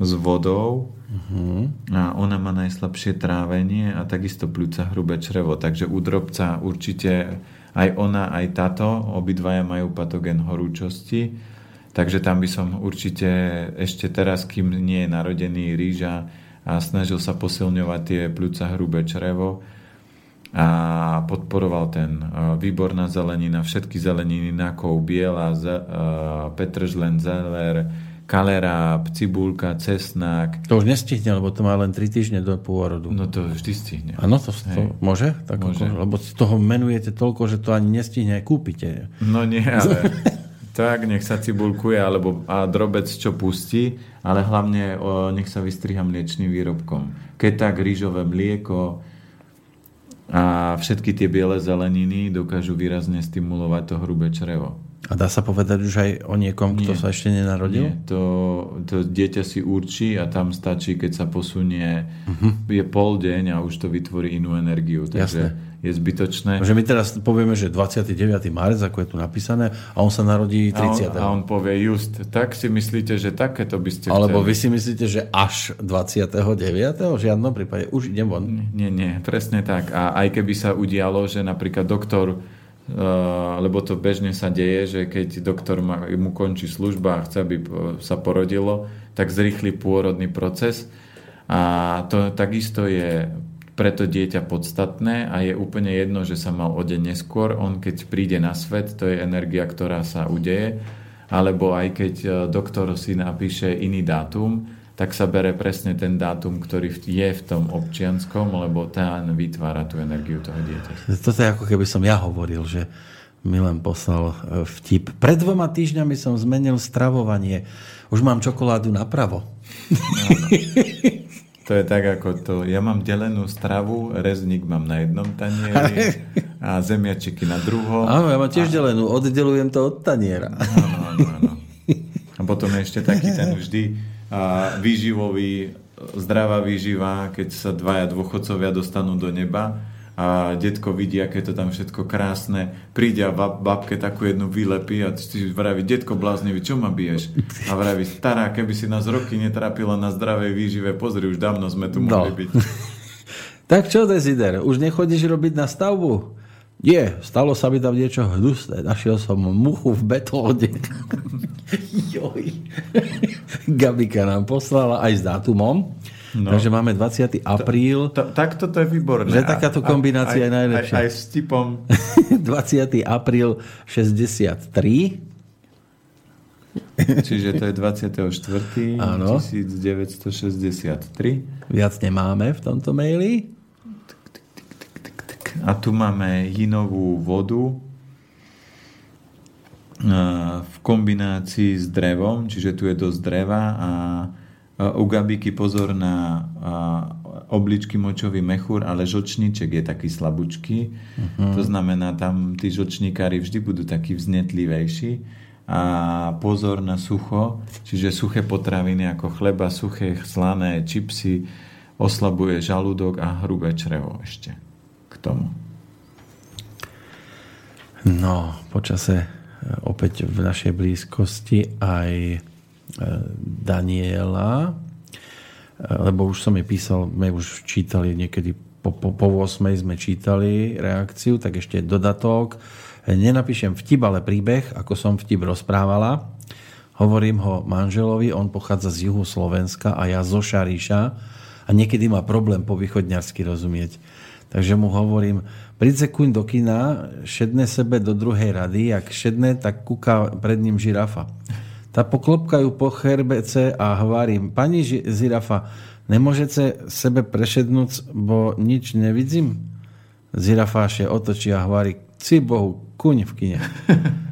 Speaker 2: s vodou. Uh-huh. A ona má najslabšie trávenie a takisto pľúca hrubé črevo. Takže u drobca určite aj ona, aj táto, obidvaja majú patogen horúčosti. Takže tam by som určite ešte teraz, kým nie je narodený rýža a snažil sa posilňovať tie pľúca hrubé črevo a podporoval ten výborná zelenina, všetky zeleniny, nakov, biela, petržlen, zeler, kaleráb, cibulka, cesnák.
Speaker 1: To už nestihne, lebo to má len 3 týždne do pôrodu.
Speaker 2: No to vždy stihne.
Speaker 1: Áno, to, to môže? Tak môže. Ako, lebo toho menujete toľko, že to ani nestihne, kúpite.
Speaker 2: No nie, ale tak nech sa cibulkuje, alebo a drobec čo pustí, ale hlavne o, nech sa vystriha mliečným výrobkom. Keď tak rýžové mlieko, a všetky tie biele zeleniny dokážu výrazne stimulovať to hrubé črevo.
Speaker 1: A dá sa povedať už aj o niekom, kto Nie. sa ešte nenarodil?
Speaker 2: Nie, to, to dieťa si určí a tam stačí, keď sa posunie, uh-huh. je pol deň a už to vytvorí inú energiu. Takže Jasne. je zbytočné.
Speaker 1: Že my teraz povieme, že 29. marec, ako je tu napísané, a on sa narodí 30.
Speaker 2: A on, a on povie, just, tak si myslíte, že takéto by ste
Speaker 1: Alebo
Speaker 2: chceli.
Speaker 1: vy si myslíte, že až 29. V žiadnom prípade. Už idem von.
Speaker 2: Nie, nie, presne tak. A aj keby sa udialo, že napríklad doktor lebo to bežne sa deje, že keď doktor mu končí služba a chce, aby sa porodilo, tak zrýchli pôrodný proces a to takisto je pre to dieťa podstatné a je úplne jedno, že sa mal o deň neskôr. On keď príde na svet, to je energia, ktorá sa udeje, alebo aj keď e, doktor si napíše iný dátum, tak sa bere presne ten dátum, ktorý je v tom občianskom, lebo ten vytvára tú energiu toho dieťa.
Speaker 1: Toto je ako keby som ja hovoril, že mi len poslal e, vtip. Pred dvoma týždňami som zmenil stravovanie. Už mám čokoládu napravo.
Speaker 2: To je tak ako to. Ja mám delenú stravu, rezník mám na jednom tanieri a zemiačiky na druhom.
Speaker 1: Áno, ja mám tiež a... delenú. Oddelujem to od taniera. Áno, áno, áno.
Speaker 2: A potom je ešte taký ten vždy výživový, zdravá výživa, keď sa dvaja dôchodcovia dostanú do neba a detko vidí, aké to tam všetko krásne, príde a babke takú jednu vylepí a si vraví, detko bláznivý, čo ma biješ? A vraví, stará, keby si nás roky netrápila na zdravej výžive, pozri, už dávno sme tu mohli no. byť.
Speaker 1: tak čo, Desider, už nechodíš robiť na stavbu? Nie, stalo sa mi tam niečo hnusné. Našiel som muchu v betóne. Joj. Gabika nám poslala aj s dátumom. No. Takže máme 20. apríl.
Speaker 2: To, to, tak toto je výborné.
Speaker 1: Že takáto kombinácia aj, je najlepšia.
Speaker 2: Aj, aj s typom.
Speaker 1: 20. apríl 63.
Speaker 2: Čiže to je 24. Áno. 1963.
Speaker 1: Viac nemáme v tomto maili.
Speaker 2: A tu máme jinovú vodu v kombinácii s drevom, čiže tu je dosť dreva a u Gabiky pozor na obličky močový mechúr, ale žočníček je taký slabúčky. Uh-huh. To znamená, tam tí žočníkári vždy budú takí vznetlivejší. A pozor na sucho, čiže suché potraviny ako chleba, suché, slané, čipsy, oslabuje žalúdok a hrubé črevo ešte tomu.
Speaker 1: No, počase e, opäť v našej blízkosti aj Daniela, lebo už som jej písal, my už čítali niekedy po, po, po 8 sme čítali reakciu, tak ešte dodatok. Nenapíšem vtip, ale príbeh, ako som vtip rozprávala. Hovorím ho manželovi, on pochádza z juhu Slovenska a ja zo Šaríša a niekedy má problém po východňarsky rozumieť. Takže mu hovorím, príď kuň do kina, šedne sebe do druhej rady, jak šedne, tak kúka pred ním žirafa. Ta poklopkajú po cherbece a hovorím, pani Zirafa, nemôžete sebe prešednúť, bo nič nevidím? Zirafáš je otočí a hovorí, si Bohu, kuň v kine.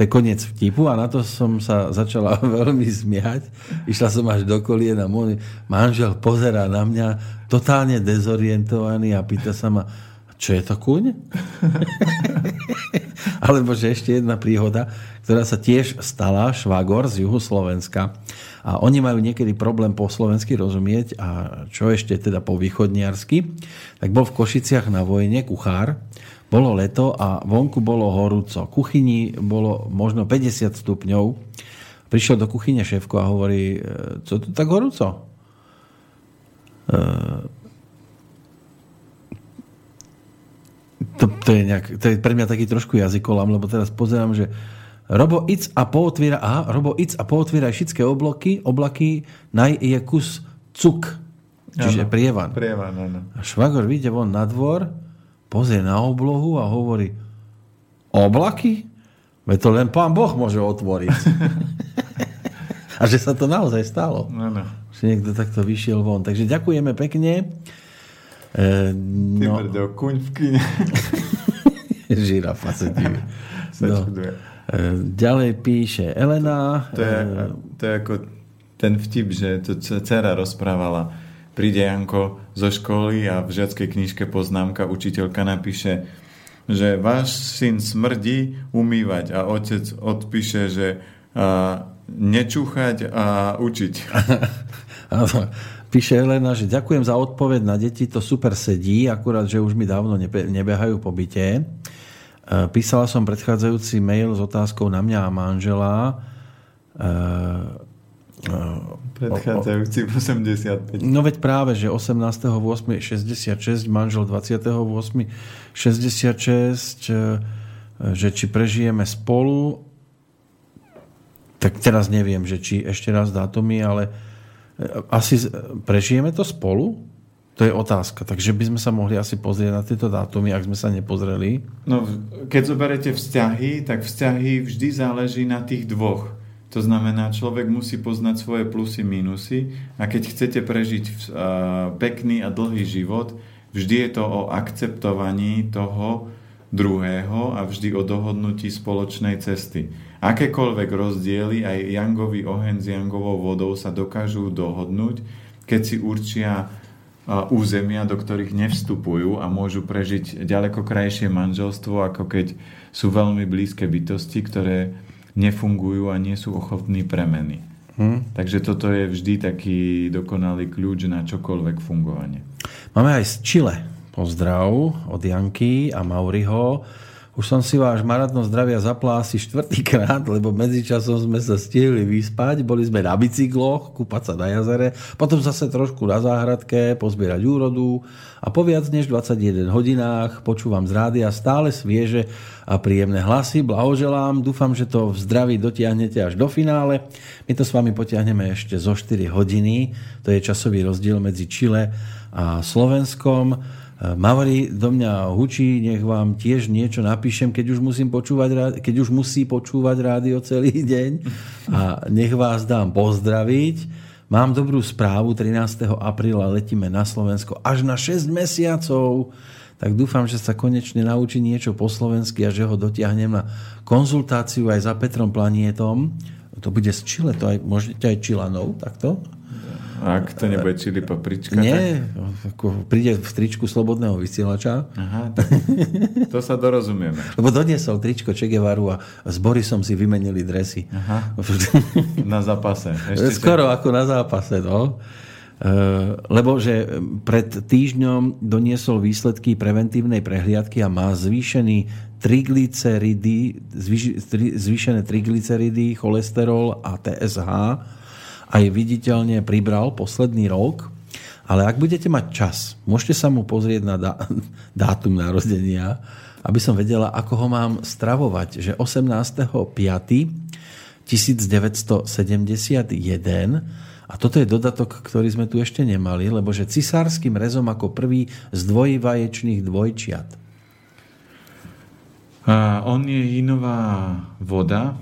Speaker 1: To je koniec vtipu a na to som sa začala veľmi smiať. Išla som až do kolien a môj manžel pozerá na mňa totálne dezorientovaný a pýta sa ma, čo je to kuň? Alebo že ešte jedna príhoda, ktorá sa tiež stala, švagor z juhu Slovenska. A oni majú niekedy problém po slovensky rozumieť a čo ešte teda po východniarsky. Tak bol v Košiciach na vojne kuchár, bolo leto a vonku bolo horúco. Kuchyni bolo možno 50 stupňov. Prišiel do kuchyne šéfko a hovorí, e, co tu tak horúco? E, to, to, je nejak, to je pre mňa taký trošku jazykolam, lebo teraz pozerám, že Robo ic a pootviera, aha, Robo ic a pootviera všetké obloky, oblaky, naj je kus cuk, čiže ano, prievan.
Speaker 2: Prievan, áno.
Speaker 1: A švagor vyjde von na dvor, pozrie na oblohu a hovorí, oblaky? Veď to len pán Boh môže otvoriť. a že sa to naozaj stalo.
Speaker 2: Ano.
Speaker 1: Že niekto takto vyšiel von. Takže ďakujeme pekne.
Speaker 2: E, no. Ty brdo, kuň v kine.
Speaker 1: Žirafa sa diví. No. E, ďalej píše Elena.
Speaker 2: To je, e, to je ako ten vtip, že to dcera rozprávala. Príde Janko zo školy a v žiackej knižke poznámka učiteľka napíše, že váš syn smrdí umývať a otec odpíše, že a, nečúchať a učiť.
Speaker 1: Píše Elena, že ďakujem za odpoveď na deti, to super sedí, akurát, že už mi dávno nebehajú po byte. E, písala som predchádzajúci mail s otázkou na mňa a manžela.
Speaker 2: E, e, predchádzajúci 85.
Speaker 1: No veď práve, že 18.8.66, manžel 28.8.66, že či prežijeme spolu, tak teraz neviem, že či ešte raz dátumy, ale asi prežijeme to spolu? To je otázka. Takže by sme sa mohli asi pozrieť na tieto dátumy, ak sme sa nepozreli.
Speaker 2: No, keď zoberete vzťahy, tak vzťahy vždy záleží na tých dvoch. To znamená, človek musí poznať svoje plusy, minusy a keď chcete prežiť pekný a dlhý život, vždy je to o akceptovaní toho druhého a vždy o dohodnutí spoločnej cesty. Akékoľvek rozdiely, aj jangový oheň s jangovou vodou sa dokážu dohodnúť, keď si určia územia, do ktorých nevstupujú a môžu prežiť ďaleko krajšie manželstvo, ako keď sú veľmi blízke bytosti, ktoré nefungujú a nie sú ochotní premeny. Hmm. Takže toto je vždy taký dokonalý kľúč na čokoľvek fungovanie.
Speaker 1: Máme aj z Chile pozdrav od Janky a Mauriho. Už som si váš maratón zdravia zaplá asi štvrtýkrát, lebo medzičasom sme sa stihli vyspať, boli sme na bicykloch, kúpať sa na jazere, potom zase trošku na záhradke, pozbierať úrodu a po viac než 21 hodinách počúvam z rádia stále svieže a príjemné hlasy. Blahoželám, dúfam, že to v zdraví dotiahnete až do finále. My to s vami potiahneme ešte zo 4 hodiny, to je časový rozdiel medzi Čile a Slovenskom. Mavri do mňa hučí, nech vám tiež niečo napíšem, keď už, musím počúvať, keď už musí počúvať rádio celý deň a nech vás dám pozdraviť. Mám dobrú správu, 13. apríla letíme na Slovensko až na 6 mesiacov, tak dúfam, že sa konečne naučí niečo po slovensky a že ho dotiahnem na konzultáciu aj za Petrom Planietom. To bude z Čile, to aj, môžete aj Čilanov, takto?
Speaker 2: Ak to nebude čili paprička?
Speaker 1: Nie, tak... ako príde v tričku slobodného vysielača.
Speaker 2: Aha, to sa dorozumieme.
Speaker 1: Lebo doniesol tričko Che Guevaru a s Borisom si vymenili dresy.
Speaker 2: Aha. Na zápase.
Speaker 1: Ešte Skoro si... ako na zápase, no. E, lebo že pred týždňom doniesol výsledky preventívnej prehliadky a má zvýšený triglyceridy, zvýšené triglyceridy, cholesterol a TSH aj viditeľne pribral posledný rok. Ale ak budete mať čas, môžete sa mu pozrieť na dátum narodenia, aby som vedela, ako ho mám stravovať. Že 18.5.1971 a toto je dodatok, ktorý sme tu ešte nemali, lebo že cisárským rezom ako prvý z dvojvaječných dvojčiat.
Speaker 2: A on je jinová voda,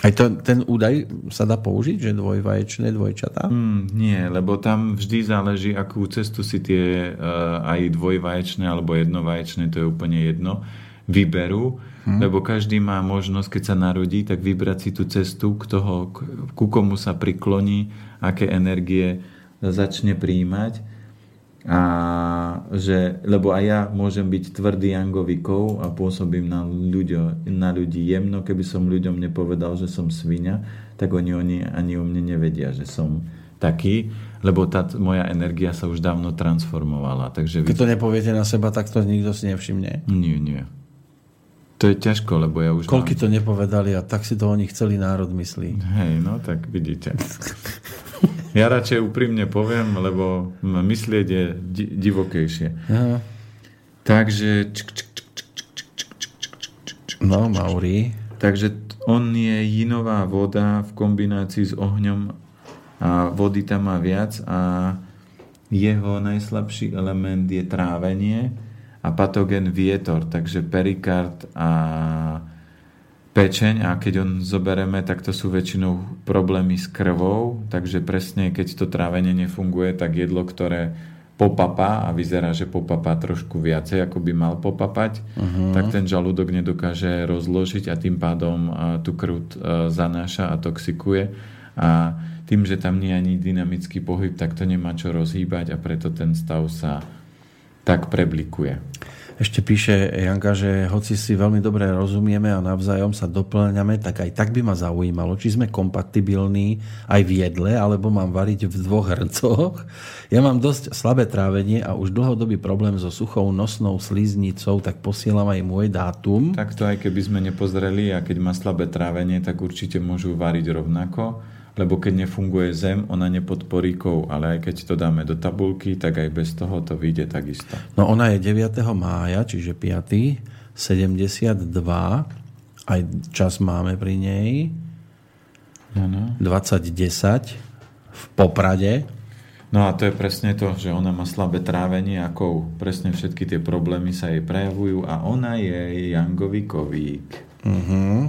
Speaker 1: Aj to, ten údaj sa dá použiť, že dvojvaječné dvojčatá?
Speaker 2: Mm, nie, lebo tam vždy záleží, akú cestu si tie uh, aj dvojvaječné alebo jednovaječné, to je úplne jedno, vyberú, hmm. lebo každý má možnosť, keď sa narodí, tak vybrať si tú cestu, k toho, ku komu sa prikloní, aké energie začne príjmať a že, lebo aj ja môžem byť tvrdý jangový kov a pôsobím na, ľudio, na ľudí jemno, keby som ľuďom nepovedal, že som svinia, tak oni, oni ani o mne nevedia, že som taký, lebo tá moja energia sa už dávno transformovala. Takže
Speaker 1: Keď to nepoviete na seba, tak to nikto si nevšimne?
Speaker 2: Nie, nie. To je ťažko, lebo ja už
Speaker 1: Koľky
Speaker 2: mám...
Speaker 1: to nepovedali a tak si to o nich celý národ myslí.
Speaker 2: Hej, no tak vidíte. Ja radšej úprimne poviem, lebo myslieť je di- divokejšie.
Speaker 1: Aha.
Speaker 2: Takže...
Speaker 1: No, Mauri.
Speaker 2: Takže on je jinová voda v kombinácii s ohňom a vody tam má viac a jeho najslabší element je trávenie a patogen vietor, takže perikard a pečeň. A keď on zobereme, tak to sú väčšinou problémy s krvou, takže presne keď to trávenie nefunguje, tak jedlo, ktoré popapá a vyzerá, že popapá trošku viacej, ako by mal popapať, uh-huh. tak ten žalúdok nedokáže rozložiť a tým pádom tú krv zanáša a toxikuje. A tým, že tam nie je ani dynamický pohyb, tak to nemá čo rozhýbať a preto ten stav sa tak preblikuje.
Speaker 1: Ešte píše Janka, že hoci si veľmi dobre rozumieme a navzájom sa doplňame, tak aj tak by ma zaujímalo, či sme kompatibilní aj v jedle, alebo mám variť v dvoch hrncoch. Ja mám dosť slabé trávenie a už dlhodobý problém so suchou nosnou sliznicou, tak posielam aj môj dátum.
Speaker 2: Tak to aj keby sme nepozreli a keď má slabé trávenie, tak určite môžu variť rovnako lebo keď nefunguje zem, ona nepodporí kov, ale aj keď to dáme do tabulky, tak aj bez toho to vyjde takisto.
Speaker 1: No ona je 9. mája, čiže 5. 72, aj čas máme pri nej.
Speaker 2: Ano.
Speaker 1: 2010 v Poprade.
Speaker 2: No a to je presne to, že ona má slabé trávenie a kov. Presne všetky tie problémy sa jej prejavujú a ona je jangový kovík.
Speaker 1: Uh-huh.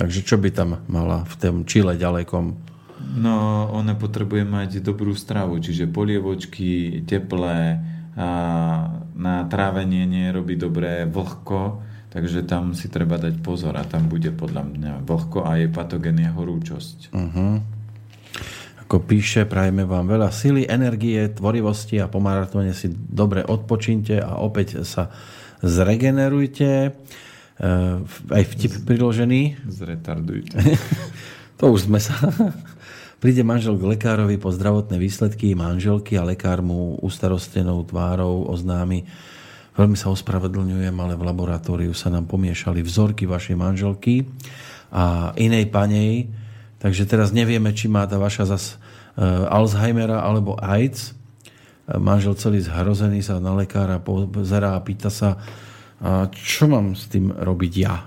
Speaker 1: Takže čo by tam mala v tom Čile ďalekom?
Speaker 2: No, ona potrebuje mať dobrú stravu, čiže polievočky, teplé, a na trávenie nie robí dobré vlhko, takže tam si treba dať pozor a tam bude podľa mňa vlhko a je patogen je horúčosť.
Speaker 1: Uh-huh. Ako píše, prajeme vám veľa sily, energie, tvorivosti a po maratóne si dobre odpočinte a opäť sa zregenerujte. Aj vtip priložený.
Speaker 2: Zretardujte.
Speaker 1: to už sme sa Príde manžel k lekárovi po zdravotné výsledky manželky a lekár mu ustarostenou tvárou oznámi Veľmi sa ospravedlňujem, ale v laboratóriu sa nám pomiešali vzorky vašej manželky a inej panej, takže teraz nevieme, či má tá vaša zas uh, Alzheimera alebo AIDS. Manžel celý zhrozený sa na lekára pozerá a pýta sa, a čo mám s tým robiť ja?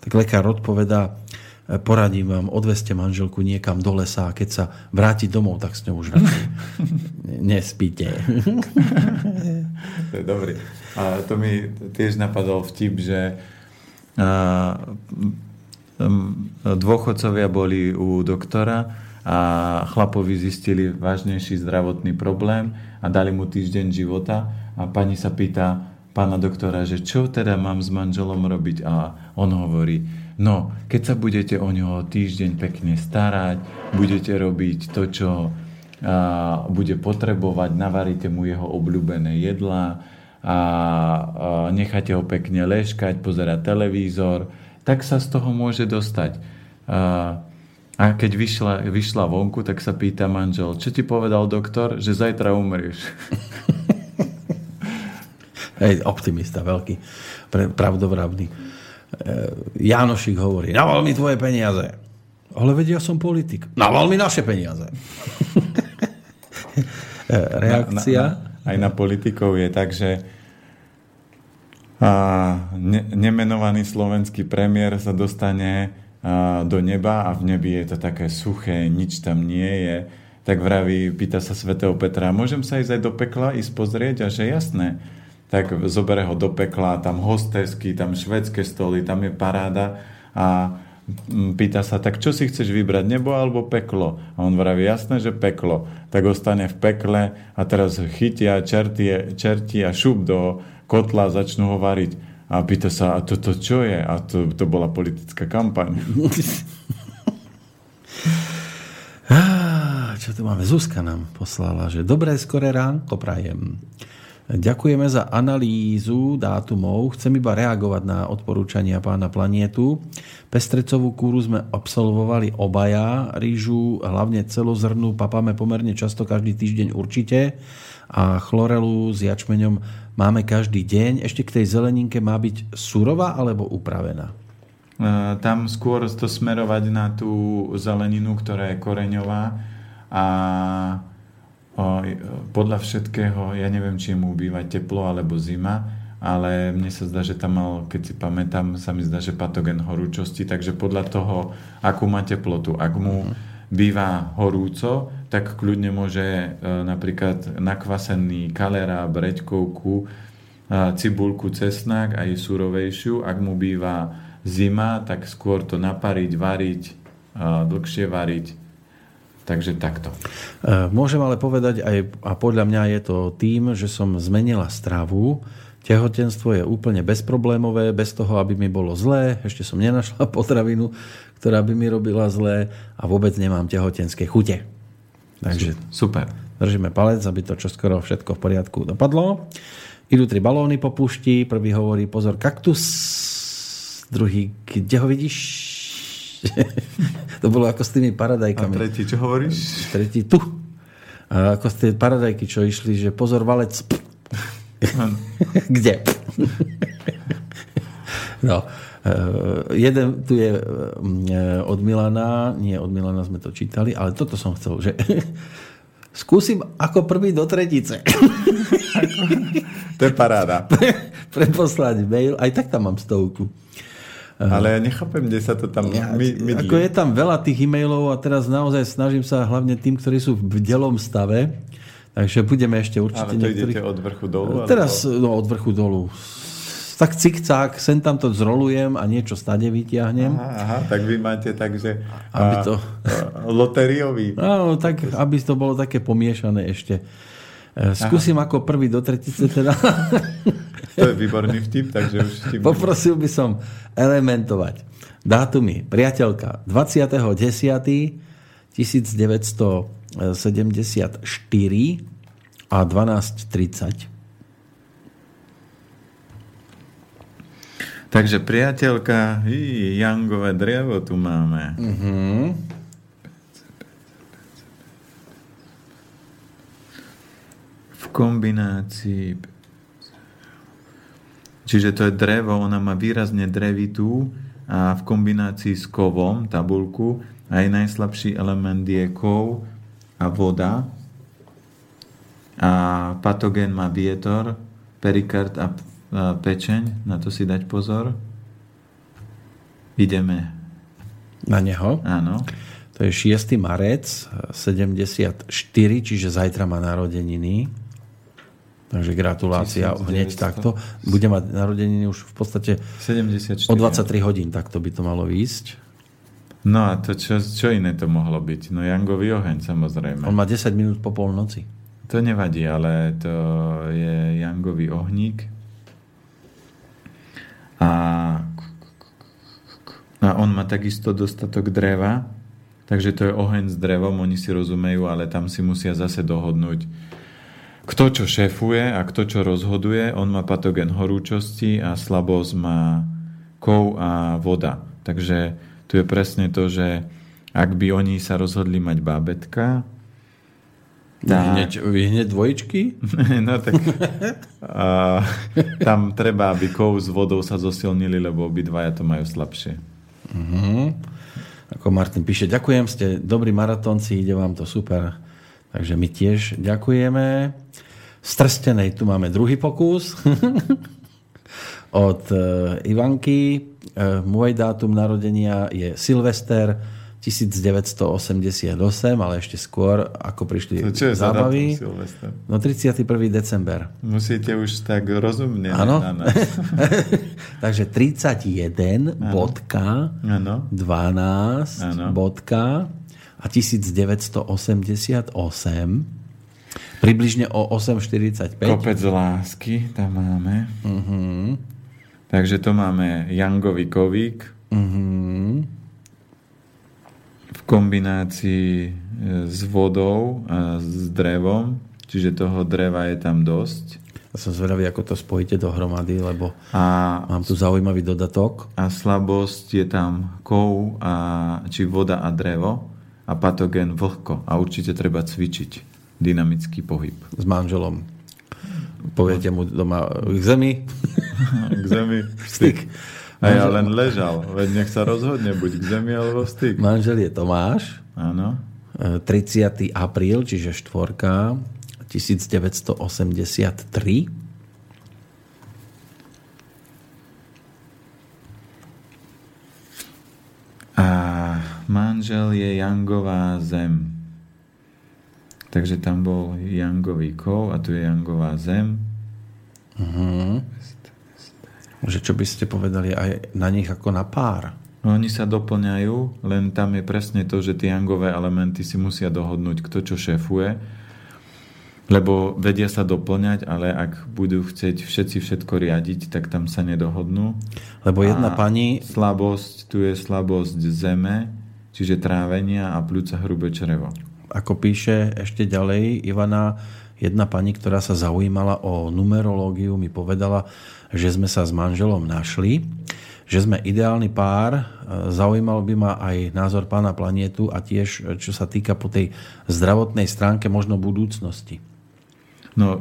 Speaker 1: Tak lekár odpovedá, poradím vám, odveste manželku niekam do lesa a keď sa vráti domov, tak s ňou už nespíte.
Speaker 2: to je dobrý. A to mi tiež napadol vtip, že dôchodcovia boli u doktora a chlapovi zistili vážnejší zdravotný problém a dali mu týždeň života a pani sa pýta pána doktora, že čo teda mám s manželom robiť a on hovorí, No, keď sa budete o ňoho týždeň pekne starať, budete robiť to, čo a, bude potrebovať, navaríte mu jeho obľúbené jedlá a, a necháte ho pekne leškať, pozerať televízor, tak sa z toho môže dostať. A, a keď vyšla, vyšla vonku, tak sa pýta manžel, čo ti povedal doktor, že zajtra umrieš.
Speaker 1: Hej, optimista veľký, pravdovravný. Eh, Jánošik hovorí, naval mi tvoje peniaze. Ale vedia, ja som politik. Naval mi naše peniaze. Eh, reakcia?
Speaker 2: Na, na, aj na politikov je tak, že a, ne, nemenovaný slovenský premiér sa dostane a, do neba a v nebi je to také suché, nič tam nie je. Tak vraví, pýta sa svätého Petra, môžem sa ísť aj do pekla, ísť pozrieť? A že jasné tak zobere ho do pekla, tam hostesky, tam švedské stoly, tam je paráda a pýta sa, tak čo si chceš vybrať, nebo alebo peklo? A on vraví, jasné, že peklo. Tak ostane v pekle a teraz chytia čerti, čerti a šup do kotla začnú ho variť. A pýta sa, a toto čo je? A to, to bola politická kampaň.
Speaker 1: čo tu máme? Zuzka nám poslala, že dobré skoré ránko prajem. Ďakujeme za analýzu dátumov. Chcem iba reagovať na odporúčania pána Planietu. Pestrecovú kúru sme absolvovali obaja. Rýžu, hlavne celozrnú, papáme pomerne často, každý týždeň určite. A chlorelu s jačmeňom máme každý deň. Ešte k tej zeleninke má byť surová alebo upravená?
Speaker 2: E, tam skôr to smerovať na tú zeleninu, ktorá je koreňová a podľa všetkého, ja neviem, či mu býva teplo alebo zima, ale mne sa zdá, že tam mal, keď si pamätám, sa mi zdá, že patogen horúčosti, takže podľa toho, akú má teplotu. Ak mu mhm. býva horúco, tak kľudne môže e, napríklad nakvasený kalera, breďkovku, e, cibulku, cesnak aj surovejšiu. Ak mu býva zima, tak skôr to napariť, variť, e, dlhšie variť, Takže takto.
Speaker 1: E, môžem ale povedať aj, a podľa mňa je to tým, že som zmenila stravu. Tehotenstvo je úplne bezproblémové, bez toho, aby mi bolo zlé. Ešte som nenašla potravinu, ktorá by mi robila zlé a vôbec nemám tehotenské chute.
Speaker 2: Takže super.
Speaker 1: Držíme palec, aby to čoskoro všetko v poriadku dopadlo. Idú tri balóny po pušti. Prvý hovorí, pozor, kaktus. Druhý, kde ho vidíš? to bolo ako s tými paradajkami.
Speaker 2: A tretí, čo hovoríš?
Speaker 1: Tretí, tu. A ako s tie paradajky, čo išli, že pozor, valec. Kde? no. Uh, jeden tu je uh, od Milana, nie od Milana sme to čítali, ale toto som chcel, že skúsim ako prvý do tretice.
Speaker 2: to je paráda.
Speaker 1: Preposlať mail, aj tak tam mám stovku.
Speaker 2: Ale nechápem, kde sa to tam ja,
Speaker 1: my, Ako je tam veľa tých e-mailov a teraz naozaj snažím sa hlavne tým, ktorí sú v delom stave. Takže budeme ešte určite...
Speaker 2: Ale to niektorých... idete od vrchu dolu?
Speaker 1: Teraz alebo... no, od vrchu dolu. Tak cik-cak, sem tam to zrolujem a niečo stade vyťahnem.
Speaker 2: Aha, aha, tak vy máte takže aby to... Lotériový.
Speaker 1: Áno, tak aby to bolo také pomiešané ešte. E, skúsim aha. ako prvý do tretice teda.
Speaker 2: To je výborný vtip, takže už vtip.
Speaker 1: Poprosil by som elementovať. Dátumy. Priateľka 20.10. 1974 a 12.30.
Speaker 2: Takže priateľka, hý, jangové drevo tu máme. Uh-huh. V kombinácii Čiže to je drevo, ona má výrazne drevitú a v kombinácii s kovom, tabulku, aj najslabší element je kov a voda. A patogén má vietor, perikard a pečeň, na to si dať pozor. Ideme.
Speaker 1: Na neho?
Speaker 2: Áno.
Speaker 1: To je 6. marec 74, čiže zajtra má narodeniny. Takže gratulácia 1900. hneď takto. Bude mať narodeniny už v podstate
Speaker 2: 74.
Speaker 1: o 23 hodín, takto by to malo výjsť.
Speaker 2: No a to čo, čo iné to mohlo byť? No Jangový oheň samozrejme.
Speaker 1: On má 10 minút po polnoci.
Speaker 2: To nevadí, ale to je Jangový ohník. A, a on má takisto dostatok dreva, takže to je oheň s drevom, oni si rozumejú, ale tam si musia zase dohodnúť kto čo šéfuje a kto čo rozhoduje. On má patogen horúčosti a slabosť má kov a voda. Takže tu je presne to, že ak by oni sa rozhodli mať bábetka,
Speaker 1: tak... Vyhneď dvojičky?
Speaker 2: no tak a, tam treba, aby kov s vodou sa zosilnili, lebo obidvaja to majú slabšie.
Speaker 1: Uh-huh. Ako Martin píše, ďakujem, ste dobrí maratónci, ide vám to super. Takže my tiež ďakujeme. Z Trstenej tu máme druhý pokus od e, Ivanky. E, môj dátum narodenia je Silvester 1988, ale ešte skôr, ako prišli
Speaker 2: no čo je zábavy.
Speaker 1: No 31. december.
Speaker 2: Musíte už tak rozumne.
Speaker 1: Áno. Takže 31 ano. bodka
Speaker 2: ano.
Speaker 1: 12 ano. bodka a 1988 približne o 8.45.
Speaker 2: Kopec lásky tam máme. Uh-huh. Takže to máme Jangový kovík. Uh-huh. V kombinácii s vodou a s drevom, čiže toho dreva je tam dosť.
Speaker 1: Ja som zvedavý, ako to spojíte dohromady, lebo a, mám tu zaujímavý dodatok.
Speaker 2: A slabosť je tam kov, a, či voda a drevo a patogen vlhko. A určite treba cvičiť dynamický pohyb.
Speaker 1: S manželom. Poviete mu doma k zemi?
Speaker 2: k zemi. Styk. A ja len ležal. Veď nech sa rozhodne, buď k zemi alebo styk.
Speaker 1: Manžel je Tomáš.
Speaker 2: Áno.
Speaker 1: 30. apríl, čiže štvorka 1983.
Speaker 2: A manžel je Jangová zem. Takže tam bol Jangový kov a tu je Jangová zem.
Speaker 1: Uh-huh. Že čo by ste povedali aj na nich ako na pár?
Speaker 2: No, oni sa doplňajú, len tam je presne to, že tie jangové elementy si musia dohodnúť, kto čo šéfuje, lebo vedia sa doplňať, ale ak budú chcieť všetci všetko riadiť, tak tam sa nedohodnú.
Speaker 1: Lebo jedna a pani...
Speaker 2: Slabosť, tu je slabosť zeme, čiže trávenia a pľúca hrubé črevo.
Speaker 1: Ako píše ešte ďalej Ivana, jedna pani, ktorá sa zaujímala o numerológiu, mi povedala, že sme sa s manželom našli že sme ideálny pár. E, zaujímal by ma aj názor pána planietu a tiež, e, čo sa týka po tej zdravotnej stránke možno budúcnosti.
Speaker 2: No, e,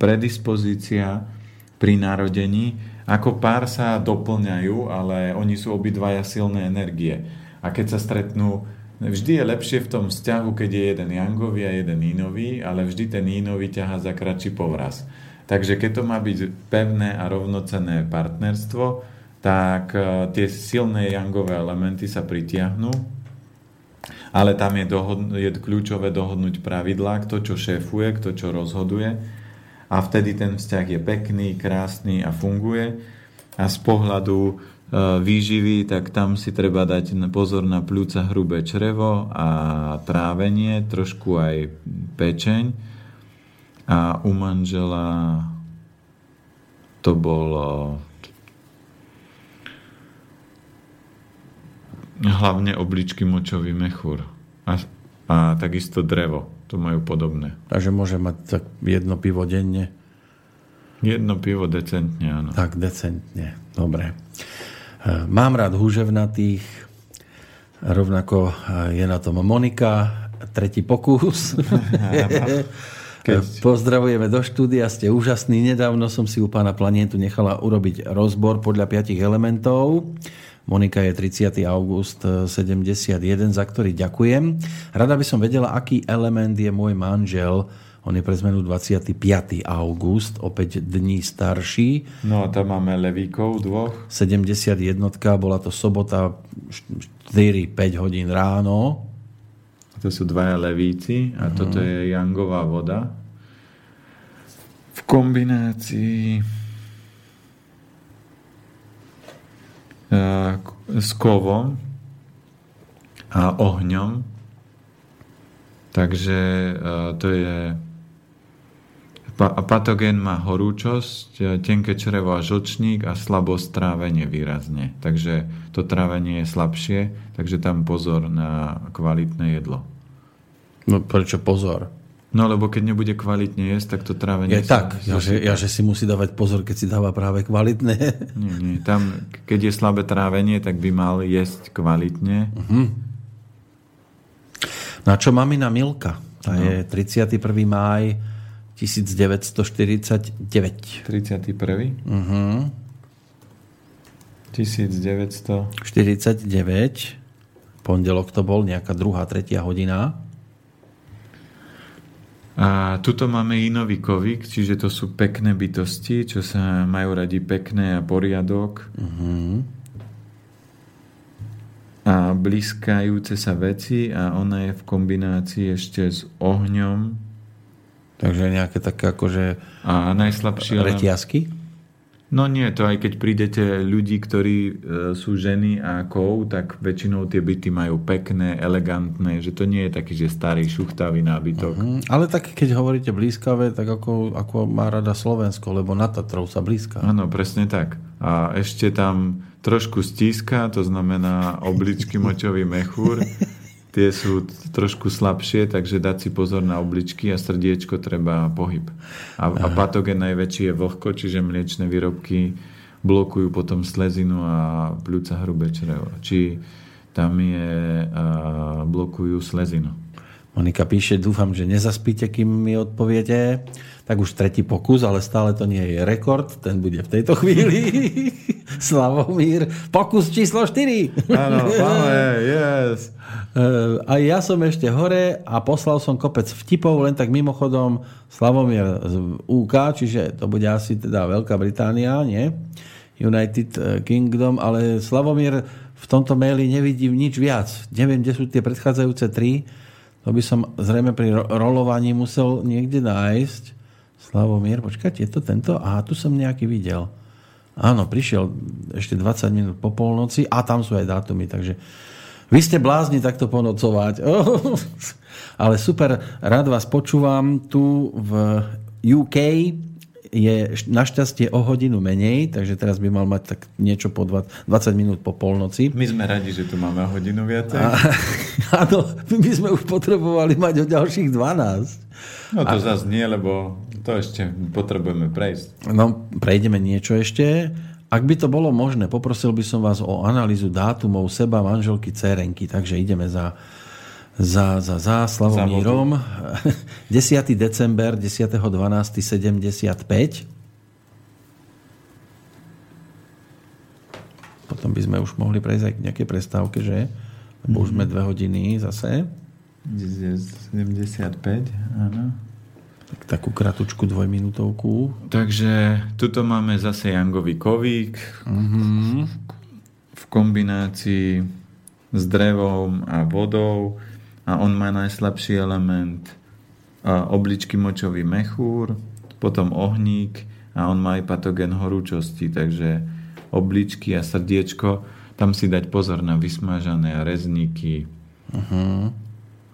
Speaker 2: predispozícia pri narodení, ako pár sa doplňajú, ale oni sú obidvaja silné energie. A keď sa stretnú, vždy je lepšie v tom vzťahu, keď je jeden Jangový a jeden Ínový, ale vždy ten Ínový ťaha za kratší povraz. Takže keď to má byť pevné a rovnocenné partnerstvo, tak e, tie silné jangové elementy sa pritiahnu, ale tam je, dohod- je kľúčové dohodnúť pravidlá, kto čo šéfuje, kto čo rozhoduje a vtedy ten vzťah je pekný, krásny a funguje a z pohľadu výživy, tak tam si treba dať pozor na pľúca hrubé črevo a trávenie, trošku aj pečeň a u manžela to bolo Hlavne obličky močový mechúr. A, a takisto drevo. To majú podobné.
Speaker 1: Takže môže mať tak jedno pivo denne?
Speaker 2: Jedno pivo decentne, áno.
Speaker 1: Tak, decentne. Dobre. Mám rád húževnatých. Rovnako je na tom Monika. Tretí pokus. Keď... Pozdravujeme do štúdia, ste úžasní. Nedávno som si u pána Planetu nechala urobiť rozbor podľa piatich elementov. Monika je 30. august 71, za ktorý ďakujem. Rada by som vedela, aký element je môj manžel. On je pre zmenu 25. august, opäť dní starší.
Speaker 2: No a tam máme levíkov dvoch.
Speaker 1: 71. bola to sobota 4-5 hodín ráno.
Speaker 2: To sú dvaja levíci a uh-huh. toto je jangová voda. V kombinácii s kovom a ohňom. Takže to je patogén má horúčosť, tenké črevo a žlčník a slabosť trávenie výrazne. Takže to trávenie je slabšie, takže tam pozor na kvalitné jedlo.
Speaker 1: No prečo pozor?
Speaker 2: No lebo keď nebude kvalitne jesť, tak to trávenie...
Speaker 1: Je tak, ja že, ja, že si musí dávať pozor, keď si dáva práve kvalitné.
Speaker 2: Nie, nie. Tam, keď je slabé trávenie, tak by mal jesť kvalitne. Uh-huh.
Speaker 1: No a čo mamina Milka? Tá no. je 31. máj 1949.
Speaker 2: 31.
Speaker 1: Uh-huh.
Speaker 2: 1949.
Speaker 1: Pondelok to bol, nejaká druhá, tretia hodina.
Speaker 2: A tuto máme inovikovik, čiže to sú pekné bytosti, čo sa majú radi pekné a poriadok. Uh-huh. A blízkajúce sa veci a ona je v kombinácii ešte s ohňom.
Speaker 1: Takže nejaké také akože...
Speaker 2: A najslabšie...
Speaker 1: Retiasky?
Speaker 2: No nie, to aj keď prídete ľudí, ktorí e, sú ženy a kov, tak väčšinou tie byty majú pekné, elegantné, že to nie je taký, že starý, šuchtavý nábytok. Uh-huh.
Speaker 1: Ale tak keď hovoríte blízkavé, tak ako, ako má rada Slovensko, lebo na Tatrou sa blízka.
Speaker 2: Áno, presne tak. A ešte tam trošku stíska, to znamená obličky močový mechúr tie sú trošku slabšie, takže dať si pozor na obličky a srdiečko treba pohyb. A, a patogen najväčší je vlhko, čiže mliečne výrobky blokujú potom slezinu a pľúca hrubé črevo. Či tam je, a blokujú slezinu.
Speaker 1: Monika píše, dúfam, že nezaspíte, kým mi odpoviete. Tak už tretí pokus, ale stále to nie je rekord. Ten bude v tejto chvíli. Slavomír, pokus číslo 4.
Speaker 2: Áno, máme, yes.
Speaker 1: A ja som ešte hore a poslal som kopec vtipov, len tak mimochodom Slavomír z UK, čiže to bude asi teda Veľká Británia, nie? United eh, Kingdom, ale Slavomír v tomto maili nevidím nič viac. Neviem, kde sú tie predchádzajúce tri. To by som zrejme pri rolovaní musel niekde nájsť. Slavomír, počkajte, je to tento? Aha, tu som nejaký videl. Áno, prišiel ešte 20 minút po polnoci a tam sú aj dátumy, takže vy ste blázni takto ponocovať. Ale super, rád vás počúvam tu v UK je našťastie o hodinu menej, takže teraz by mal mať tak niečo po 20, 20 minút po polnoci.
Speaker 2: My sme radi, že tu máme o hodinu viacej. A,
Speaker 1: áno, my sme už potrebovali mať o ďalších 12.
Speaker 2: No to a, zase nie, lebo to ešte potrebujeme prejsť.
Speaker 1: No, prejdeme niečo ešte. Ak by to bolo možné, poprosil by som vás o analýzu dátumov seba, manželky, cérenky, takže ideme za za, za, za Slavomírom. 10. december 10.12.75. Potom by sme už mohli prejsť aj k nejakej prestávke, že? Lebo mm. už sme dve hodiny zase.
Speaker 2: 75, áno.
Speaker 1: Tak takú kratučku dvojminútovku.
Speaker 2: Takže tuto máme zase Jangový kovík mm-hmm. v kombinácii s drevom a vodou a on má najslabší element a obličky močový mechúr, potom ohník a on má aj patogen horúčosti, takže obličky a srdiečko, tam si dať pozor na vysmažané rezníky. Uh-huh.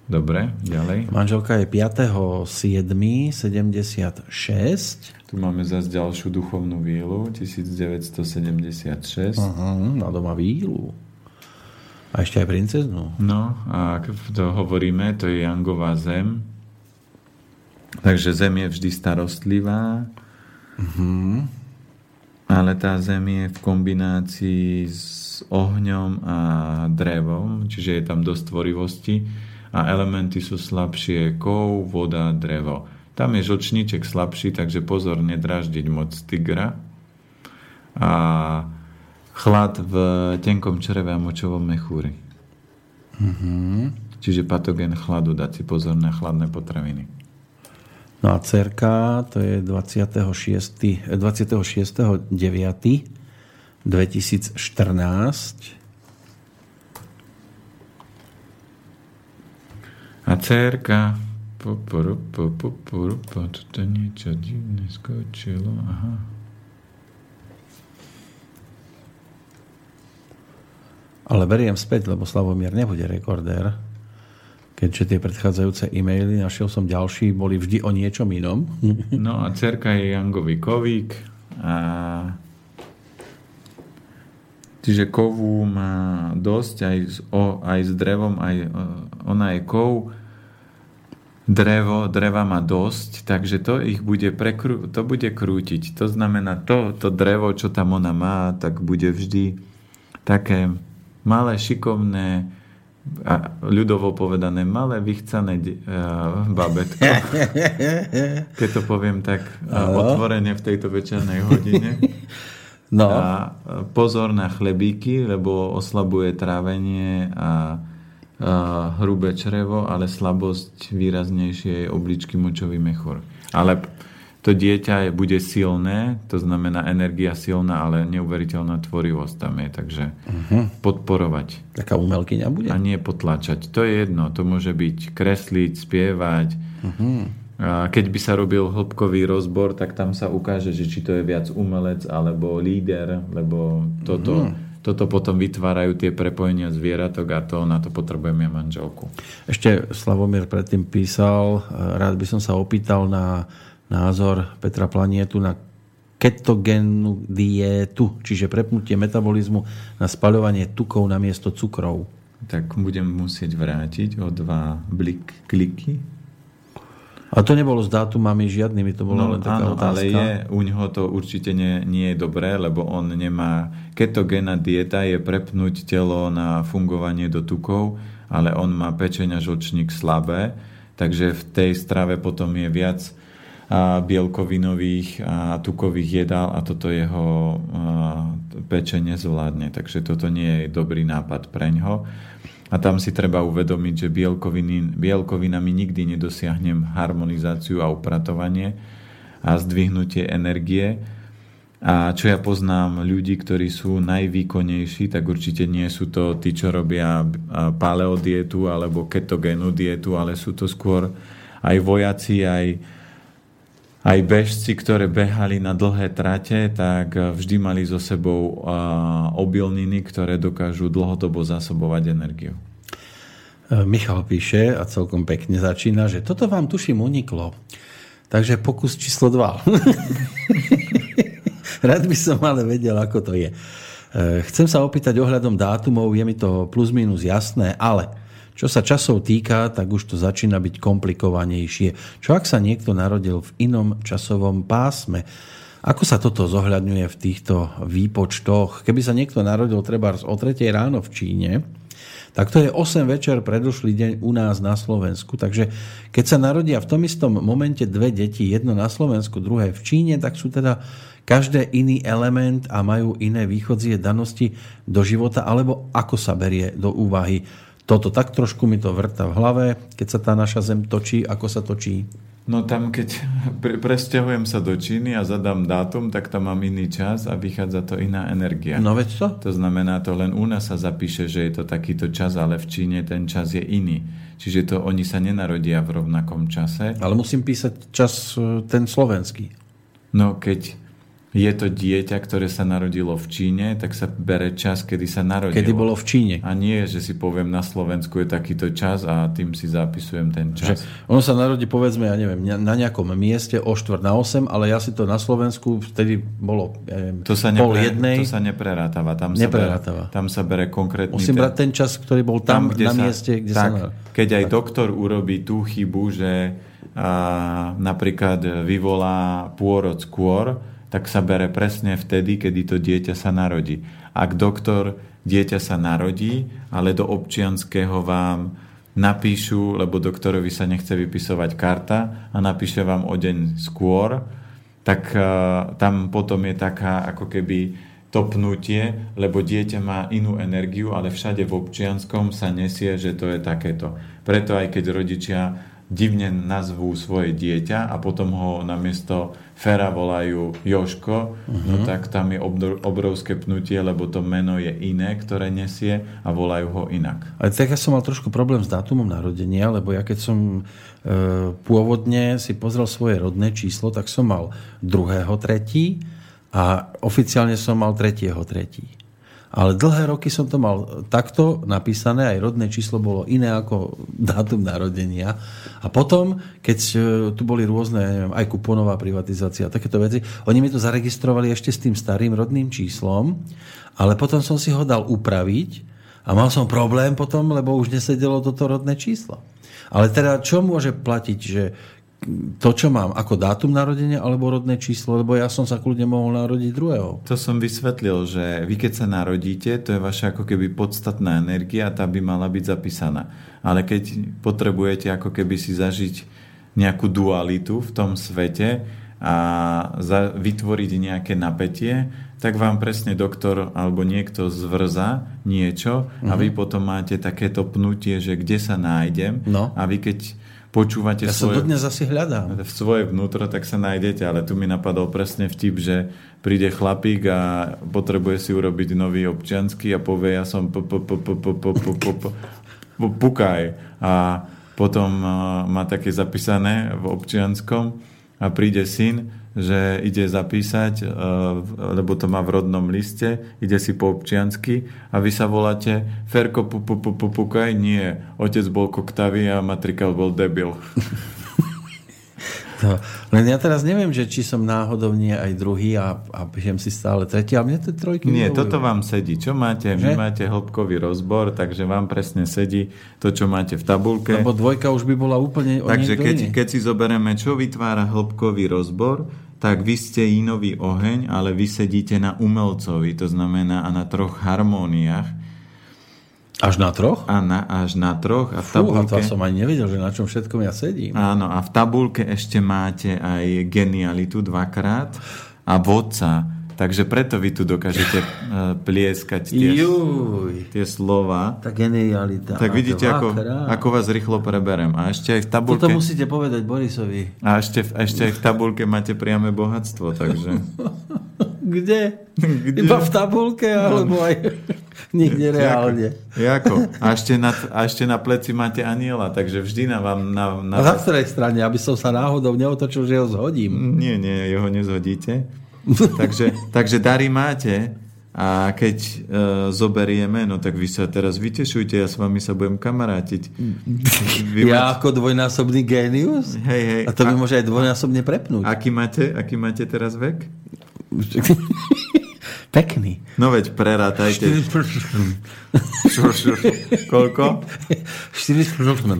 Speaker 2: Dobre, ďalej.
Speaker 1: Manželka je 5.7.76.
Speaker 2: Tu máme zase ďalšiu duchovnú vílu, 1976.
Speaker 1: Uh-huh, na doma vílu. A ešte aj princeznú.
Speaker 2: No, a ak to hovoríme, to je Jangová zem. Takže zem je vždy starostlivá. Uh-huh. Ale tá zem je v kombinácii s ohňom a drevom, čiže je tam dosť tvorivosti a elementy sú slabšie kov, voda, drevo. Tam je žlčníček slabší, takže pozor, nedraždiť moc tigra. A chlad v tenkom čreve a močovom mechúri. Mm-hmm. Čiže patogen chladu, dať si pozor na chladné potraviny.
Speaker 1: No a cerka, to je 26. 26. 9. 2014.
Speaker 2: A cerka, po, po, po, po, po, po, to niečo divné skočilo, aha.
Speaker 1: Ale beriem späť, lebo Slavomír nebude rekordér. Keďže tie predchádzajúce e-maily, našiel som ďalší, boli vždy o niečom inom.
Speaker 2: No a cerka je Jangový kovík. A... Čiže kovu má dosť aj s, o, aj s drevom, aj e, ona je kov. Drevo, dreva má dosť, takže to ich bude, prekrú, to bude krútiť. To znamená, to, to drevo, čo tam ona má, tak bude vždy také malé, šikovné, a ľudovo povedané, malé, vychcané uh, babetko. Keď to poviem tak uh, otvorene v tejto večernej hodine. No. A pozor na chlebíky, lebo oslabuje trávenie a, a hrubé črevo, ale slabosť výraznejšie je obličky močový mechor. Ale to dieťa je, bude silné, to znamená energia silná, ale neuveriteľná tvorivosť tam je, takže uh-huh. podporovať.
Speaker 1: Taká umelkyňa bude?
Speaker 2: A nie potlačať. To je jedno, to môže byť kresliť, spievať. Uh-huh. Keď by sa robil hĺbkový rozbor, tak tam sa ukáže, že či to je viac umelec alebo líder, lebo toto, uh-huh. toto potom vytvárajú tie prepojenia zvieratok a to na to potrebujeme manželku.
Speaker 1: Ešte Slavomír predtým písal, rád by som sa opýtal na názor Petra Planietu na ketogénnu dietu, čiže prepnutie metabolizmu na spaľovanie tukov na miesto cukrov.
Speaker 2: tak budem musieť vrátiť o dva blik, kliky.
Speaker 1: A to nebolo s dátumami žiadnymi, to bolo
Speaker 2: No
Speaker 1: len taká
Speaker 2: áno,
Speaker 1: otázka.
Speaker 2: ale je, u ňoho to určite nie, nie je dobré, lebo on nemá... Ketogénna dieta je prepnúť telo na fungovanie do tukov, ale on má pečeň a žlčník slabé, takže v tej strave potom je viac a, bielkovinových a tukových jedál a toto jeho a, pečenie zvládne. Takže toto nie je dobrý nápad pre ňo. A tam si treba uvedomiť, že bielkoviny, bielkovinami nikdy nedosiahnem harmonizáciu a upratovanie a zdvihnutie energie. A čo ja poznám ľudí, ktorí sú najvýkonnejší, tak určite nie sú to tí, čo robia paleodietu alebo ketogénu dietu, ale sú to skôr aj vojaci, aj, aj bežci, ktoré behali na dlhé trate, tak vždy mali so sebou obilniny, ktoré dokážu dlhodobo zásobovať energiu.
Speaker 1: Michal píše, a celkom pekne začína, že toto vám tuším uniklo. Takže pokus číslo 2. Rád by som ale vedel, ako to je. Chcem sa opýtať ohľadom dátumov, je mi to plus minus jasné, ale čo sa časov týka, tak už to začína byť komplikovanejšie. Čo ak sa niekto narodil v inom časovom pásme? Ako sa toto zohľadňuje v týchto výpočtoch? Keby sa niekto narodil treba o 3 ráno v Číne, tak to je 8 večer predošlý deň u nás na Slovensku. Takže keď sa narodia v tom istom momente dve deti, jedno na Slovensku, druhé v Číne, tak sú teda každé iný element a majú iné východzie danosti do života, alebo ako sa berie do úvahy toto. Tak trošku mi to vrta v hlave, keď sa tá naša zem točí, ako sa točí.
Speaker 2: No tam, keď pre, presťahujem sa do Číny a zadám dátum, tak tam mám iný čas a vychádza to iná energia.
Speaker 1: No veď to?
Speaker 2: To znamená, to len u nás sa zapíše, že je to takýto čas, ale v Číne ten čas je iný. Čiže to oni sa nenarodia v rovnakom čase.
Speaker 1: Ale musím písať čas ten slovenský.
Speaker 2: No keď je to dieťa, ktoré sa narodilo v Číne, tak sa bere čas, kedy sa narodilo.
Speaker 1: Kedy bolo v Číne.
Speaker 2: A nie, že si poviem, na Slovensku je takýto čas a tým si zapisujem ten čas.
Speaker 1: Že on sa narodí, povedzme, ja neviem, na nejakom mieste o 4 na 8, ale ja si to na Slovensku vtedy bolo, ja neviem,
Speaker 2: to sa
Speaker 1: pol
Speaker 2: nepre,
Speaker 1: jednej.
Speaker 2: To sa neprerátava. Tam
Speaker 1: neprerátava.
Speaker 2: Sa bere, tam sa bere konkrétny...
Speaker 1: Musím ten, brať ten čas, ktorý bol tam, tam na sa, mieste, kde
Speaker 2: tak,
Speaker 1: sa...
Speaker 2: Keď aj tak. doktor urobí tú chybu, že a, napríklad vyvolá pôrod skôr, tak sa bere presne vtedy, kedy to dieťa sa narodí. Ak doktor dieťa sa narodí, ale do občianského vám napíšu, lebo doktorovi sa nechce vypisovať karta a napíše vám o deň skôr, tak uh, tam potom je taká ako keby topnutie, lebo dieťa má inú energiu, ale všade v občianskom sa nesie, že to je takéto. Preto aj keď rodičia divne nazvú svoje dieťa a potom ho namiesto Fera volajú Joško, uh-huh. no tak tam je obrovské pnutie, lebo to meno je iné, ktoré nesie a volajú ho inak.
Speaker 1: Ale tak ja som mal trošku problém s dátumom narodenia, lebo ja keď som e, pôvodne si pozrel svoje rodné číslo, tak som mal 2.3. a oficiálne som mal 3.3. Ale dlhé roky som to mal takto napísané, aj rodné číslo bolo iné ako dátum narodenia. A potom, keď tu boli rôzne, neviem, aj kuponová privatizácia takéto veci, oni mi to zaregistrovali ešte s tým starým rodným číslom, ale potom som si ho dal upraviť a mal som problém potom, lebo už nesedelo toto rodné číslo. Ale teda čo môže platiť, že to, čo mám, ako dátum narodenia alebo rodné číslo, lebo ja som sa kľudne mohol narodiť druhého.
Speaker 2: To som vysvetlil, že vy keď sa narodíte, to je vaša ako keby podstatná energia a tá by mala byť zapísaná. Ale keď potrebujete ako keby si zažiť nejakú dualitu v tom svete a za, vytvoriť nejaké napätie, tak vám presne doktor alebo niekto zvrza niečo a vy potom máte takéto pnutie, že kde sa nájdem
Speaker 1: no.
Speaker 2: a vy keď počúvate
Speaker 1: ja
Speaker 2: svoje,
Speaker 1: dodnes asi hľadám.
Speaker 2: v svoje vnútro, tak sa nájdete, ale tu mi napadol presne vtip, že príde chlapík a potrebuje si urobiť nový občiansky a povie, ja som pukaj a potom má také zapísané v občianskom a príde syn že ide zapísať, lebo to má v rodnom liste, ide si po občiansky a vy sa voláte Ferko pukaj, nie, otec bol koktavý a matrikal bol debil.
Speaker 1: To, len ja teraz neviem, že či som náhodou nie aj druhý a, a píšem si stále tretí, ale mne tie trojky
Speaker 2: Nie,
Speaker 1: vyhovujú.
Speaker 2: toto vám sedí. Čo máte?
Speaker 1: Že?
Speaker 2: Vy máte hĺbkový rozbor, takže vám presne sedí to, čo máte v tabulke.
Speaker 1: Lebo dvojka už by bola úplne o
Speaker 2: Takže keď,
Speaker 1: iný.
Speaker 2: keď si zoberieme, čo vytvára hĺbkový rozbor, tak vy ste inový oheň, ale vy sedíte na umelcovi, to znamená a na troch harmóniách
Speaker 1: Až na troch?
Speaker 2: a na, až na troch. A v
Speaker 1: Fú, a to som ani nevedel, že na čom všetkom ja sedím.
Speaker 2: áno, a v tabulke ešte máte aj genialitu dvakrát a vodca. Takže preto vy tu dokážete eh, plieskať tie,
Speaker 1: Juj,
Speaker 2: tie slova.
Speaker 1: tá genialita.
Speaker 2: Tak vidíte, ako, ako vás rýchlo preberem. A ešte aj v tabulke...
Speaker 1: Toto musíte povedať Borisovi.
Speaker 2: A ešte, ešte aj v tabulke máte priame bohatstvo, takže...
Speaker 1: Kde?
Speaker 2: Kde?
Speaker 1: Iba v tabulke, alebo aj niekde reálne.
Speaker 2: Jako? A ešte, na, a ešte na pleci máte aniela, takže vždy na vám... Na, na
Speaker 1: A za ktorej strane, aby som sa náhodou neotočil, že ho zhodím.
Speaker 2: Nie, nie, jeho nezhodíte. takže, takže dary máte a keď e, zoberieme, no tak vy sa teraz vytešujte, ja s vami sa budem kamarátiť. Vy
Speaker 1: Ja
Speaker 2: máte,
Speaker 1: ako dvojnásobný génius?
Speaker 2: hej, hej.
Speaker 1: A to by môže aj dvojnásobne prepnúť.
Speaker 2: aký, máte, aký máte teraz vek?
Speaker 1: Pekný.
Speaker 2: No veď prerátajte. Šur, šur. Koľko? 48?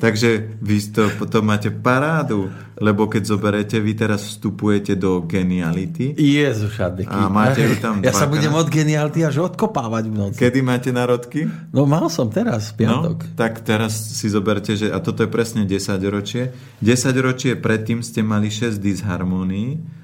Speaker 2: Takže vy to potom máte parádu, lebo keď zoberete, vy teraz vstupujete do geniality.
Speaker 1: Jezuš, Adeký.
Speaker 2: A máte ju tam
Speaker 1: Ja sa budem od geniality až odkopávať v noci.
Speaker 2: Kedy máte narodky?
Speaker 1: No mal som teraz, piatok.
Speaker 2: No, tak teraz si zoberte, že a toto je presne 10 ročie. 10 ročie predtým ste mali 6 disharmónií.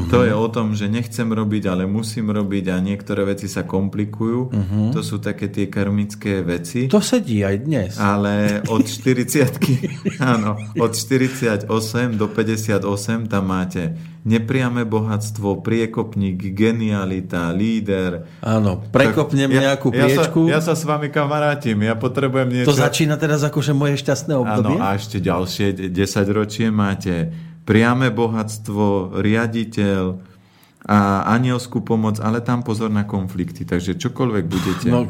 Speaker 1: Mhm.
Speaker 2: To je o tom, že nechcem robiť, ale musím robiť a niektoré veci sa komplikujú. To sú také tie karmické veci.
Speaker 1: Mhm. To sedí aj dnes.
Speaker 2: Ale od 40 áno, od 48 do 58 tam máte nepriame bohatstvo, priekopník, genialita, líder.
Speaker 1: Áno, prekopnem
Speaker 2: Tak
Speaker 1: nejakú
Speaker 2: ja,
Speaker 1: priečku.
Speaker 2: Ja sa, ja sa s vami kamarátim, ja potrebujem niečo...
Speaker 1: To začína teraz akože moje šťastné obdobie?
Speaker 2: Áno, a ešte ďalšie 10 ročie máte priame bohatstvo, riaditeľ a anielskú pomoc, ale tam pozor na konflikty. Takže čokoľvek budete...
Speaker 1: No,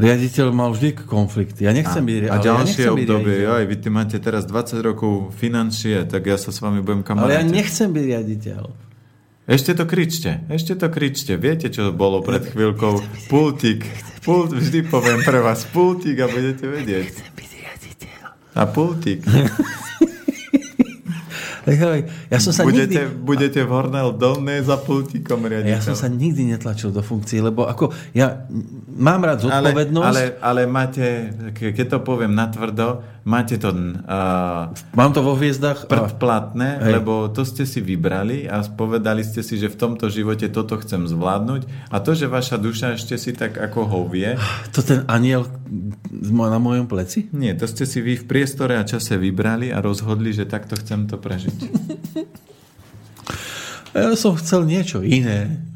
Speaker 1: riaditeľ mal vždy konflikty. Ja nechcem byť
Speaker 2: a ďalšie
Speaker 1: ja nechcem byť
Speaker 2: obdobie,
Speaker 1: riaditeľ.
Speaker 2: joj, vy ty máte teraz 20 rokov financie, tak ja sa s vami budem
Speaker 1: Ale ja
Speaker 2: kamarátiť.
Speaker 1: nechcem byť riaditeľ.
Speaker 2: Ešte to kričte, ešte to kričte. Viete, čo bolo pred chvíľkou? Pultík. Pult, vždy poviem pre vás pultík a budete vedieť. A pultík.
Speaker 1: Hej, Ja som sa
Speaker 2: Budete,
Speaker 1: nikdy...
Speaker 2: budete v Hornel Dolnej za pultíkom riaditeľ.
Speaker 1: Ja som sa nikdy netlačil do funkcie, lebo ako ja mám rád
Speaker 2: ale,
Speaker 1: zodpovednosť,
Speaker 2: ale, ale máte, ke- keď to poviem natvrdo, máte to uh,
Speaker 1: mám to vo hviezdach.
Speaker 2: predplatné,
Speaker 1: Hej.
Speaker 2: lebo to ste si vybrali a povedali ste si, že v tomto živote toto chcem zvládnuť a to, že vaša duša ešte si tak ako hovie,
Speaker 1: To ten aniel na mojom pleci?
Speaker 2: nie, to ste si vy v priestore a čase vybrali a rozhodli, že takto chcem to prežiť.
Speaker 1: Ja som chcel niečo iné.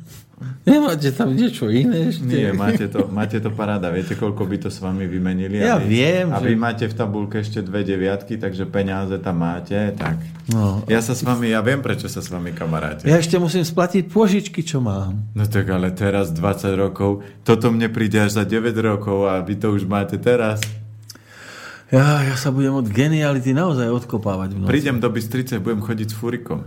Speaker 1: Nemáte tam niečo iné ešte?
Speaker 2: Nie, máte to, máte to paráda. Viete, koľko by to s vami vymenili?
Speaker 1: Ja
Speaker 2: vy,
Speaker 1: viem,
Speaker 2: A
Speaker 1: že-
Speaker 2: vy máte v tabulke ešte dve deviatky, takže peniaze tam máte, tak.
Speaker 1: No.
Speaker 2: Ja sa s vami, ja viem, prečo sa s vami kamaráte.
Speaker 1: Ja ešte musím splatiť pôžičky, čo mám.
Speaker 2: No tak ale teraz 20 rokov, toto mne príde až za 9 rokov a vy to už máte teraz.
Speaker 1: Ja, ja sa budem od geniality naozaj odkopávať v noci.
Speaker 2: Prídem do Bystrice, budem chodiť s furikom.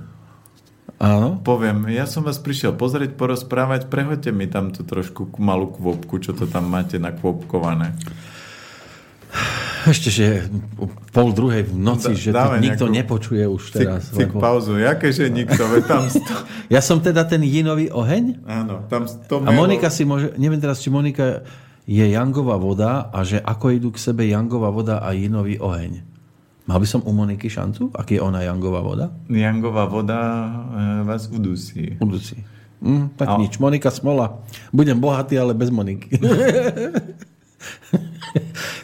Speaker 1: Áno?
Speaker 2: Poviem, ja som vás prišiel pozrieť, porozprávať, prehoďte mi tam tú trošku malú kvopku, čo to tam máte nakvopkované.
Speaker 1: Ešte, že pol druhej v noci,
Speaker 2: Da-
Speaker 1: že to nikto
Speaker 2: nejakú-
Speaker 1: nepočuje už
Speaker 2: Cik,
Speaker 1: teraz.
Speaker 2: cik
Speaker 1: lebo...
Speaker 2: pauzu, jakéže nikto, veď tam... Sto...
Speaker 1: Ja som teda ten jinový oheň?
Speaker 2: Áno, tam to
Speaker 1: A Monika si môže... Neviem teraz, či Monika je jangová voda a že ako idú k sebe jangová voda a jinový oheň. Mal by som u Moniky šancu? Aký je ona jangová voda?
Speaker 2: Jangová voda e, vás udusí.
Speaker 1: Budúci. Hm, tak
Speaker 2: A-
Speaker 1: nič. Monika Smola. Budem bohatý, ale bez Moniky.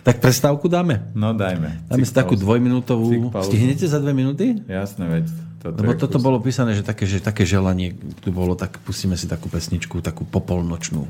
Speaker 1: tak prestávku dáme.
Speaker 2: No dajme.
Speaker 1: Dáme
Speaker 2: Cik
Speaker 1: si takú dvojminútovú... Stihnete za dve minúty?
Speaker 2: Jasné, veď. Toto
Speaker 1: Lebo toto
Speaker 2: kus.
Speaker 1: bolo písané, že také, že také želanie tu bolo, tak pustíme si takú pesničku, takú popolnočnú.